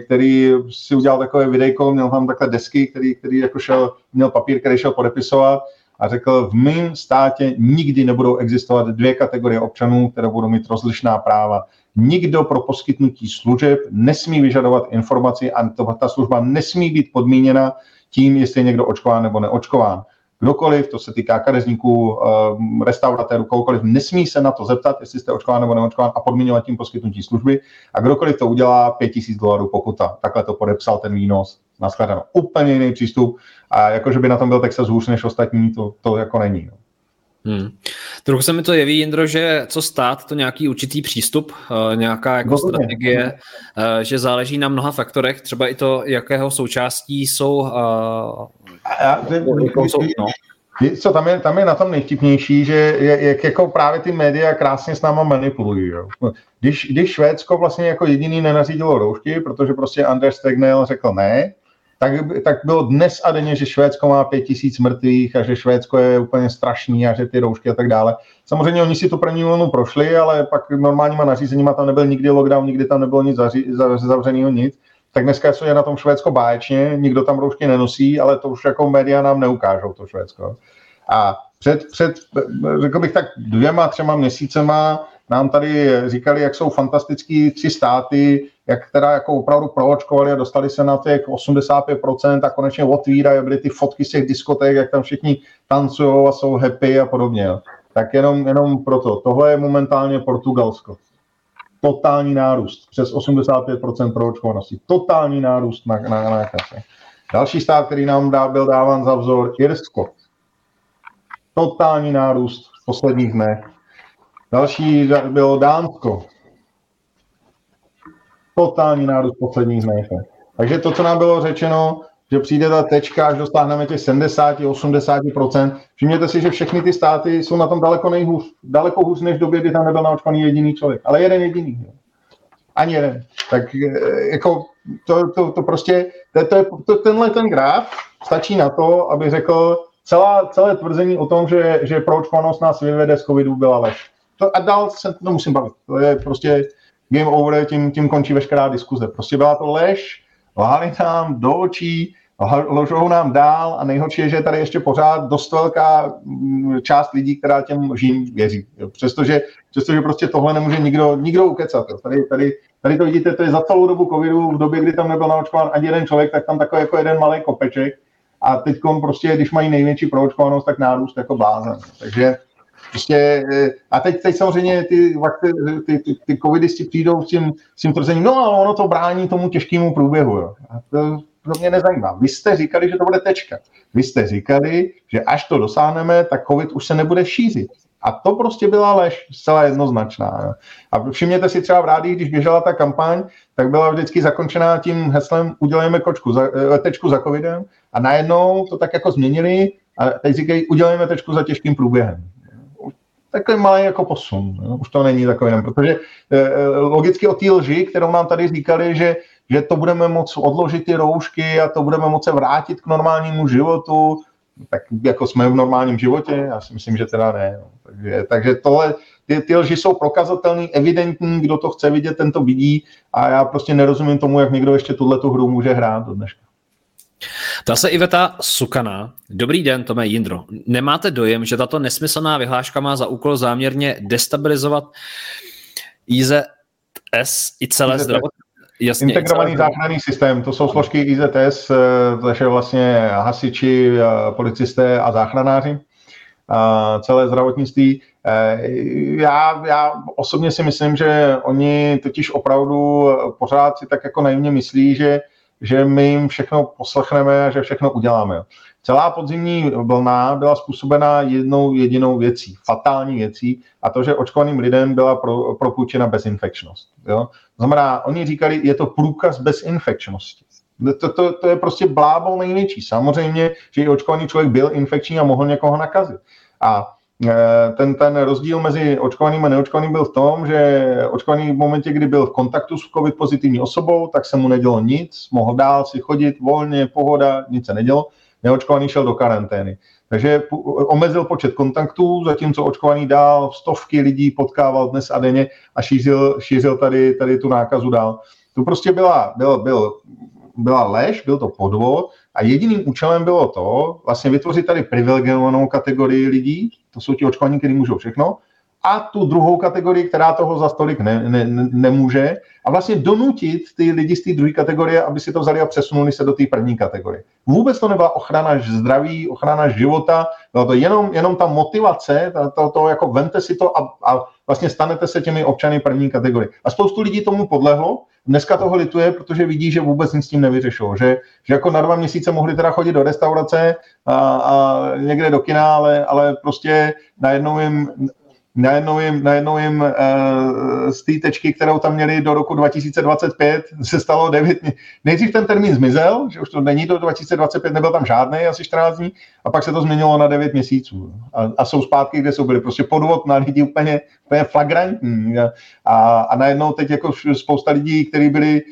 B: který si udělal takové videjko, měl tam takhle desky, který, který jako šel, měl papír, který šel podepisovat a řekl, v mém státě nikdy nebudou existovat dvě kategorie občanů, které budou mít rozlišná práva. Nikdo pro poskytnutí služeb nesmí vyžadovat informaci a ta služba nesmí být podmíněna tím, jestli je někdo očkován nebo neočkován. Kdokoliv, to se týká kadeřníků, eh, restauratérů, kohokoliv, nesmí se na to zeptat, jestli jste očkován nebo neočkován a podmiňovat tím poskytnutí služby. A kdokoliv to udělá, 5000 dolarů pokuta. Takhle to podepsal ten výnos. Naschledanou. Úplně jiný přístup. A jakože by na tom byl Texas hůř než ostatní, to, to jako není. No.
A: Hmm. Trochu se mi to jeví, Jindro, že co stát, to nějaký určitý přístup, uh, nějaká jako Dobře. strategie, uh, že záleží na mnoha faktorech, třeba i to, jakého součástí jsou, uh,
B: já, jako jsou no. Co, tam je, tam je na tom nejvtipnější, že je, jak jako právě ty média krásně s náma manipulují. Jo. Když, když Švédsko vlastně jako jediný nenařídilo roušky, protože prostě Anders Tegnell řekl ne, tak, tak bylo dnes a denně, že Švédsko má pět tisíc mrtvých a že Švédsko je úplně strašný a že ty roušky a tak dále. Samozřejmě oni si tu první vlnu prošli, ale pak normálníma nařízeníma tam nebyl nikdy lockdown, nikdy tam nebylo nic zavřeného, nic. Tak dneska je na tom Švédsko báječně, nikdo tam roušky nenosí, ale to už jako média nám neukážou, to Švédsko. A před, před řekl bych tak dvěma, třema měsícema nám tady říkali, jak jsou fantastický tři státy, jak teda jako opravdu proočkovali a dostali se na těch 85% a konečně otvírají, byly ty fotky z těch diskoték, jak tam všichni tancují a jsou happy a podobně. Tak jenom, jenom proto. Tohle je momentálně Portugalsko. Totální nárůst. Přes 85% proočkovanosti. Totální nárůst na, na, na nákaze. Další stát, který nám dá, byl dáván za vzor, Irsko. Totální nárůst v posledních dnech. Další bylo Dánsko totální nárůst posledních dnech. Takže to, co nám bylo řečeno, že přijde ta tečka, až dostáhneme těch 70-80%. Všimněte si, že všechny ty státy jsou na tom daleko nejhůř. Daleko hůř než v době, kdy tam nebyl naočkovaný jediný člověk. Ale jeden jediný. Ani jeden. Tak eh, jako to, to, to prostě, to, to, to, tenhle ten graf stačí na to, aby řekl, celá, celé tvrzení o tom, že, že proočkovanost nás vyvede z covidu byla lež. To, a dál se to musím bavit. To je prostě game over, tím, tím končí veškerá diskuze. Prostě byla to lež, lhali nám do očí, ložou nám dál a nejhorší je, že tady ještě pořád dost velká mm, část lidí, která těm lžím věří. Přestože, přestože prostě tohle nemůže nikdo, nikdo ukecat. Tady, tady, tady to vidíte, to je za celou dobu covidu, v době, kdy tam nebyl naočkován ani jeden člověk, tak tam takový jako jeden malý kopeček a teď prostě, když mají největší proočkovanost, tak nárůst jako blázen. Takže Prostě, a teď, teď samozřejmě ty, ty, ty, ty covidisti přijdou s tím, s tím tvrzením, no ale ono to brání tomu těžkému průběhu. Jo. A to, to mě nezajímá. Vy jste říkali, že to bude tečka. Vy jste říkali, že až to dosáhneme, tak covid už se nebude šířit. A to prostě byla lež, zcela jednoznačná. Jo. A všimněte si třeba v rádi, když běžela ta kampaň, tak byla vždycky zakončená tím heslem udělejme kočku za, eh, tečku za covidem a najednou to tak jako změnili a teď říkají udělejme tečku za těžkým průběhem takový malý jako posun. Jo? Už to není takový jenom, protože e, logicky o té lži, kterou nám tady říkali, že, že to budeme moct odložit ty roušky a to budeme moci vrátit k normálnímu životu, tak jako jsme v normálním životě, já si myslím, že teda ne. No. Takže, takže tohle, ty, ty lži jsou prokazatelný, evidentní, kdo to chce vidět, ten to vidí a já prostě nerozumím tomu, jak někdo ještě tuhle tu hru může hrát do dneška.
A: Ta se Iveta Sukana. Dobrý den, Tome Jindro. Nemáte dojem, že tato nesmyslná vyhláška má za úkol záměrně destabilizovat IZS i celé zdravotní
B: Jasně, Integrovaný záchranný systém, to jsou složky IZS, eh, což je vlastně hasiči, eh, policisté a záchranáři, a celé zdravotnictví. Eh, já, já osobně si myslím, že oni totiž opravdu pořád si tak jako naivně myslí, že že my jim všechno poslechneme a že všechno uděláme. Celá podzimní vlna byla způsobena jednou jedinou věcí, fatální věcí, a to, že očkovaným lidem byla pro, propůjčena bezinfekčnost. Jo? Znamená, oni říkali, je to průkaz bezinfekčnosti. To, to, to je prostě blábol největší. Samozřejmě, že i očkovaný člověk byl infekční a mohl někoho nakazit. A ten, ten rozdíl mezi očkovaným a neočkovaným byl v tom, že očkovaný v momentě, kdy byl v kontaktu s covid pozitivní osobou, tak se mu nedělo nic, mohl dál si chodit volně, pohoda, nic se nedělo. Neočkovaný šel do karantény. Takže omezil počet kontaktů, zatímco očkovaný dál stovky lidí potkával dnes a denně a šířil, šířil tady, tady tu nákazu dál. To prostě byla, byl, byl byla lež, byl to podvod a jediným účelem bylo to vlastně vytvořit tady privilegovanou kategorii lidí, to jsou ti očkovaní, kteří můžou všechno, a tu druhou kategorii, která toho za stolik ne, ne, ne, nemůže a vlastně donutit ty lidi z té druhé kategorie, aby si to vzali a přesunuli se do té první kategorie. Vůbec to nebyla ochrana zdraví, ochrana života, byla to jenom, jenom ta motivace, to, to jako vente si to a, a vlastně stanete se těmi občany první kategorie. A spoustu lidí tomu podlehlo, dneska toho lituje, protože vidí, že vůbec nic s tím nevyřešilo, že, že jako na dva měsíce mohli teda chodit do restaurace a, a někde do kina, ale, ale prostě najednou jim najednou jim, najednou jim uh, z té tečky, kterou tam měli do roku 2025, se stalo 9 Nejdřív ten termín zmizel, že už to není do 2025, nebyl tam žádný, asi 14 dní, a pak se to změnilo na 9 měsíců. A, a jsou zpátky, kde jsou byli. Prostě podvod na lidi úplně, úplně flagrantní. A, a najednou teď jako spousta lidí, kteří byli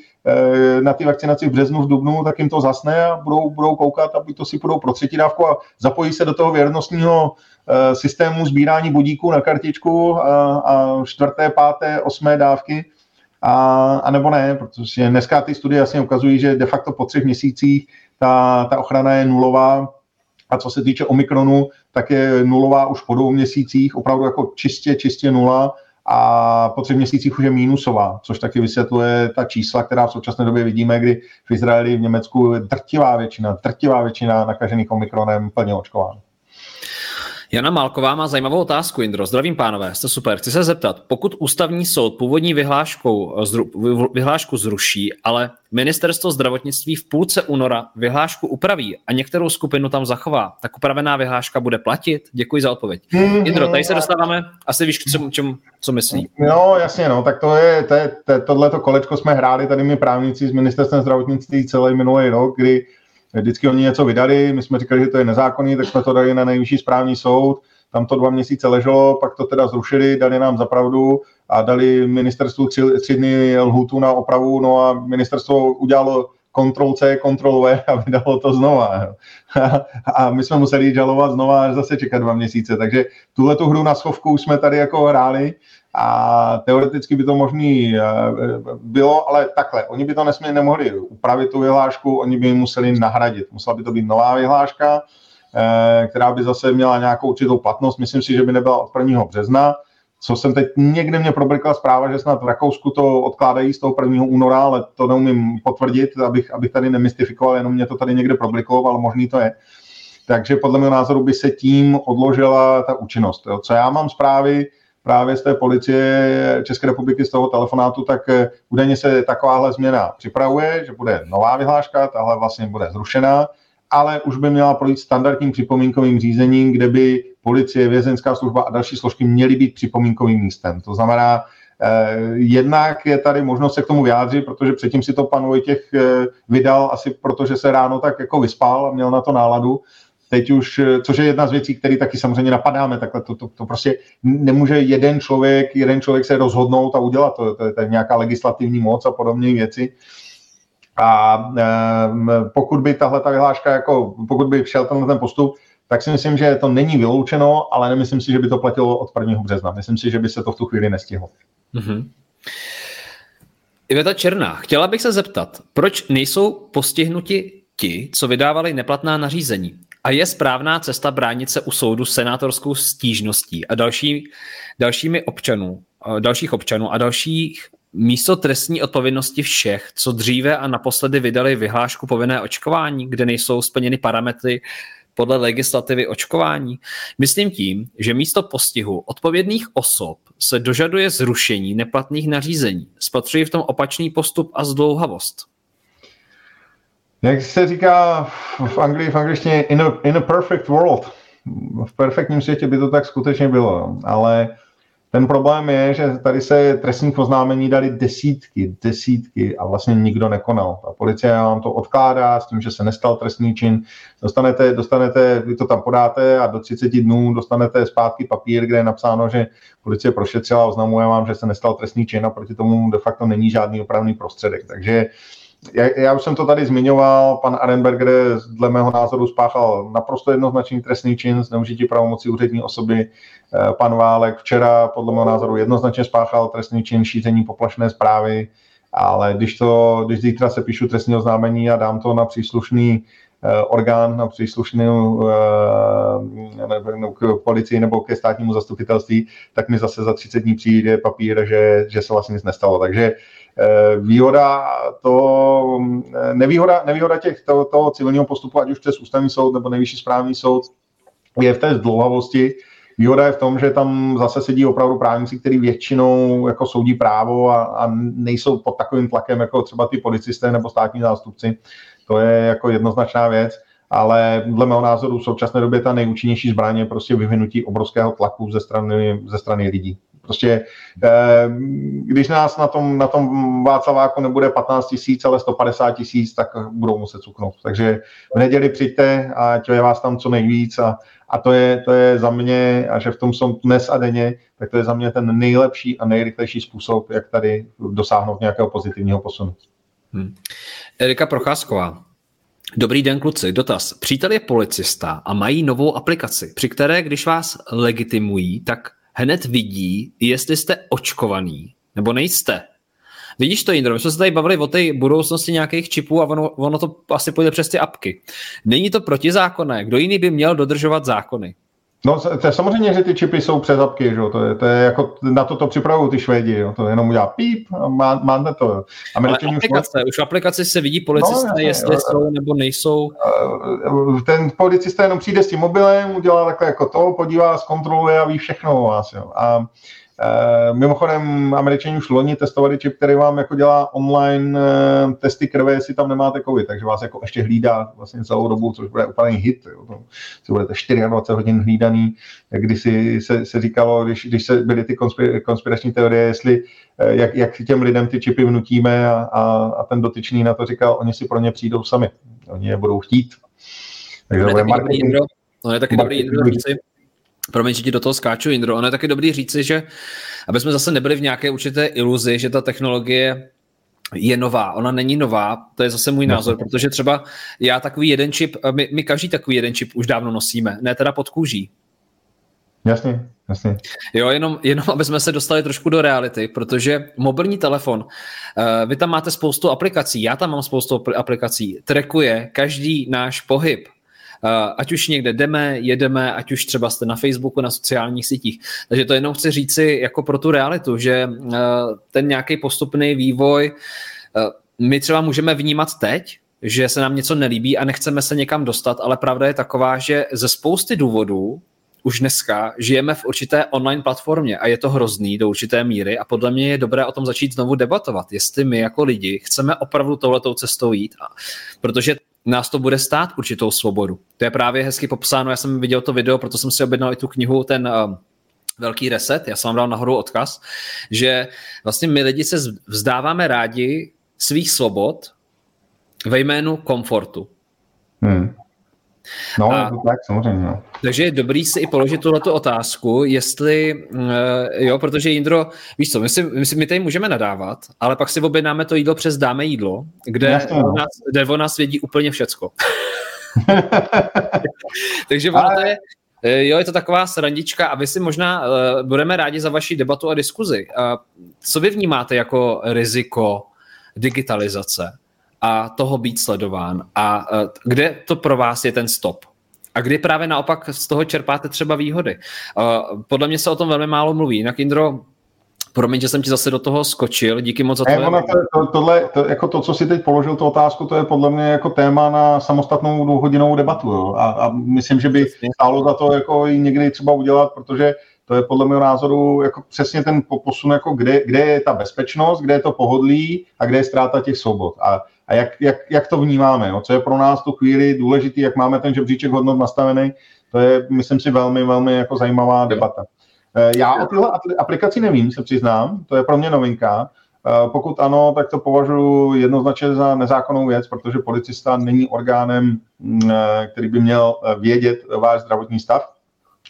B: na ty vakcinaci v březnu, v dubnu, tak jim to zasne a budou, budou koukat a to si budou pro třetí dávku a zapojí se do toho věrnostního Eh, systému sbírání budíků na kartičku a, a čtvrté, páté, osmé dávky, a, a nebo ne, protože dneska ty studie jasně ukazují, že de facto po třech měsících ta, ta ochrana je nulová. A co se týče Omikronu, tak je nulová už po dvou měsících, opravdu jako čistě, čistě nula a po třech měsících už je mínusová, což taky vysvětluje ta čísla, která v současné době vidíme, kdy v Izraeli, v Německu drtivá většina, drtivá většina nakažených Omikronem plně očkována.
A: Jana Málková má zajímavou otázku, Indro. Zdravím, pánové, jste super. Chci se zeptat, pokud ústavní soud původní vyhláškou, zru, vyhlášku zruší, ale ministerstvo zdravotnictví v půlce února vyhlášku upraví a některou skupinu tam zachová, tak upravená vyhláška bude platit? Děkuji za odpověď. Mm-hmm. Indro, tady se dostáváme, asi víš, čem, čem, co myslí.
B: No, jasně, no, tak to je, to je, to, tohleto kolečko jsme hráli tady my právníci s ministerstvem zdravotnictví celý minulý rok, kdy Vždycky oni něco vydali, my jsme říkali, že to je nezákonný, tak jsme to dali na nejvyšší správní soud, tam to dva měsíce leželo, pak to teda zrušili, dali nám zapravdu a dali ministerstvu tři, tři dny lhutu na opravu, no a ministerstvo udělalo kontrol C, kontrol V a vydalo to znova. A my jsme museli žalovat znova a zase čekat dva měsíce. Takže tuhle tu hru na schovku už jsme tady jako hráli a teoreticky by to možný eh, bylo, ale takhle, oni by to nesmě nemohli upravit tu vyhlášku, oni by ji museli nahradit. Musela by to být nová vyhláška, eh, která by zase měla nějakou určitou platnost. Myslím si, že by nebyla od 1. března, co jsem teď někde mě problikla zpráva, že snad v Rakousku to odkládají z toho 1. února, ale to neumím potvrdit, abych, abych tady nemystifikoval, jenom mě to tady někde probliklo, ale možný to je. Takže podle mého názoru by se tím odložila ta účinnost. Jo. Co já mám zprávy, právě z té policie České republiky z toho telefonátu, tak eh, údajně se takováhle změna připravuje, že bude nová vyhláška, tahle vlastně bude zrušená, ale už by měla projít standardním připomínkovým řízením, kde by policie, vězenská služba a další složky měly být připomínkovým místem. To znamená, eh, jednak je tady možnost se k tomu vyjádřit, protože předtím si to pan Vojtěch eh, vydal asi protože se ráno tak jako vyspal a měl na to náladu, teď už, eh, což je jedna z věcí, které taky samozřejmě napadáme, takhle to, to, to prostě nemůže jeden člověk, jeden člověk se rozhodnout a udělat to, to, to je nějaká legislativní moc a podobné věci. A e, pokud by tahle ta vyhláška, jako, pokud by šel tenhle ten postup, tak si myslím, že to není vyloučeno, ale nemyslím si, že by to platilo od 1. března. Myslím si, že by se to v tu chvíli nestihlo. Mm-hmm.
A: Iveta Černá, chtěla bych se zeptat, proč nejsou postihnuti ti, co vydávali neplatná nařízení? A je správná cesta bránit se u soudu senátorskou stížností a další, dalšími občanů, dalších občanů a dalších místo trestní odpovědnosti všech, co dříve a naposledy vydali vyhlášku povinné očkování, kde nejsou splněny parametry podle legislativy očkování. Myslím tím, že místo postihu odpovědných osob se dožaduje zrušení neplatných nařízení. Spatřuji v tom opačný postup a zdlouhavost.
B: Jak se říká v Anglii, v angličtině, in a, in a perfect world. V perfektním světě by to tak skutečně bylo, ale ten problém je, že tady se trestních oznámení dali desítky, desítky a vlastně nikdo nekonal. A policie vám to odkládá s tím, že se nestal trestný čin. Dostanete, dostanete, vy to tam podáte a do 30 dnů dostanete zpátky papír, kde je napsáno, že policie prošetřila, oznamuje vám, že se nestal trestný čin a proti tomu de facto není žádný opravný prostředek. Takže já, já už jsem to tady zmiňoval, pan Arenberger dle mého názoru spáchal naprosto jednoznačný trestný čin zneužití pravomocí úřední osoby. Eh, pan Válek včera podle mého názoru jednoznačně spáchal trestný čin šíření poplašné zprávy ale když, to, když zítra se píšu trestního oznámení a dám to na příslušný Eh, orgán na příslušnou eh, k policii nebo ke státnímu zastupitelství, tak mi zase za 30 dní přijde papír, že, že se vlastně nic nestalo. Takže výhoda to, nevýhoda, nevýhoda těch, toho, toho civilního postupu, ať už přes ústavní soud nebo nejvyšší správní soud, je v té zdlouhavosti, Výhoda je v tom, že tam zase sedí opravdu právníci, kteří většinou jako soudí právo a, a nejsou pod takovým tlakem jako třeba ty policisté nebo státní zástupci. To je jako jednoznačná věc, ale dle mého názoru v současné době ta nejúčinnější zbraně je prostě vyvinutí obrovského tlaku ze strany, ze strany lidí. Prostě eh, když nás na tom, na tom Václaváku nebude 15 tisíc, ale 150 tisíc, tak budou muset cuknout. Takže v neděli přijďte a je vás tam co nejvíc a, a to, je, to je za mě, a že v tom jsem dnes a denně, tak to je za mě ten nejlepší a nejrychlejší způsob, jak tady dosáhnout nějakého pozitivního posunu. Hmm.
A: Erika Procházková. Dobrý den, kluci. Dotaz. Přítel je policista a mají novou aplikaci, při které, když vás legitimují, tak hned vidí, jestli jste očkovaný nebo nejste. Vidíš to, Jindro, my jsme se tady bavili o té budoucnosti nějakých čipů a ono, ono to asi půjde přes ty apky. Není to protizákonné. Kdo jiný by měl dodržovat zákony?
B: No, to je samozřejmě, že ty čipy jsou přes apky, že? To, je, to je jako, na to to připravují ty Švédi, jo? to jenom udělá píp a má, máte to.
A: A Ale aplikace, už, už v aplikaci se vidí policisté, no, jestli jsou nebo nejsou.
B: Ten policista jenom přijde s tím mobilem, udělá takhle jako to, podívá, zkontroluje a ví všechno o vás. Jo? A Eh, mimochodem, američani už loni testovali čip, který vám jako dělá online eh, testy krve, jestli tam nemáte covid, takže vás jako ještě hlídá vlastně celou dobu, což bude úplný hit. Jo. To, si budete 24 hodin hlídaný, když si, se, se říkalo, když, když se byly ty konspirační teorie, jestli eh, jak, jak těm lidem ty čipy vnutíme a, a, a ten dotyčný na to říkal, oni si pro ně přijdou sami. Oni je budou chtít.
A: Takže to bude marketing. No je taky dobrý Indro říci, Promiň, že ti do toho skáču, Indro. Ono je taky dobrý říci, že aby jsme zase nebyli v nějaké určité iluzi, že ta technologie je nová. Ona není nová, to je zase můj no. názor, protože třeba já takový jeden čip, my, my každý takový jeden čip už dávno nosíme, ne teda pod kůží.
B: Jasně, jasně.
A: Jo, jenom, jenom aby jsme se dostali trošku do reality, protože mobilní telefon, uh, vy tam máte spoustu aplikací, já tam mám spoustu aplikací, trekuje každý náš pohyb, Eh, ať už někde jdeme, jedeme, ať už třeba jste na Facebooku, na sociálních sítích. Takže to jenom chci říci jako pro tu realitu, že eh, ten nějaký postupný vývoj eh, my třeba můžeme vnímat teď, že se nám něco nelíbí a nechceme se někam dostat, ale pravda je taková, že ze spousty důvodů už dneska žijeme v určité online platformě a je to hrozný do určité míry a podle mě je dobré o tom začít znovu debatovat, jestli my jako lidi chceme opravdu touhletou cestou jít, protože nás to bude stát určitou svobodu. To je právě hezky popsáno, já jsem viděl to video, proto jsem si objednal i tu knihu, ten uh, velký reset, já jsem vám dal nahoru odkaz, že vlastně my lidi se vzdáváme rádi svých svobod ve jménu komfortu. Hmm.
B: No, a, to tak, samozřejmě. No.
A: Takže je dobrý si i položit tuhle otázku, jestli, uh, jo, protože Jindro, víš co, my, si, my, si, my tady můžeme nadávat, ale pak si objednáme to jídlo přes dáme jídlo, kde, Jasně, no. nás, kde o nás vědí úplně všecko. *laughs* Takže ono ale... to je, eh, Jo, je to taková srandička a vy si možná uh, budeme rádi za vaši debatu a diskuzi. Uh, co vy vnímáte jako riziko digitalizace? A toho být sledován. A e, kde to pro vás je ten stop? A kdy právě naopak z toho čerpáte třeba výhody? E, podle mě se o tom velmi málo mluví. Jinak Indro, Promiň, že jsem ti zase do toho skočil, díky moc za
B: to. to, tohle, to, jako to, co si teď položil tu otázku, to je podle mě jako téma na samostatnou dvouhodinovou debatu. Jo? A, a, myslím, že by stálo za to jako i někdy třeba udělat, protože to je podle mého názoru jako přesně ten posun, jako kde, kde je ta bezpečnost, kde je to pohodlí a kde je ztráta těch svobod. A a jak, jak, jak to vnímáme, jo? co je pro nás tu chvíli důležitý, jak máme ten žebříček hodnot nastavený, to je, myslím si, velmi, velmi jako zajímavá debata. Eh, já o téhle aplikaci nevím, se přiznám, to je pro mě novinka. Eh, pokud ano, tak to považuji jednoznačně za nezákonnou věc, protože policista není orgánem, mm, eh, který by měl vědět váš zdravotní stav.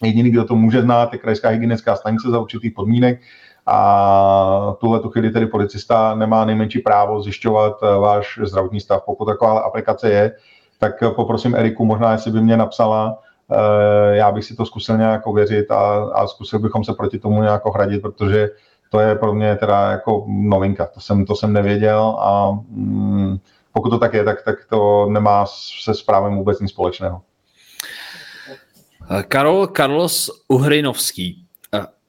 B: Jediný, kdo to může znát, je krajská hygienická stanice za určitých podmínek a tuhle tu chvíli tedy policista nemá nejmenší právo zjišťovat eh, váš zdravotní stav. Pokud taková aplikace je, tak poprosím Eriku možná, jestli by mě napsala, eh, já bych si to zkusil nějak ověřit a, a zkusil bychom se proti tomu nějak ohradit, protože to je pro mě teda jako novinka, to jsem, to jsem nevěděl a mm, pokud to tak je, tak, tak to nemá se správem vůbec nic společného.
A: Karol Carlos Uhrinovský.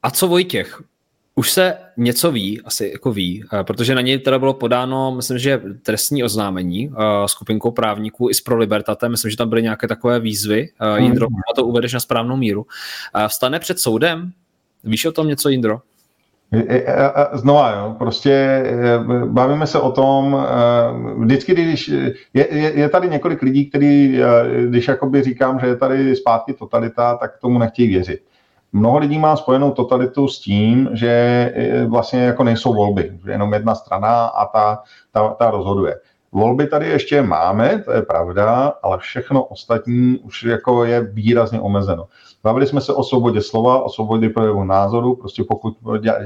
A: A co Vojtěch? Už se něco ví, asi jako ví, protože na něj teda bylo podáno, myslím, že trestní oznámení skupinkou právníků i s pro Libertate, myslím, že tam byly nějaké takové výzvy. Jindro, hmm. to uvedeš na správnou míru. Vstane před soudem? Víš o tom něco, Jindro?
B: Znova, jo, prostě bavíme se o tom, vždycky, když je, je, je tady několik lidí, kteří, když jakoby říkám, že je tady zpátky totalita, tak tomu nechtějí věřit. Mnoho lidí má spojenou totalitu s tím, že vlastně jako nejsou volby, že jenom jedna strana a ta, ta, ta rozhoduje. Volby tady ještě máme, to je pravda, ale všechno ostatní už jako je výrazně omezeno. Bavili jsme se o svobodě slova, o svobodě projevu názoru. Prostě pokud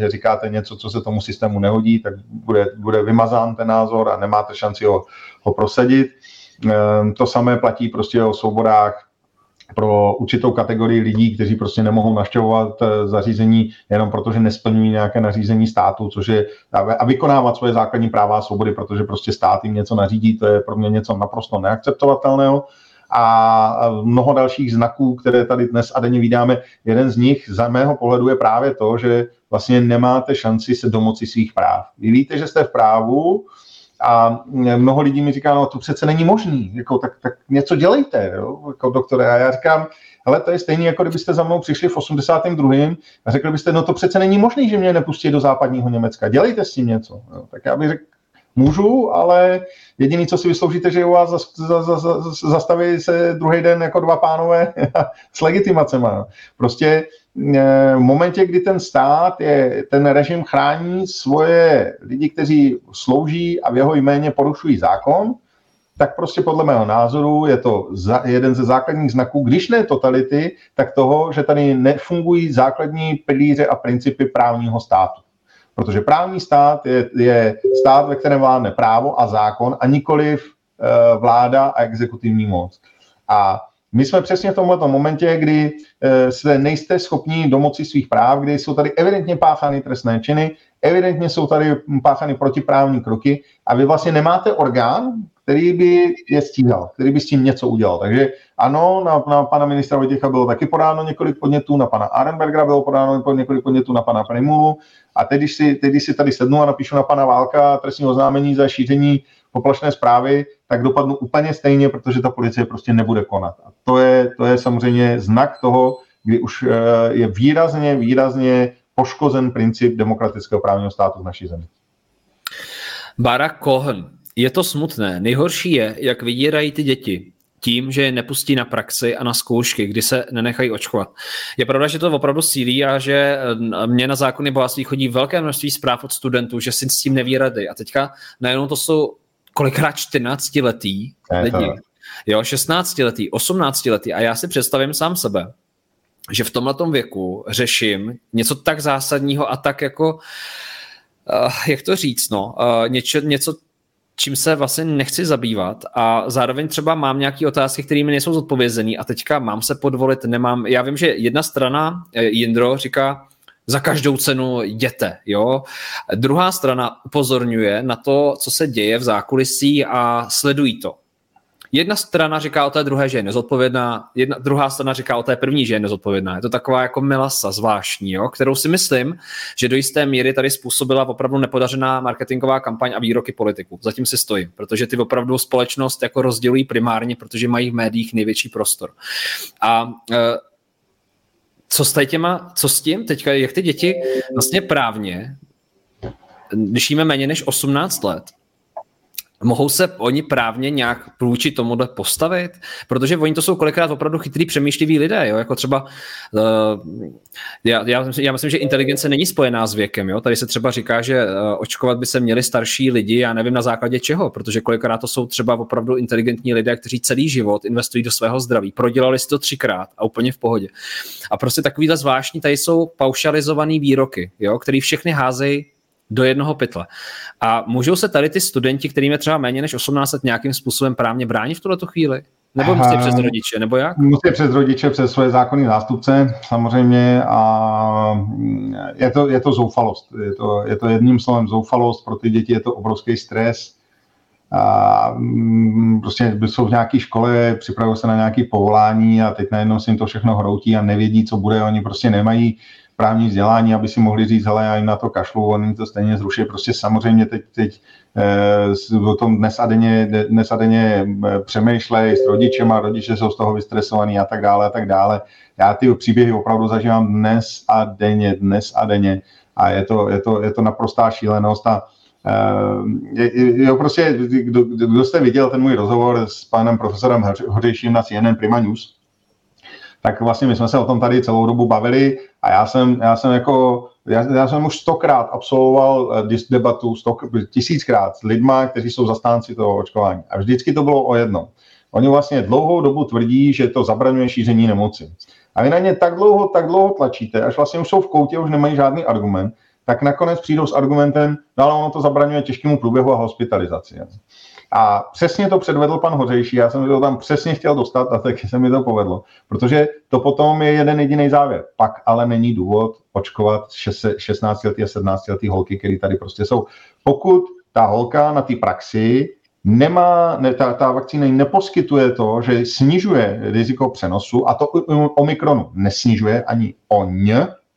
B: říkáte něco, co se tomu systému nehodí, tak bude, bude vymazán ten názor a nemáte šanci ho, ho prosadit. Ehm, to samé platí prostě o svobodách pro určitou kategorii lidí, kteří prostě nemohou naštěvovat eh, zařízení jenom proto, že nesplňují nějaké nařízení státu, což je a vykonávat svoje základní práva a svobody, protože prostě stát jim něco nařídí, to je pro mě něco naprosto neakceptovatelného a mnoho dalších znaků, které tady dnes a denně vydáme. Jeden z nich za mého pohledu je právě to, že vlastně nemáte šanci se domoci svých práv. Vy víte, že jste v právu a mnoho lidí mi říká, no to přece není možný, jako, tak, tak něco dělejte, jo, jako doktore. A já říkám, ale to je stejné, jako kdybyste za mnou přišli v 82. a řekli byste, no to přece není možné, že mě nepustí do západního Německa, dělejte s tím něco. Jo. Tak já bych řekl, můžu, ale jediný, co si vysloužíte, že u vás zastaví se druhý den jako dva pánové *laughs* s legitimacema. Prostě v momentě, kdy ten stát, je, ten režim chrání svoje lidi, kteří slouží a v jeho jméně porušují zákon, tak prostě podle mého názoru je to za, jeden ze základních znaků, když ne totality, tak toho, že tady nefungují základní pilíře a principy právního státu. Protože právní stát je, je stát, ve kterém vládne právo a zákon a nikoliv uh, vláda a exekutivní moc. A my jsme přesně v tomto momentě, kdy uh, se nejste schopni domoci svých práv, kdy jsou tady evidentně páchány trestné činy, evidentně jsou tady páchány protiprávní kroky a vy vlastně nemáte orgán, který by je stíhal, který by s tím něco udělal. Takže ano, na, na pana ministra Vojtěcha bylo taky podáno několik podnětů, na pana Arenbergera bylo podáno několik podnětů, na pana Primulu. A teď když, si, teď, když si tady sednu a napíšu na pana Válka trestní oznámení za šíření poplašné zprávy, tak dopadnu úplně stejně, protože ta policie prostě nebude konat. A to je, to je samozřejmě znak toho, kdy už eh, je výrazně, výrazně poškozen princip demokratického právního státu v naší zemi.
A: Barack Cohen. Je to smutné. Nejhorší je, jak vydírají ty děti tím, že je nepustí na praxi a na zkoušky, kdy se nenechají očkovat. Je pravda, že to opravdu sílí a že eh, mě na zákony bohatství chodí velké množství zpráv od studentů, že si s tím neví rady. A teďka najednou to jsou kolikrát 14 letý lidi. Jo, 16 letý, 18 letý. A já si představím sám sebe, že v tomhle věku řeším něco tak zásadního a tak jako, uh, jak to říct, no, uh, něco, něco čím se vlastně nechci zabývat a zároveň třeba mám nějaké otázky, které mi nejsou zodpovězené a teďka mám se podvolit, nemám. Já vím, že jedna strana, eh, Jindro, říká, za každou cenu jděte, jo. Druhá strana upozorňuje na to, co se děje v zákulisí a sledují to. Jedna strana říká o té druhé, že je nezodpovědná, jedna, druhá strana říká o té první, že je nezodpovědná. Je to taková jako melasa zvláštní, jo, kterou si myslím, že do jisté míry tady způsobila opravdu nepodařená marketingová kampaň a výroky politiků. Zatím si stojím, protože ty opravdu společnost jako rozdělují primárně, protože mají v médiích největší prostor. A e, co s těma, co s tím? Teďka, jak ty děti vlastně právně, když jíme méně než 18 let, Mohou se oni právně nějak vůči tomu postavit? Protože oni to jsou kolikrát opravdu chytrý, přemýšliví lidé, jo? jako třeba uh, já, já, myslím, já myslím, že inteligence není spojená s věkem, jo? tady se třeba říká, že uh, očkovat by se měli starší lidi, já nevím na základě čeho, protože kolikrát to jsou třeba opravdu inteligentní lidé, kteří celý život investují do svého zdraví, prodělali si to třikrát a úplně v pohodě. A prostě takovýhle zvláštní, tady jsou paušalizované výroky, jo? který všechny házejí do jednoho pytle. A můžou se tady ty studenti, kterým je třeba méně než 18 let, nějakým způsobem právně bránit v tuto chvíli? Nebo musí přes rodiče, nebo jak?
B: Musí přes rodiče, přes své zákonní zástupce, samozřejmě, a mm, je to, je to zoufalost. Je to, je to jedním slovem zoufalost, pro ty děti je to obrovský stres. A mm, prostě jsou v nějaké škole, připravují se na nějaké povolání a teď najednou si jim to všechno hroutí a nevědí, co bude. Oni prostě nemají právní vzdělání, aby si mohli říct, ale já jim na to kašlu, oni to stejně zruší. Prostě samozřejmě teď, teď eh, o tom dnes a denně, dnes a denně eh, přemýšlej s rodičema, rodiče jsou z toho vystresovaní a tak dále a tak dále. Já ty příběhy opravdu zažívám dnes a denně, dnes a denně a je to, je to, je to naprostá šílenost a je, jo, prostě, kdo, kdo jste viděl ten můj rozhovor s panem profesorem Hořejším na CNN Prima News, tak vlastně my jsme se o tom tady celou dobu bavili a já jsem, já jsem jako, já, já jsem už stokrát absolvoval eh, debatu, stok, tisíckrát s lidma, kteří jsou zastánci toho očkování. A vždycky to bylo o jednom. Oni vlastně dlouhou dobu tvrdí, že to zabraňuje šíření nemoci. A vy na ně tak dlouho, tak dlouho tlačíte, až vlastně už jsou v koutě, už nemají žádný argument, tak nakonec přijdou s argumentem, no ale ono to zabraňuje těžkému průběhu a hospitalizaci. A přesně to předvedl pan Hořejší, já jsem to tam přesně chtěl dostat a taky se mi to povedlo, protože to potom je jeden jediný závěr. Pak ale není důvod očkovat 16 letý a 17 letý holky, které tady prostě jsou. Pokud ta holka na té praxi nemá, ne, ta, ta vakcína neposkytuje to, že snižuje riziko přenosu a to Omikronu nesnižuje ani o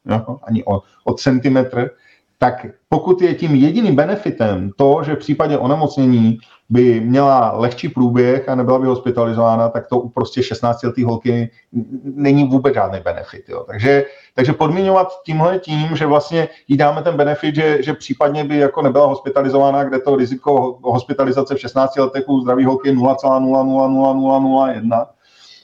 B: jo, ani o, o centimetr, tak pokud je tím jediným benefitem to, že v případě onemocnění by měla lehčí průběh a nebyla by hospitalizována, tak to u prostě 16 letý holky není vůbec žádný benefit. Jo. Takže, takže podmiňovat tímhle tím, že vlastně jí dáme ten benefit, že, že případně by jako nebyla hospitalizována, kde to riziko hospitalizace v 16 letech u zdraví holky je 0,0000001,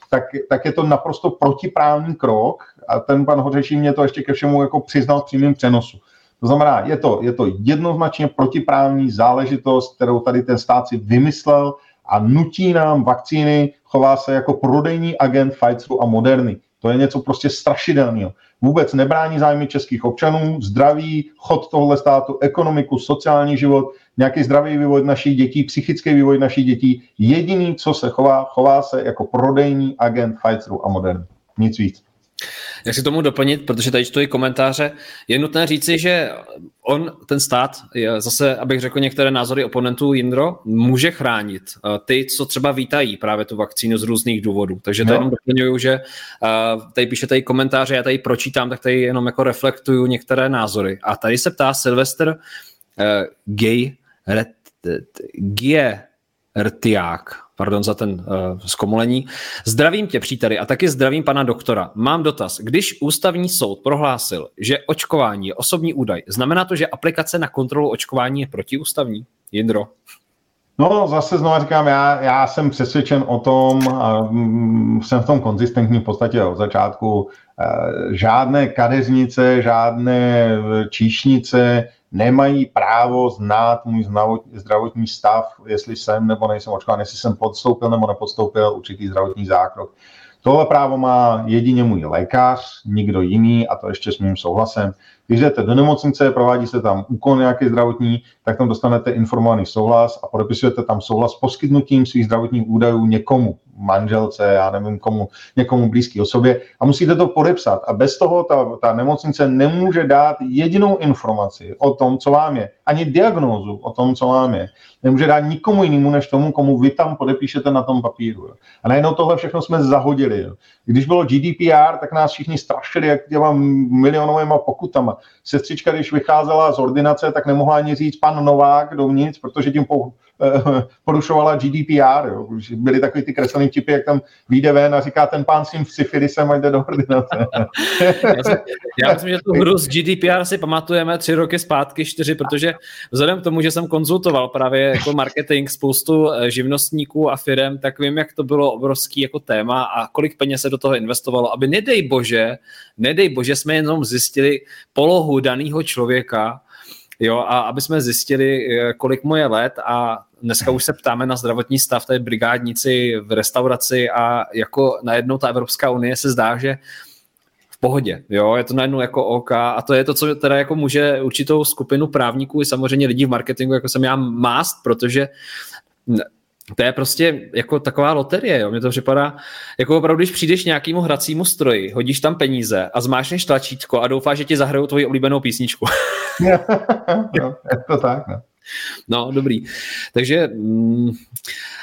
B: tak, tak je to naprosto protiprávní krok a ten pan Hořeší mě to ještě ke všemu jako přiznal v přímém přenosu. To znamená, je to, je to jednoznačně protiprávní záležitost, kterou tady ten stát si vymyslel a nutí nám vakcíny, chová se jako prodejní agent Pfizeru a Moderny. To je něco prostě strašidelného. Vůbec nebrání zájmy českých občanů, zdraví, chod tohle státu, ekonomiku, sociální život, nějaký zdravý vývoj našich dětí, psychický vývoj našich dětí. Jediný, co se chová, chová se jako prodejní agent Pfizeru a Moderny. Nic víc.
A: Jak si tomu doplnit, protože tady čtu i komentáře, je nutné říci, že on, ten stát, zase, abych řekl některé názory oponentů Jindro, může chránit eh, ty, co třeba vítají právě tu vakcínu z různých důvodů. Takže to jenom doplňuju, že uh, tady píše tady komentáře, já tady pročítám, tak tady jenom jako reflektuju některé názory. A tady se ptá Silvester uh, Gay Gie Rtiák, pardon za ten uh, zkomolení. Zdravím tě, příteli, a taky zdravím pana doktora. Mám dotaz. Když ústavní soud prohlásil, že očkování je osobní údaj, znamená to, že aplikace na kontrolu očkování je protiústavní? Jindro.
B: No, zase znovu říkám, já, já jsem přesvědčen o tom, mm, jsem v tom konzistentní v podstatě od začátku, eh, žádné kadeřnice, žádné číšnice, nemají právo znát můj zdravotní stav, jestli jsem nebo nejsem očkován, jestli jsem podstoupil nebo nepodstoupil určitý zdravotní zákrok. Tohle právo má jedině můj lékař, nikdo jiný a to ještě s mým souhlasem. Když jdete do nemocnice, provádí se tam úkon nějaký zdravotní, tak tam dostanete informovaný souhlas a podepisujete tam souhlas s poskytnutím svých zdravotních údajů někomu, manželce, já nevím komu, někomu blízké osobě a musíte to podepsat. A bez toho ta, ta nemocnice nemůže dát jedinou informaci o tom, co vám je, ani diagnózu o tom, co vám je. Nemůže dát nikomu jinému, než tomu, komu vy tam podepíšete na tom papíru. Jo. A najednou tohle všechno jsme zahodili. Jo. Když bylo GDPR, tak nás všichni strašili, jak těma milionovými pokutama. Sestřička, když vycházela z ordinace, tak nemohla ani říct pan Novák dovnitř, protože tím Eh, *laughs* porušovala GDPR. Jo. Byly takový ty kreslený vtipy, jak tam vyjde ven a říká ten pán s tím syfilisem a jde do ordinace. *laughs*
A: já, já myslím, že tu hru z GDPR si pamatujeme tři roky zpátky, čtyři, protože vzhledem k tomu, že jsem konzultoval právě jako marketing spoustu eh, živnostníků a firm, tak vím, jak to bylo obrovský jako téma a kolik peněz se do toho investovalo, aby nedej bože, nedej bože, jsme jenom zjistili polohu daného člověka, jo, a aby jsme zjistili, eh, kolik mu je let a dneska už se ptáme na zdravotní stav té brigádnici v restauraci a jako najednou ta Evropská unie se zdá, že v pohodě, jo, je to najednou jako OK a to je to, co teda jako může určitou skupinu právníků i samozřejmě lidí v marketingu, jako jsem já mást, protože to je prostě jako taková loterie, jo. Mně to připadá, jako opravdu, když přijdeš nějakému hracímu stroji, hodíš tam peníze a zmášneš tlačítko a doufáš, že ti zahrajou tvoji oblíbenou písničku. *laughs*
B: je to tak, no.
A: No, dobrý. Takže mm,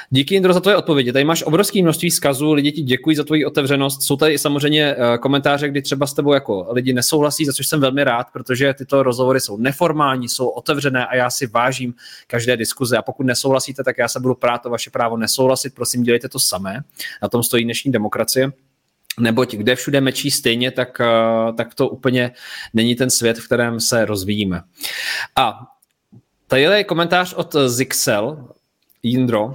A: díky Indro za tvoje odpovědi. Tady máš obrovské množství zkazů, lidi ti děkuji za tvoji otevřenost. Jsou tady samozřejmě uh, komentáře, kdy třeba s tebou jako lidi nesouhlasí, za což jsem velmi rád, protože tyto rozhovory jsou neformální, jsou otevřené a já si vážím každé diskuze. A pokud nesouhlasíte, tak já se budu prát o vaše právo nesouhlasit. Prosím, dělejte to samé. Na tom stojí dnešní demokracie neboť kde všude mečí stejně, tak, uh, tak to úplně není ten svět, v kterém se rozvíjíme. A Tady je komentář od Zixel, Jindro.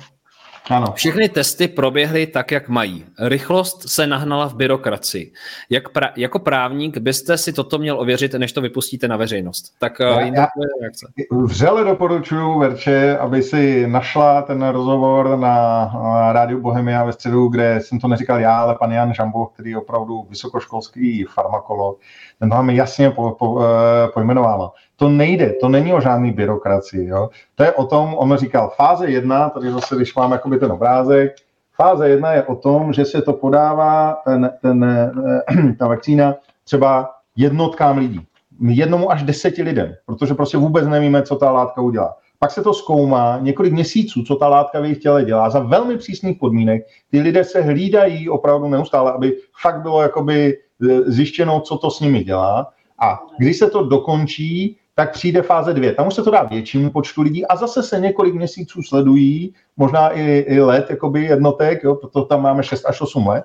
A: Ano. Všechny testy proběhly tak, jak mají. Rychlost se nahnala v byrokracii. Jak pra, jako právník byste si toto měl ověřit, než to vypustíte na veřejnost. Tak já,
B: Jindro, já reakce. Vřele doporučuji Verče, aby si našla ten rozhovor na, na Rádiu Bohemia ve středu, kde jsem to neříkal já, ale pan Jan Žambo, který je opravdu vysokoškolský farmakolog, ten to máme jasně po, po, eh, pojmenovával to nejde, to není o žádný byrokracii. Jo? To je o tom, on říkal, fáze jedna, tady zase, když mám jakoby ten obrázek, fáze jedna je o tom, že se to podává, ten, ten, eh, *clears throat* ta vakcína, třeba jednotkám lidí, jednomu až deseti lidem, protože prostě vůbec nevíme, co ta látka udělá. Pak se to zkoumá několik měsíců, co ta látka v jejich těle dělá, za velmi přísných podmínek. Ty lidé se hlídají opravdu neustále, aby fakt bylo jakoby eh, zjištěno, co to s nimi dělá. A když se to dokončí, tak přijde fáze dvě. Tam už se to dá většímu počtu lidí a zase se několik měsíců sledují, možná i, i let jakoby jednotek, jo, proto tam máme 6 až 8 let.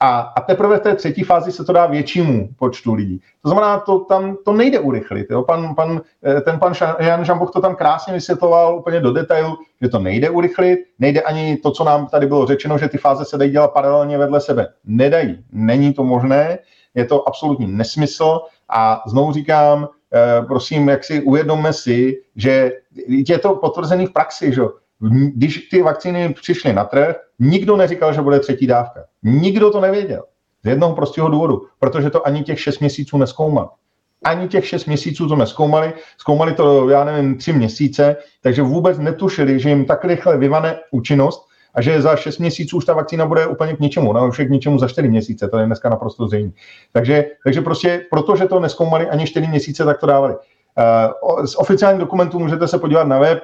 B: A, a teprve v té třetí fázi se to dá většímu počtu lidí. To znamená, to tam to nejde urychlit. Jo. Pan, pan, eh, ten pan Jan Žamboch to tam krásně vysvětloval úplně do detailu, že to nejde urychlit, nejde ani to, co nám tady bylo řečeno, že ty fáze se dají dělat paralelně vedle sebe. Nedají. Není to možné, je to absolutní nesmysl a znovu říkám, prosím, jak si uvědomme si, že je to potvrzený v praxi, že když ty vakcíny přišly na trh, nikdo neříkal, že bude třetí dávka. Nikdo to nevěděl. Z jednoho prostého důvodu, protože to ani těch šest měsíců neskoumal. Ani těch šest měsíců to neskoumali, zkoumali to, já nevím, tři měsíce, takže vůbec netušili, že jim tak rychle vyvane účinnost a že za 6 měsíců už ta vakcína bude úplně k ničemu, ona už je k ničemu za 4 měsíce, to je dneska naprosto zřejmé. Takže, takže prostě, protože to neskoumali ani 4 měsíce, tak to dávali. Uh, z oficiálních dokumentů můžete se podívat na web,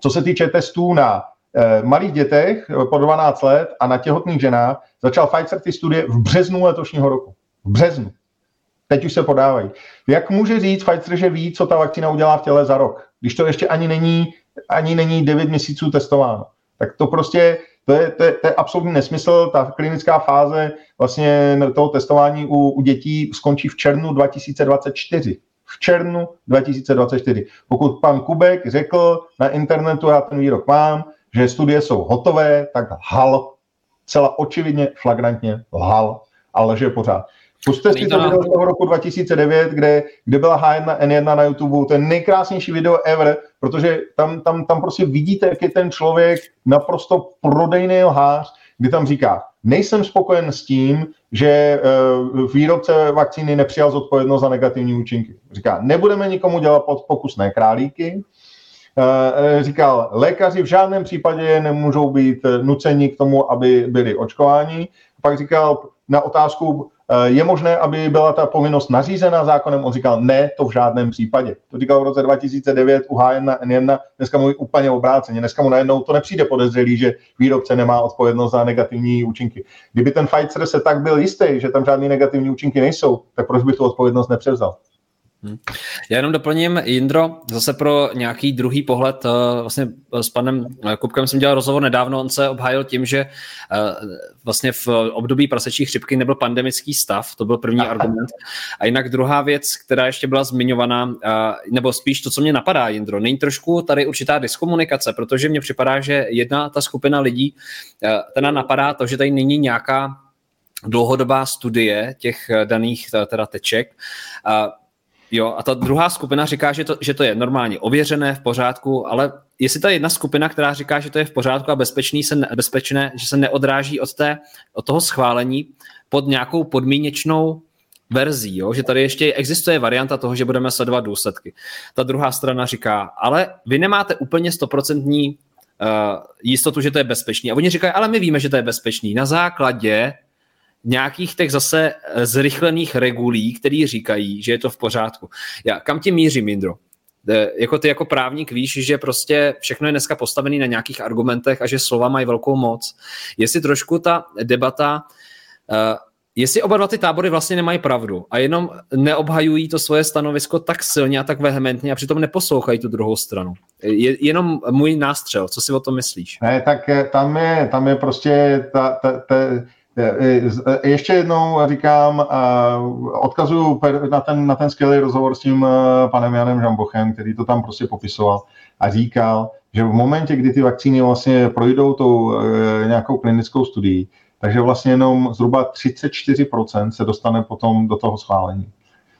B: co se týče testů na uh, malých dětech po 12 let a na těhotných ženách, začal Pfizer ty studie v březnu letošního roku. V březnu. Teď už se podávají. Jak může říct Pfizer, že ví, co ta vakcína udělá v těle za rok, když to ještě ani není, ani není 9 měsíců testováno? Tak to prostě, to je, to je, to je absolutní nesmysl. Ta klinická fáze vlastně toho testování u, u dětí skončí v červnu 2024. V červnu 2024. Pokud pan Kubek řekl na internetu, já ten výrok mám, že studie jsou hotové, tak hal. Celá očividně, flagrantně lhal a lže pořád. Puste si to video z toho roku 2009, kde, kde byla H1N1 na YouTube, to je nejkrásnější video ever, protože tam, tam, tam prostě vidíte, jak je ten člověk naprosto prodejný lhář, kdy tam říká, nejsem spokojen s tím, že uh, výrobce vakcíny nepřijal zodpovědnost za negativní účinky. Říká, nebudeme nikomu dělat pokusné králíky, Uh, říkal, lékaři v žádném případě nemůžou být nuceni k tomu, aby byli očkováni. Pak říkal na otázku, Eh, je možné, aby byla ta povinnost nařízena zákonem? On říkal, ne, to v žádném případě. To říkal v roce 2009 u H1N1, dneska mluví úplně obráceně. Dneska mu najednou to nepřijde podezřelý, že výrobce nemá odpovědnost za negativní účinky. Kdyby ten Pfizer se tak byl jistý, že tam žádné negativní účinky nejsou, tak proč by tu odpovědnost nepřevzal?
A: Hmm. Já jenom doplním, Jindro, zase pro nějaký druhý pohled, eh, vlastně s panem eh, Kupkem jsem dělal rozhovor nedávno, on se obhájil tím, že eh, vlastně v období prasečí chřipky nebyl pandemický stav, to byl první argument. A jinak druhá věc, která ještě byla zmiňovaná, nebo spíš to, co mě napadá, Jindro, není trošku tady určitá diskomunikace, protože mně připadá, že jedna ta skupina lidí, teda napadá to, že tady není nějaká dlouhodobá studie těch daných teda teček, Jo, a ta druhá skupina říká, že to, že to je normálně ověřené, v pořádku, ale jestli ta jedna skupina, která říká, že to je v pořádku a bezpečný, se, bezpečné, že se neodráží od, té, od toho schválení pod nějakou podmínečnou verzí, jo? že tady ještě existuje varianta toho, že budeme sledovat důsledky. Ta druhá strana říká, ale vy nemáte úplně stoprocentní jistotu, že to je bezpečný. A oni říkají, ale my víme, že to je bezpečný. Na základě nějakých těch zase zrychlených regulí, který říkají, že je to v pořádku. Já, kam ti mířím, Mindro? jako ty jako právník víš, že prostě všechno je dneska postavené na nějakých argumentech a že slova mají velkou moc. Jestli trošku ta debata, uh, jestli oba dva ty tábory vlastně nemají pravdu a jenom neobhajují to svoje stanovisko tak silně a tak vehementně a přitom neposlouchají tu druhou stranu. Je jenom můj nástřel, co si o tom myslíš?
B: Ne, tak eh, tam je, tam je prostě ta, ta, ta, ještě jednou říkám, odkazuju na ten, na ten skvělý rozhovor s tím panem Janem Žambochem, který to tam prostě popisoval a říkal, že v momentě, kdy ty vakcíny vlastně projdou tou nějakou klinickou studií, takže vlastně jenom zhruba 34% se dostane potom do toho schválení.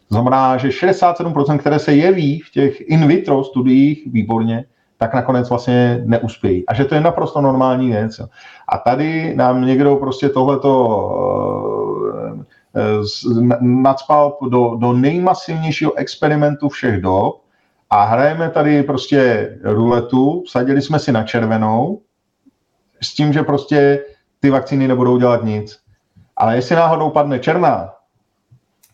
B: To znamená, že 67%, které se jeví v těch in vitro studiích výborně, tak nakonec vlastně neuspějí. A že to je naprosto normální věc. A tady nám někdo prostě tohleto uh, nadspal do, do nejmasivnějšího experimentu všech dob a hrajeme tady prostě ruletu, vsadili jsme si na červenou s tím, že prostě ty vakcíny nebudou dělat nic. Ale jestli náhodou padne černá,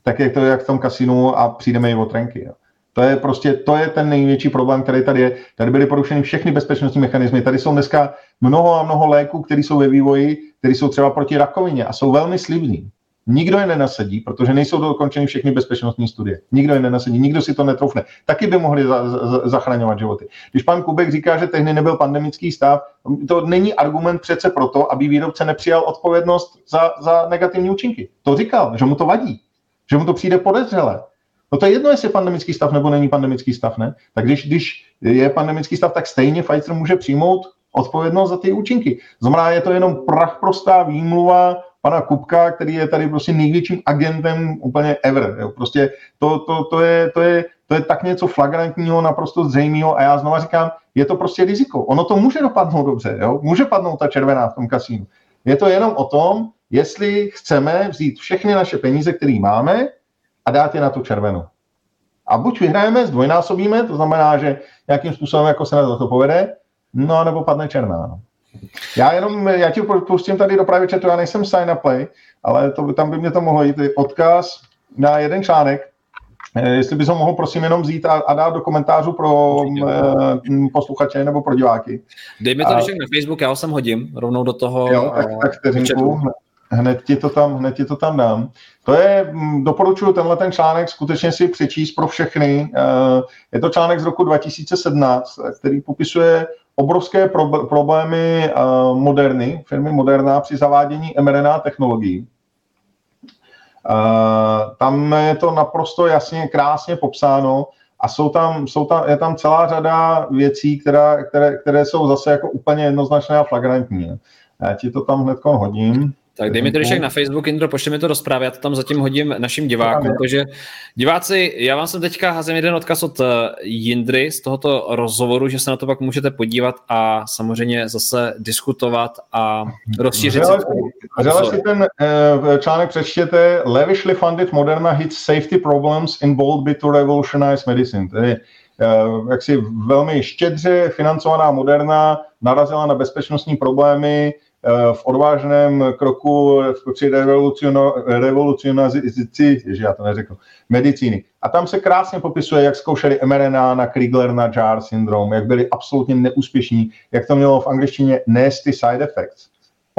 B: tak je to jak v tom kasinu a přijdeme i o trenky. Jo. To je prostě, to je ten největší problém, který tady je. Tady byly porušeny všechny bezpečnostní mechanismy. Tady jsou dneska mnoho a mnoho léků, které jsou ve vývoji, které jsou třeba proti rakovině a jsou velmi slibní. Nikdo je nenasadí, protože nejsou dokončeny všechny bezpečnostní studie. Nikdo je nenasadí, nikdo si to netroufne. Taky by mohli za, za, zachraňovat životy. Když pan Kubek říká, že tehdy nebyl pandemický stav, to není argument přece proto, aby výrobce nepřijal odpovědnost za, za negativní účinky. To říkal, že mu to vadí, že mu to přijde podezřelé. No to je jedno, jestli je pandemický stav nebo není pandemický stav, ne? Tak když, když je pandemický stav, tak stejně Pfizer může přijmout odpovědnost za ty účinky. Znamená, je to jenom prach prostá výmluva pana Kupka, který je tady prostě největším agentem úplně ever. Jo. Prostě to, to, to, je, to, je, to je tak něco flagrantního, naprosto zřejmého a já znova říkám, je to prostě riziko. Ono to může dopadnout dobře, jo. může padnout ta červená v tom kasínu. Je to jenom o tom, jestli chceme vzít všechny naše peníze, které máme, a dát je na tu červenou. A buď vyhrajeme, zdvojnásobíme, to znamená, že nějakým způsobem jako se na to povede, no nebo padne černá. No. Já jenom, já ti pustím tady do právě chatu, já nejsem sign up play, ale to, tam by mě to mohlo jít odkaz na jeden článek, eh, jestli bys ho mohl prosím jenom vzít a, a dát do komentářů pro uh, posluchače nebo pro diváky.
A: Dej mi to a, na Facebook, já ho sem hodím rovnou do toho.
B: Jo, tak, tak vteřinku, hned ti to tam, hned ti to tam dám. To je, mm, doporučuji tenhle ten článek skutečně si přečíst pro všechny. Eh, je to článek z roku 2017, který popisuje obrovské problémy eh, Moderny, firmy Moderna při zavádění mRNA technologií. Eh, tam je to naprosto jasně, krásně popsáno a jsou tam, jsou tam, je tam celá řada věcí, která, které, které jsou zase jako úplně jednoznačné a flagrantní. Já ti to tam hned hodím.
A: Tak dej mi to když na Facebook, Indro, pošli mi to do zprávy, já to tam zatím hodím našim divákům, protože diváci, já vám jsem teďka házím jeden odkaz od eh, Jindry z tohoto rozhovoru, že se na to pak můžete podívat a samozřejmě zase diskutovat a rozšířit.
B: Řele si ten uh, článek přečtěte, lavishly funded Moderna hits safety problems involved by to revolutionize medicine. Tedy uh, jaksi velmi štědře financovaná Moderna narazila na bezpečnostní problémy, Eh, v odvážném kroku při revolucionazici, že já to neřeknu, medicíny. A tam se krásně popisuje, jak zkoušeli mRNA na Krigler na Jar syndrom, jak byli absolutně neúspěšní, jak to mělo v angličtině nasty side effects.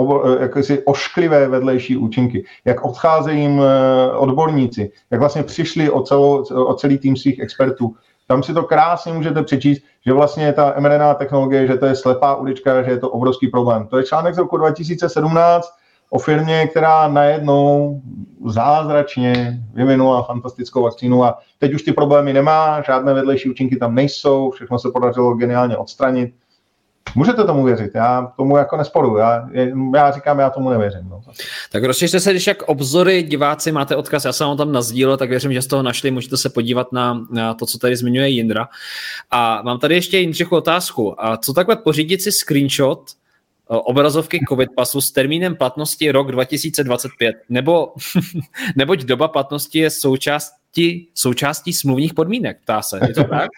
B: Eh, jakési ošklivé vedlejší účinky, jak odcházejí jim eh, odborníci, jak vlastně přišli o, celou, o celý tým svých expertů tam si to krásně můžete přečíst, že vlastně ta mRNA technologie, že to je slepá ulička, že je to obrovský problém. To je článek z roku 2017 o firmě, která najednou zázračně vyvinula fantastickou vakcínu a teď už ty problémy nemá, žádné vedlejší účinky tam nejsou, všechno se podařilo geniálně odstranit. Můžete tomu věřit, já tomu jako nesporu, já, já říkám, já tomu nevěřím. No.
A: Tak rozšiřte se, když jak obzory diváci máte odkaz, já jsem vám tam nazdílel, tak věřím, že z toho našli, můžete se podívat na, na to, co tady zmiňuje Jindra. A mám tady ještě Jindřichu otázku, a co takhle pořídit si screenshot obrazovky COVID pasu s termínem platnosti rok 2025, nebo *laughs* neboť doba platnosti je součást ti součástí smluvních podmínek, ptá se. Je to *laughs* tak?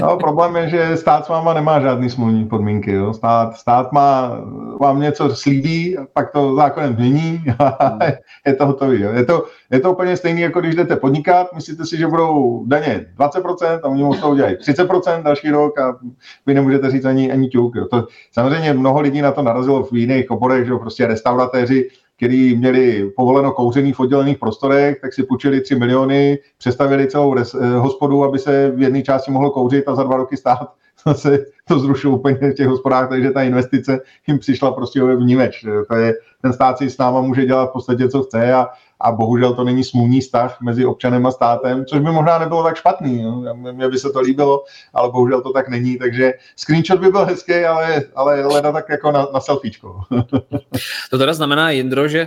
B: no, problém je, že stát s váma nemá žádný smluvní podmínky. Jo. Stát, stát má, vám něco slíbí, pak to zákonem změní a hmm. *laughs* je to hotový. Jo. Je, to, je to úplně stejné, jako když jdete podnikat, myslíte si, že budou daně 20% a oni musí udělat 30% další rok a vy nemůžete říct ani, ani ťuk. Jo. To, samozřejmě mnoho lidí na to narazilo v jiných oborech, že jo, prostě restauratéři, který měli povoleno kouření v oddělených prostorech, tak si půjčili 3 miliony, přestavili celou res, eh, hospodu, aby se v jedné části mohlo kouřit a za dva roky stát *laughs* se to zrušilo úplně v těch hospodách, takže ta investice jim přišla prostě vnímeč. To je, ten stát si s náma může dělat v podstatě, co chce a, a bohužel to není smluvní vztah mezi občanem a státem, což by možná nebylo tak špatný. No. Mně by se to líbilo, ale bohužel to tak není, takže screenshot by byl hezký, ale, ale leda tak jako na, na selfiečko. *laughs*
A: to teda znamená, Jindro, že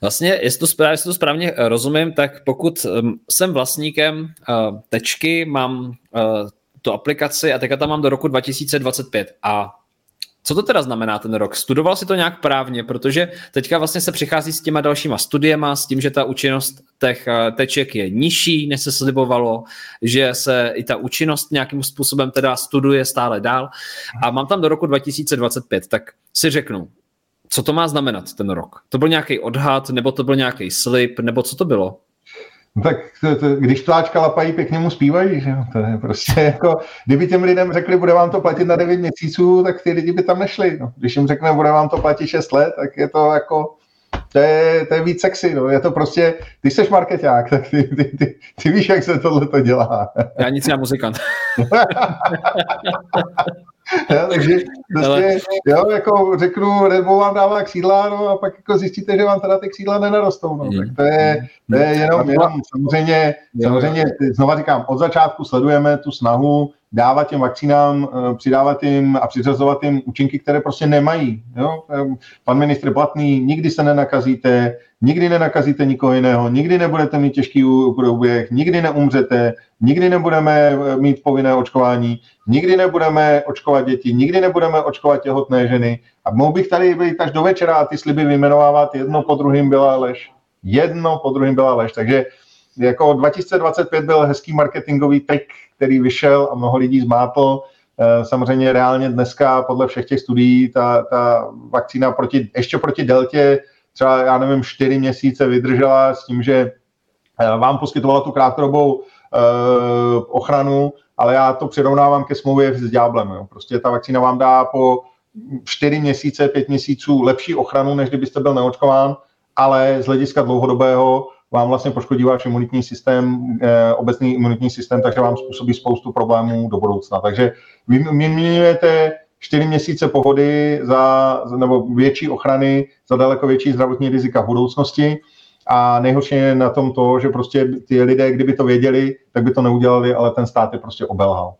A: Vlastně, jestli to, správně, jestli to správně eh, rozumím, tak pokud jsem vlastníkem uh, tečky, mám uh, tu aplikaci a teďka tam mám do roku 2025 a co to teda znamená ten rok? Studoval si to nějak právně, protože teďka vlastně se přichází s těma dalšíma studiema, s tím, že ta účinnost těch eh, teček je nižší, než se slibovalo, že se i ta účinnost nějakým způsobem teda studuje stále dál a mám tam do roku 2025, tak si řeknu, co to má znamenat ten rok? To byl nějaký odhad, nebo to byl nějaký slib, nebo co to bylo?
B: No tak to, to, když tláčka lapají, pěkně mu zpívají, že To je prostě jako, kdyby těm lidem řekli, bude vám to platit na 9 měsíců, tak ty lidi by tam nešli. No. Když jim řekne, bude vám to platit 6 let, tak je to jako, to je, to je víc sexy, no. je to prostě, ty jsi marketák, tak ty, ty, ty, ty víš, jak se tohle to dělá.
A: Já nic já muzikant. *laughs* *laughs*
B: takže prostě, jo, jako řeknu, Red Bull vám dává křídla, no a pak jako zjistíte, že vám teda ty křídla nenarostou, no, tak to je, to je jenom, jenom samozřejmě, samozřejmě, znova říkám, od začátku sledujeme tu snahu dávat těm vakcínám, eh, přidávat jim a přiřazovat jim účinky, které prostě nemají. Jo? Pan ministr Blatný, nikdy se nenakazíte, nikdy nenakazíte nikoho jiného, nikdy nebudete mít těžký průběh, nikdy neumřete, nikdy nebudeme eh, mít povinné očkování, nikdy nebudeme očkovat děti, nikdy nebudeme očkovat těhotné ženy. A mohl bych tady být až do večera a ty sliby vyjmenovávat, jedno po druhém byla lež. Jedno po druhém byla lež. Takže jako 2025 byl hezký marketingový trik, který vyšel a mnoho lidí zmátl. Eh, samozřejmě reálně dneska podle všech těch studií ta, ta vakcína proti, ještě proti deltě třeba, já nevím, čtyři měsíce vydržela s tím, že eh, vám poskytovala tu krátkodobou uh, ochranu, ale já to přirovnávám ke smlouvě s ďáblem. Jo. Prostě ta vakcína vám dá po čtyři měsíce, pět měsíců lepší ochranu, než kdybyste byl neočkován, ale z hlediska dlouhodobého vám vlastně poškodí váš imunitní systém, eh, obecný imunitní systém, takže vám způsobí spoustu problémů do budoucna. Takže vy vyměňujete čtyři měsíce pohody za, nebo větší ochrany za daleko větší zdravotní rizika v budoucnosti. A nejhorší je na tom to, že prostě ty lidé, kdyby to věděli, tak by to neudělali, ale ten stát je prostě obelhal.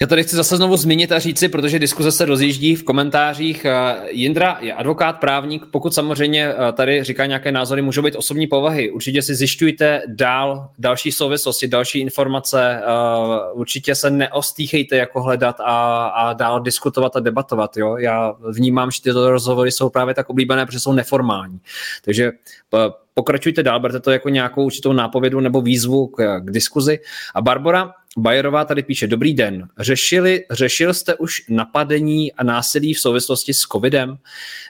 A: Já tady chci zase znovu zmínit a říci, protože diskuze se rozjíždí v komentářích. Eh, Jindra je advokát, právník, pokud samozřejmě eh, tady říká nějaké názory, můžou být osobní povahy. Určitě si zjišťujte dál další souvislosti, další informace. Eh, určitě se neostýchejte jako hledat a, a dál diskutovat a debatovat. Jo? Já vnímám, že tyto rozhovory jsou právě tak oblíbené, protože jsou neformální. Takže pokračujte dál, berte to jako nějakou určitou nápovědu nebo výzvu k, k diskuzi. A Barbara, Bajerová tady píše, dobrý den, řešili, řešil jste už napadení a násilí v souvislosti s covidem?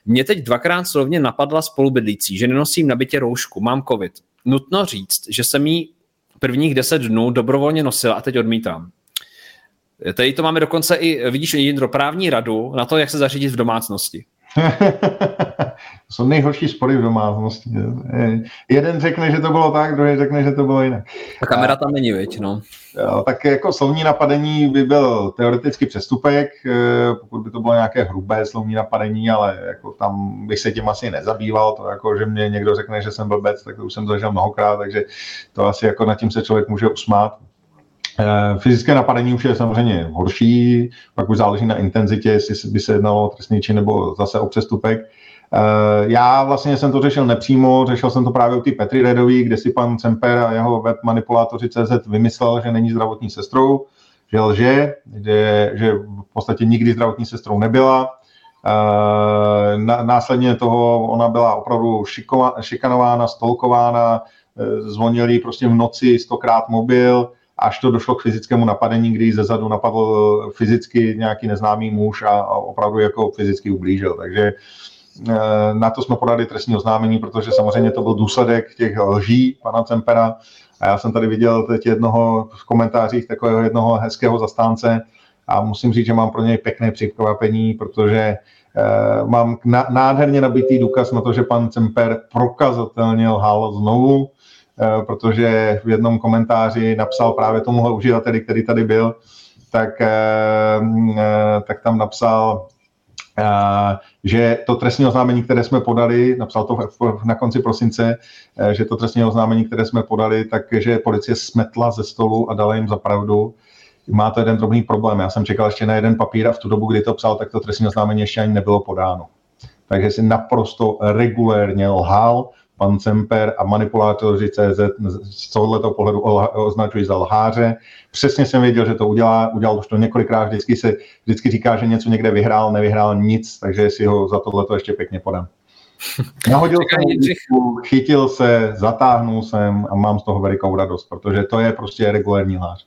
A: Mě teď dvakrát slovně napadla spolubydlící, že nenosím na bytě roušku, mám covid. Nutno říct, že jsem jí prvních deset dnů dobrovolně nosila a teď odmítám. Tady to máme dokonce i, vidíš, Jindro, právní radu na to, jak se zařídit v domácnosti.
B: To jsou nejhorší spory v domácnosti. Jeden řekne, že to bylo tak, druhý řekne, že to bylo jinak.
A: A kamera tam není, viď, no.
B: Tak jako slovní napadení by byl teoreticky přestupek, eh, pokud by to bylo nějaké hrubé slovní napadení, ale jako tam bych se tím asi nezabýval, to jako, že mě někdo řekne, že jsem blbec, tak to už jsem zažil mnohokrát, takže to asi jako nad tím se člověk může usmát. Eh, fyzické napadení už je samozřejmě horší, pak už záleží na intenzitě, jestli by se jednalo o trestný čin nebo zase o přestupek. Eh, já vlastně jsem to řešil nepřímo, řešil jsem to právě u ty Petry Redový, kde si pan Cemper a jeho web manipulátoři CZ vymyslel, že není zdravotní sestrou, že lže, že, že v podstatě nikdy zdravotní sestrou nebyla. Eh, následně toho ona byla opravdu šikanována, stolkována, zvonili prostě v noci stokrát mobil, až to došlo k fyzickému napadení, kdy ze zadu napadl fyzicky nějaký neznámý muž a, a opravdu jako fyzicky ublížil. Takže na to jsme podali trestní oznámení, protože samozřejmě to byl důsledek těch lží pana Cempera. A já jsem tady viděl teď jednoho v komentářích takového jednoho hezkého zastánce a musím říct, že mám pro něj pěkné překvapení, protože uh, mám nádherně nabitý důkaz na to, že pan Cemper prokazatelně lhal znovu, protože v jednom komentáři napsal právě tomuhle uživateli, který tady byl, tak, uh, tak tam napsal, že to trestní oznámení, které jsme podali, napsal to na konci prosince, že to trestní oznámení, které jsme podali, takže policie smetla ze stolu a dala jim za pravdu, má to jeden drobný problém. Já jsem čekal ještě na jeden papír a v tu dobu, kdy to psal, tak to trestní oznámení ještě ani nebylo podáno. Takže si naprosto regulérně lhal pan Cemper a manipulátoři CZ z tohoto pohledu označují za lháře. Přesně jsem věděl, že to udělá, udělal už to několikrát, vždycky se vždycky říká, že něco někde vyhrál, nevyhrál nic, takže si ho za tohle ještě pěkně podám. *laughs* Nahodil jsem, chytil se, zatáhnul jsem a mám z toho velikou radost, protože to je prostě regulární lhář.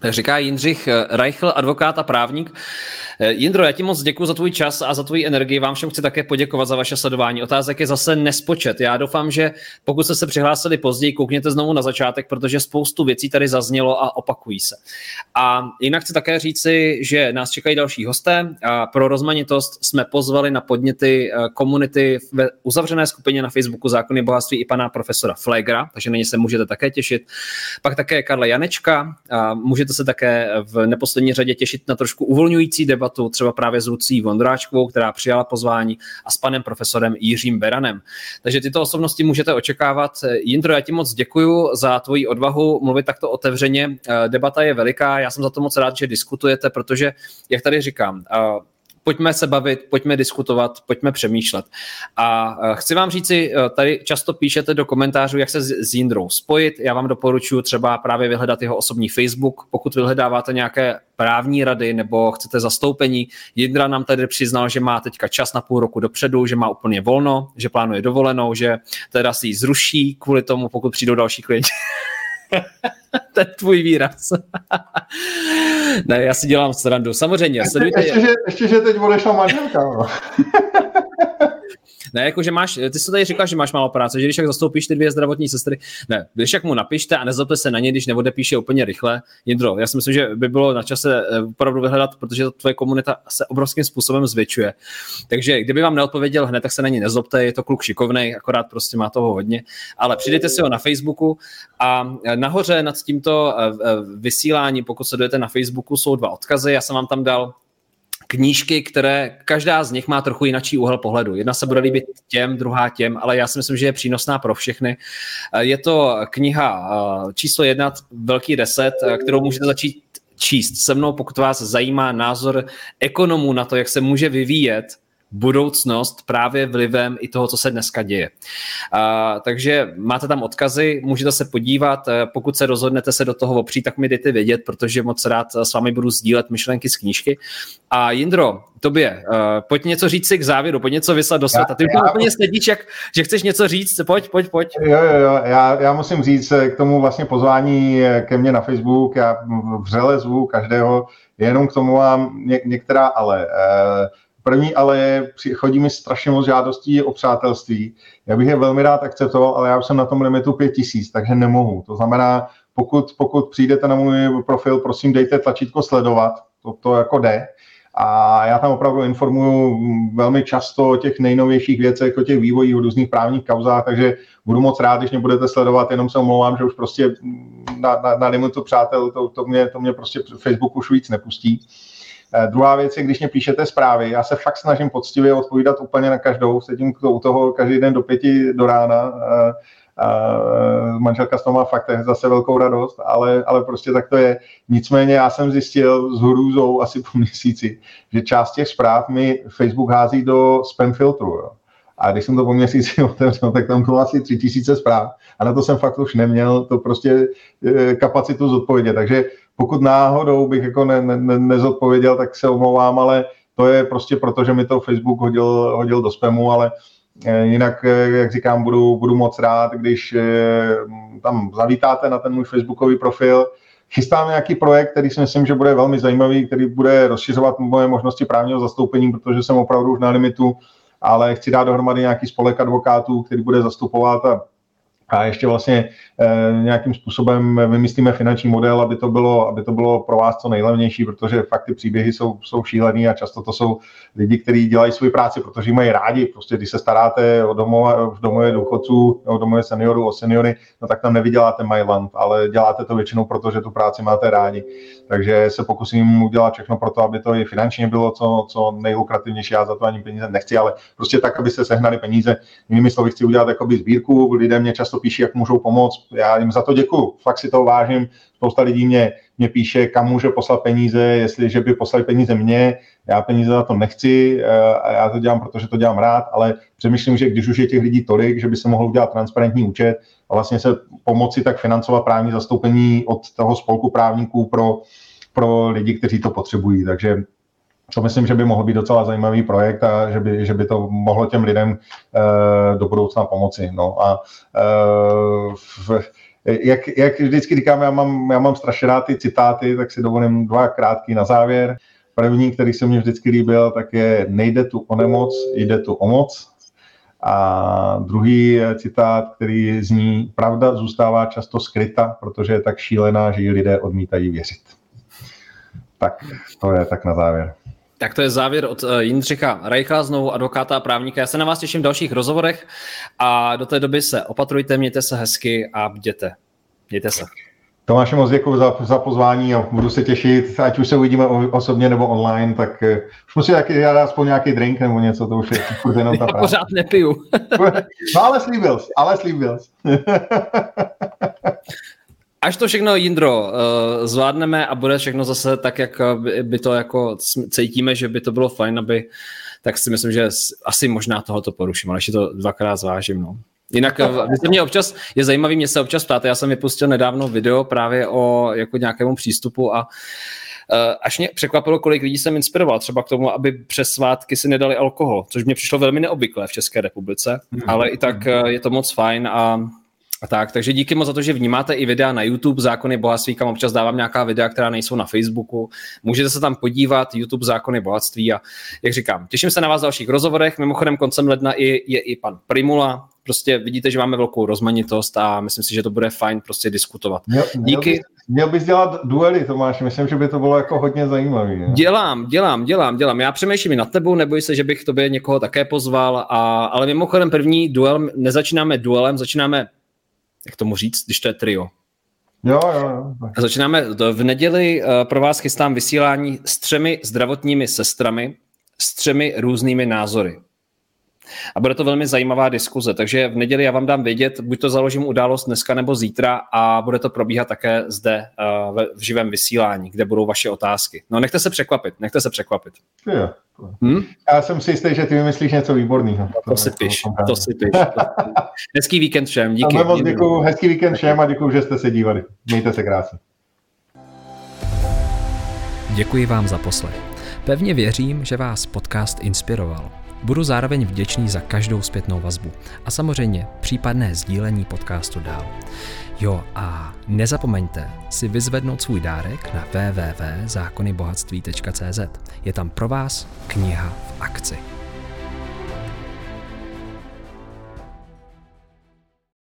A: Tak říká Jindřich Reichl, advokát a právník. Eh, Jindro, já ti moc děkuji za tvůj čas a za tvůj energii. Vám všem chci také poděkovat za vaše sledování. Otázek je zase nespočet. Já doufám, že pokud jste se přihlásili později, koukněte znovu na začátek, protože spoustu věcí tady zaznělo a opakují se. A jinak chci také říci, že nás čekají další hosté. A pro rozmanitost jsme pozvali na podněty eh, komunity ve uzavřené skupině na Facebooku Zákony bohatství i pana profesora Flegra, takže na ně se můžete také těšit. Pak také Karla Janečka. A můžete se také v neposlední řadě těšit na trošku uvolňující debatu debatu třeba právě s Lucí Vondráčkovou, která přijala pozvání a s panem profesorem Jiřím Beranem. Takže tyto osobnosti můžete očekávat. Jindro, já ti moc děkuji za tvoji odvahu mluvit takto otevřeně. Debata je veliká, já jsem za to moc rád, že diskutujete, protože, jak tady říkám, pojďme se bavit, pojďme diskutovat, pojďme přemýšlet. A e, chci vám říci, e, tady často píšete do komentářů, jak se s Jindrou spojit. Já vám doporučuji třeba právě vyhledat jeho osobní Facebook. Pokud vyhledáváte nějaké právní rady nebo chcete zastoupení, Jindra nám tady přiznal, že má teďka čas na půl roku dopředu, že má úplně volno, že plánuje dovolenou, že teda si ji zruší kvůli tomu, pokud přijdou další klienti. *laughs* *laughs* to je tvůj výraz. *laughs* ne, já si dělám srandu. Samozřejmě,
B: sledujte... Ještě, že, ještě, že teď odešla manželka. No. *laughs*
A: Ne, jako, že máš, ty jsi tady říkal, že máš málo práce, že když jak zastoupíš ty dvě zdravotní sestry, ne, když jak mu napište a nezlobte se na ně, když neodepíše úplně rychle. Jindro, já si myslím, že by bylo na čase eh, opravdu vyhledat, protože tvoje komunita se obrovským způsobem zvětšuje. Takže kdyby vám neodpověděl hned, tak se na ní nezlobte, je to kluk šikovný, akorát prostě má toho hodně. Ale přidejte si ho na Facebooku a eh, nahoře nad tímto eh, vysílání, pokud se dojete na Facebooku, jsou dva odkazy. Já jsem vám tam dal knížky, které každá z nich má trochu jiný úhel pohledu. Jedna se bude líbit těm, druhá těm, ale já si myslím, že je přínosná pro všechny. Je to kniha eh, číslo jedna, Velký reset, eh, kterou můžete začít číst se mnou, pokud vás zajímá názor ekonomů na to, jak se může vyvíjet budoucnost právě vlivem i toho, co se dneska děje. A, takže máte tam odkazy, můžete se podívat, pokud se rozhodnete se do toho opřít, tak mi dejte vědět, protože moc rád s vámi budu sdílet myšlenky z knížky. A Jindro, tobě, uh, pojď něco říct si k závěru, pojď něco vyslat do světa. Ty já, úplně sedíš, jak, že chceš něco říct, pojď, pojď, pojď.
B: Jo, jo, jo, já, já musím říct k tomu vlastně pozvání ke mně na Facebook, já vřele zvu každého, jenom k tomu mám ně, některá ale. Uh, První ale je, chodí mi strašně moc žádostí o přátelství. Já bych je velmi rád akceptoval, ale já už jsem na tom limitu 5000, takže nemohu. To znamená, pokud, pokud přijdete na můj profil, prosím dejte tlačítko sledovat, to, to jako jde. A já tam opravdu informuju velmi často o těch nejnovějších věcech, o těch vývojích, o různých právních kauzách, takže budu moc rád, když mě budete sledovat, jenom se omlouvám, že už prostě na, na, na limitu přátel to, to, mě, to mě prostě Facebook už víc nepustí. Eh, druhá věc je, když mě píšete zprávy, já se fakt snažím poctivě odpovídat úplně na každou, sedím u toho každý den do pěti do rána, a, eh, eh, manželka z toho má fakt zase velkou radost, ale, ale prostě tak to je. Nicméně já jsem zjistil s hrůzou asi po *laughs* měsíci, že část těch zpráv mi Facebook hází do spam filtru. Jo. A když jsem to po měsíci *laughs* otevřel, tak tam bylo asi tři tisíce zpráv. A na to jsem fakt už neměl to prostě kapacitu zodpovědět. Takže pokud náhodou bych jako ne, ne, nezodpověděl, tak se omlouvám, ale to je prostě proto, že mi to Facebook hodil, hodil do spamu, ale Jinak, jak říkám, budu, budu moc rád, když tam zavítáte na ten můj facebookový profil, Chystáme nějaký projekt, který si myslím, že bude velmi zajímavý, který bude rozšiřovat moje možnosti právního zastoupení, protože jsem opravdu už na limitu, ale chci dát dohromady nějaký spolek advokátů, který bude zastupovat a a ještě vlastně nějakým způsobem vymyslíme finanční model, aby to bylo, aby to bylo pro vás co nejlevnější, protože fakt ty příběhy jsou, jsou šílený a často to jsou lidi, kteří dělají svoji práci, protože mají rádi. Prostě když se staráte o domova, v domově důchodců, o domově seniorů, o seniory, no tak tam nevyděláte Myland, ale děláte to většinou, protože tu práci máte rádi. Takže se pokusím udělat všechno pro to, aby to i finančně bylo co, co nejlukrativnější. Já za to ani peníze nechci, ale prostě tak, aby se sehnali peníze. Jinými slovy chci udělat jakoby sbírku, lidé mě často píší, jak můžou pomoct. Já jim za to děkuju, fakt si to vážím. Spousta lidí mě, mě píše, kam může poslat peníze, jestliže by poslali peníze mně. Já peníze za to nechci eh, a já to dělám, protože to dělám rád, ale přemýšlím, že když už je těch lidí tolik, že by se mohl udělat transparentní účet a vlastně se pomoci tak financovat právní zastoupení od toho spolku právníků pro, pro lidi, kteří to potřebují. Takže to myslím, že by mohl být docela zajímavý projekt a že by, že by to mohlo těm lidem uh, do budoucna pomoci. No a uh, v, jak, jak vždycky říkám, já mám, já mám strašně rád ty citáty, tak si dovolím dva krátký na závěr. První, který se mně vždycky líbil, tak je nejde tu o nemoc, jde tu o moc. A druhý citát, který zní, pravda zůstává často skryta, protože je tak šílená, že ji lidé odmítají věřit. Tak to je tak na závěr.
A: Tak to je závěr od eh, Jindřicha Rejcha, znovu advokáta a právníka. Já se na vás těším v dalších rozhovorech a do té doby se opatrujte, mějte se hezky a bděte. Mějte se.
B: Tomáši, moc děkuji za, za pozvání a budu se těšit, ať už se uvidíme osobně nebo online, tak uh, už musím nějaký, já aspoň nějaký drink nebo něco, to už je *laughs*
A: jenom ta Já pořád nepiju. *laughs*
B: no ale slíbil jsi, ale slíbil jsi. *laughs*
A: Až to všechno, Jindro, uh, zvládneme a bude všechno zase tak, jak by, by to jako cítíme, že by to bylo fajn, aby, tak si myslím, že asi možná tohoto poruším, ale ještě to dvakrát zvážím. No. Jinak eh, vy mě občas, je zajímavý, mě se občas ptáte, já jsem vypustil nedávno video právě o jako nějakému přístupu a až mě překvapilo, kolik lidí jsem inspiroval třeba k tomu, aby přes svátky si nedali alkohol, což mě přišlo velmi neobvyklé v České republice, mm. ale i tak je to moc fajn a a tak, takže díky moc za to, že vnímáte i videa na YouTube, zákony bohatství, kam občas dávám nějaká videa, která nejsou na Facebooku. Můžete se tam podívat, YouTube zákony bohatství a jak říkám, těším se na vás v dalších rozhovorech. Mimochodem koncem ledna je, je i pan Primula, prostě vidíte, že máme velkou rozmanitost a myslím si, že to bude fajn prostě diskutovat.
B: Měl, Díky. Měl bys, měl bys dělat duely, Tomáš, myslím, že by to bylo jako hodně zajímavé.
A: Dělám, dělám, dělám, dělám. Já přemýšlím i nad tebou, neboj se, že bych tobě někoho také pozval, a, ale mimochodem první duel, nezačínáme duelem, začínáme jak tomu říct, když to je trio.
B: Jo, jo, jo.
A: Začínáme v neděli, eh, pro vás chystám vysílání s třemi zdravotními sestrami, s třemi různými názory. A bude to velmi zajímavá diskuze, takže v neděli já vám dám vědět, buď to založím událost dneska nebo zítra a bude to probíhat také zde uh, v živém vysílání, kde budou vaše otázky. No nechte se překvapit, nechte se překvapit.
B: Jo. Hmm? Já jsem si jistý, že ty vymyslíš něco výborného.
A: To, to si piš, to si piš. Hezký víkend všem, díky.
B: A moc děkuju, hezký víkend všem a děkuju, že jste se dívali. Mějte se krásně.
C: Děkuji vám za poslech. Pevně věřím, že vás podcast inspiroval. Budu zároveň vděčný za každou zpětnou vazbu a samozřejmě případné sdílení podcastu dál. Jo a nezapomeňte si vyzvednout svůj dárek na www.zákonybohatství.cz. Je tam pro vás kniha v akci.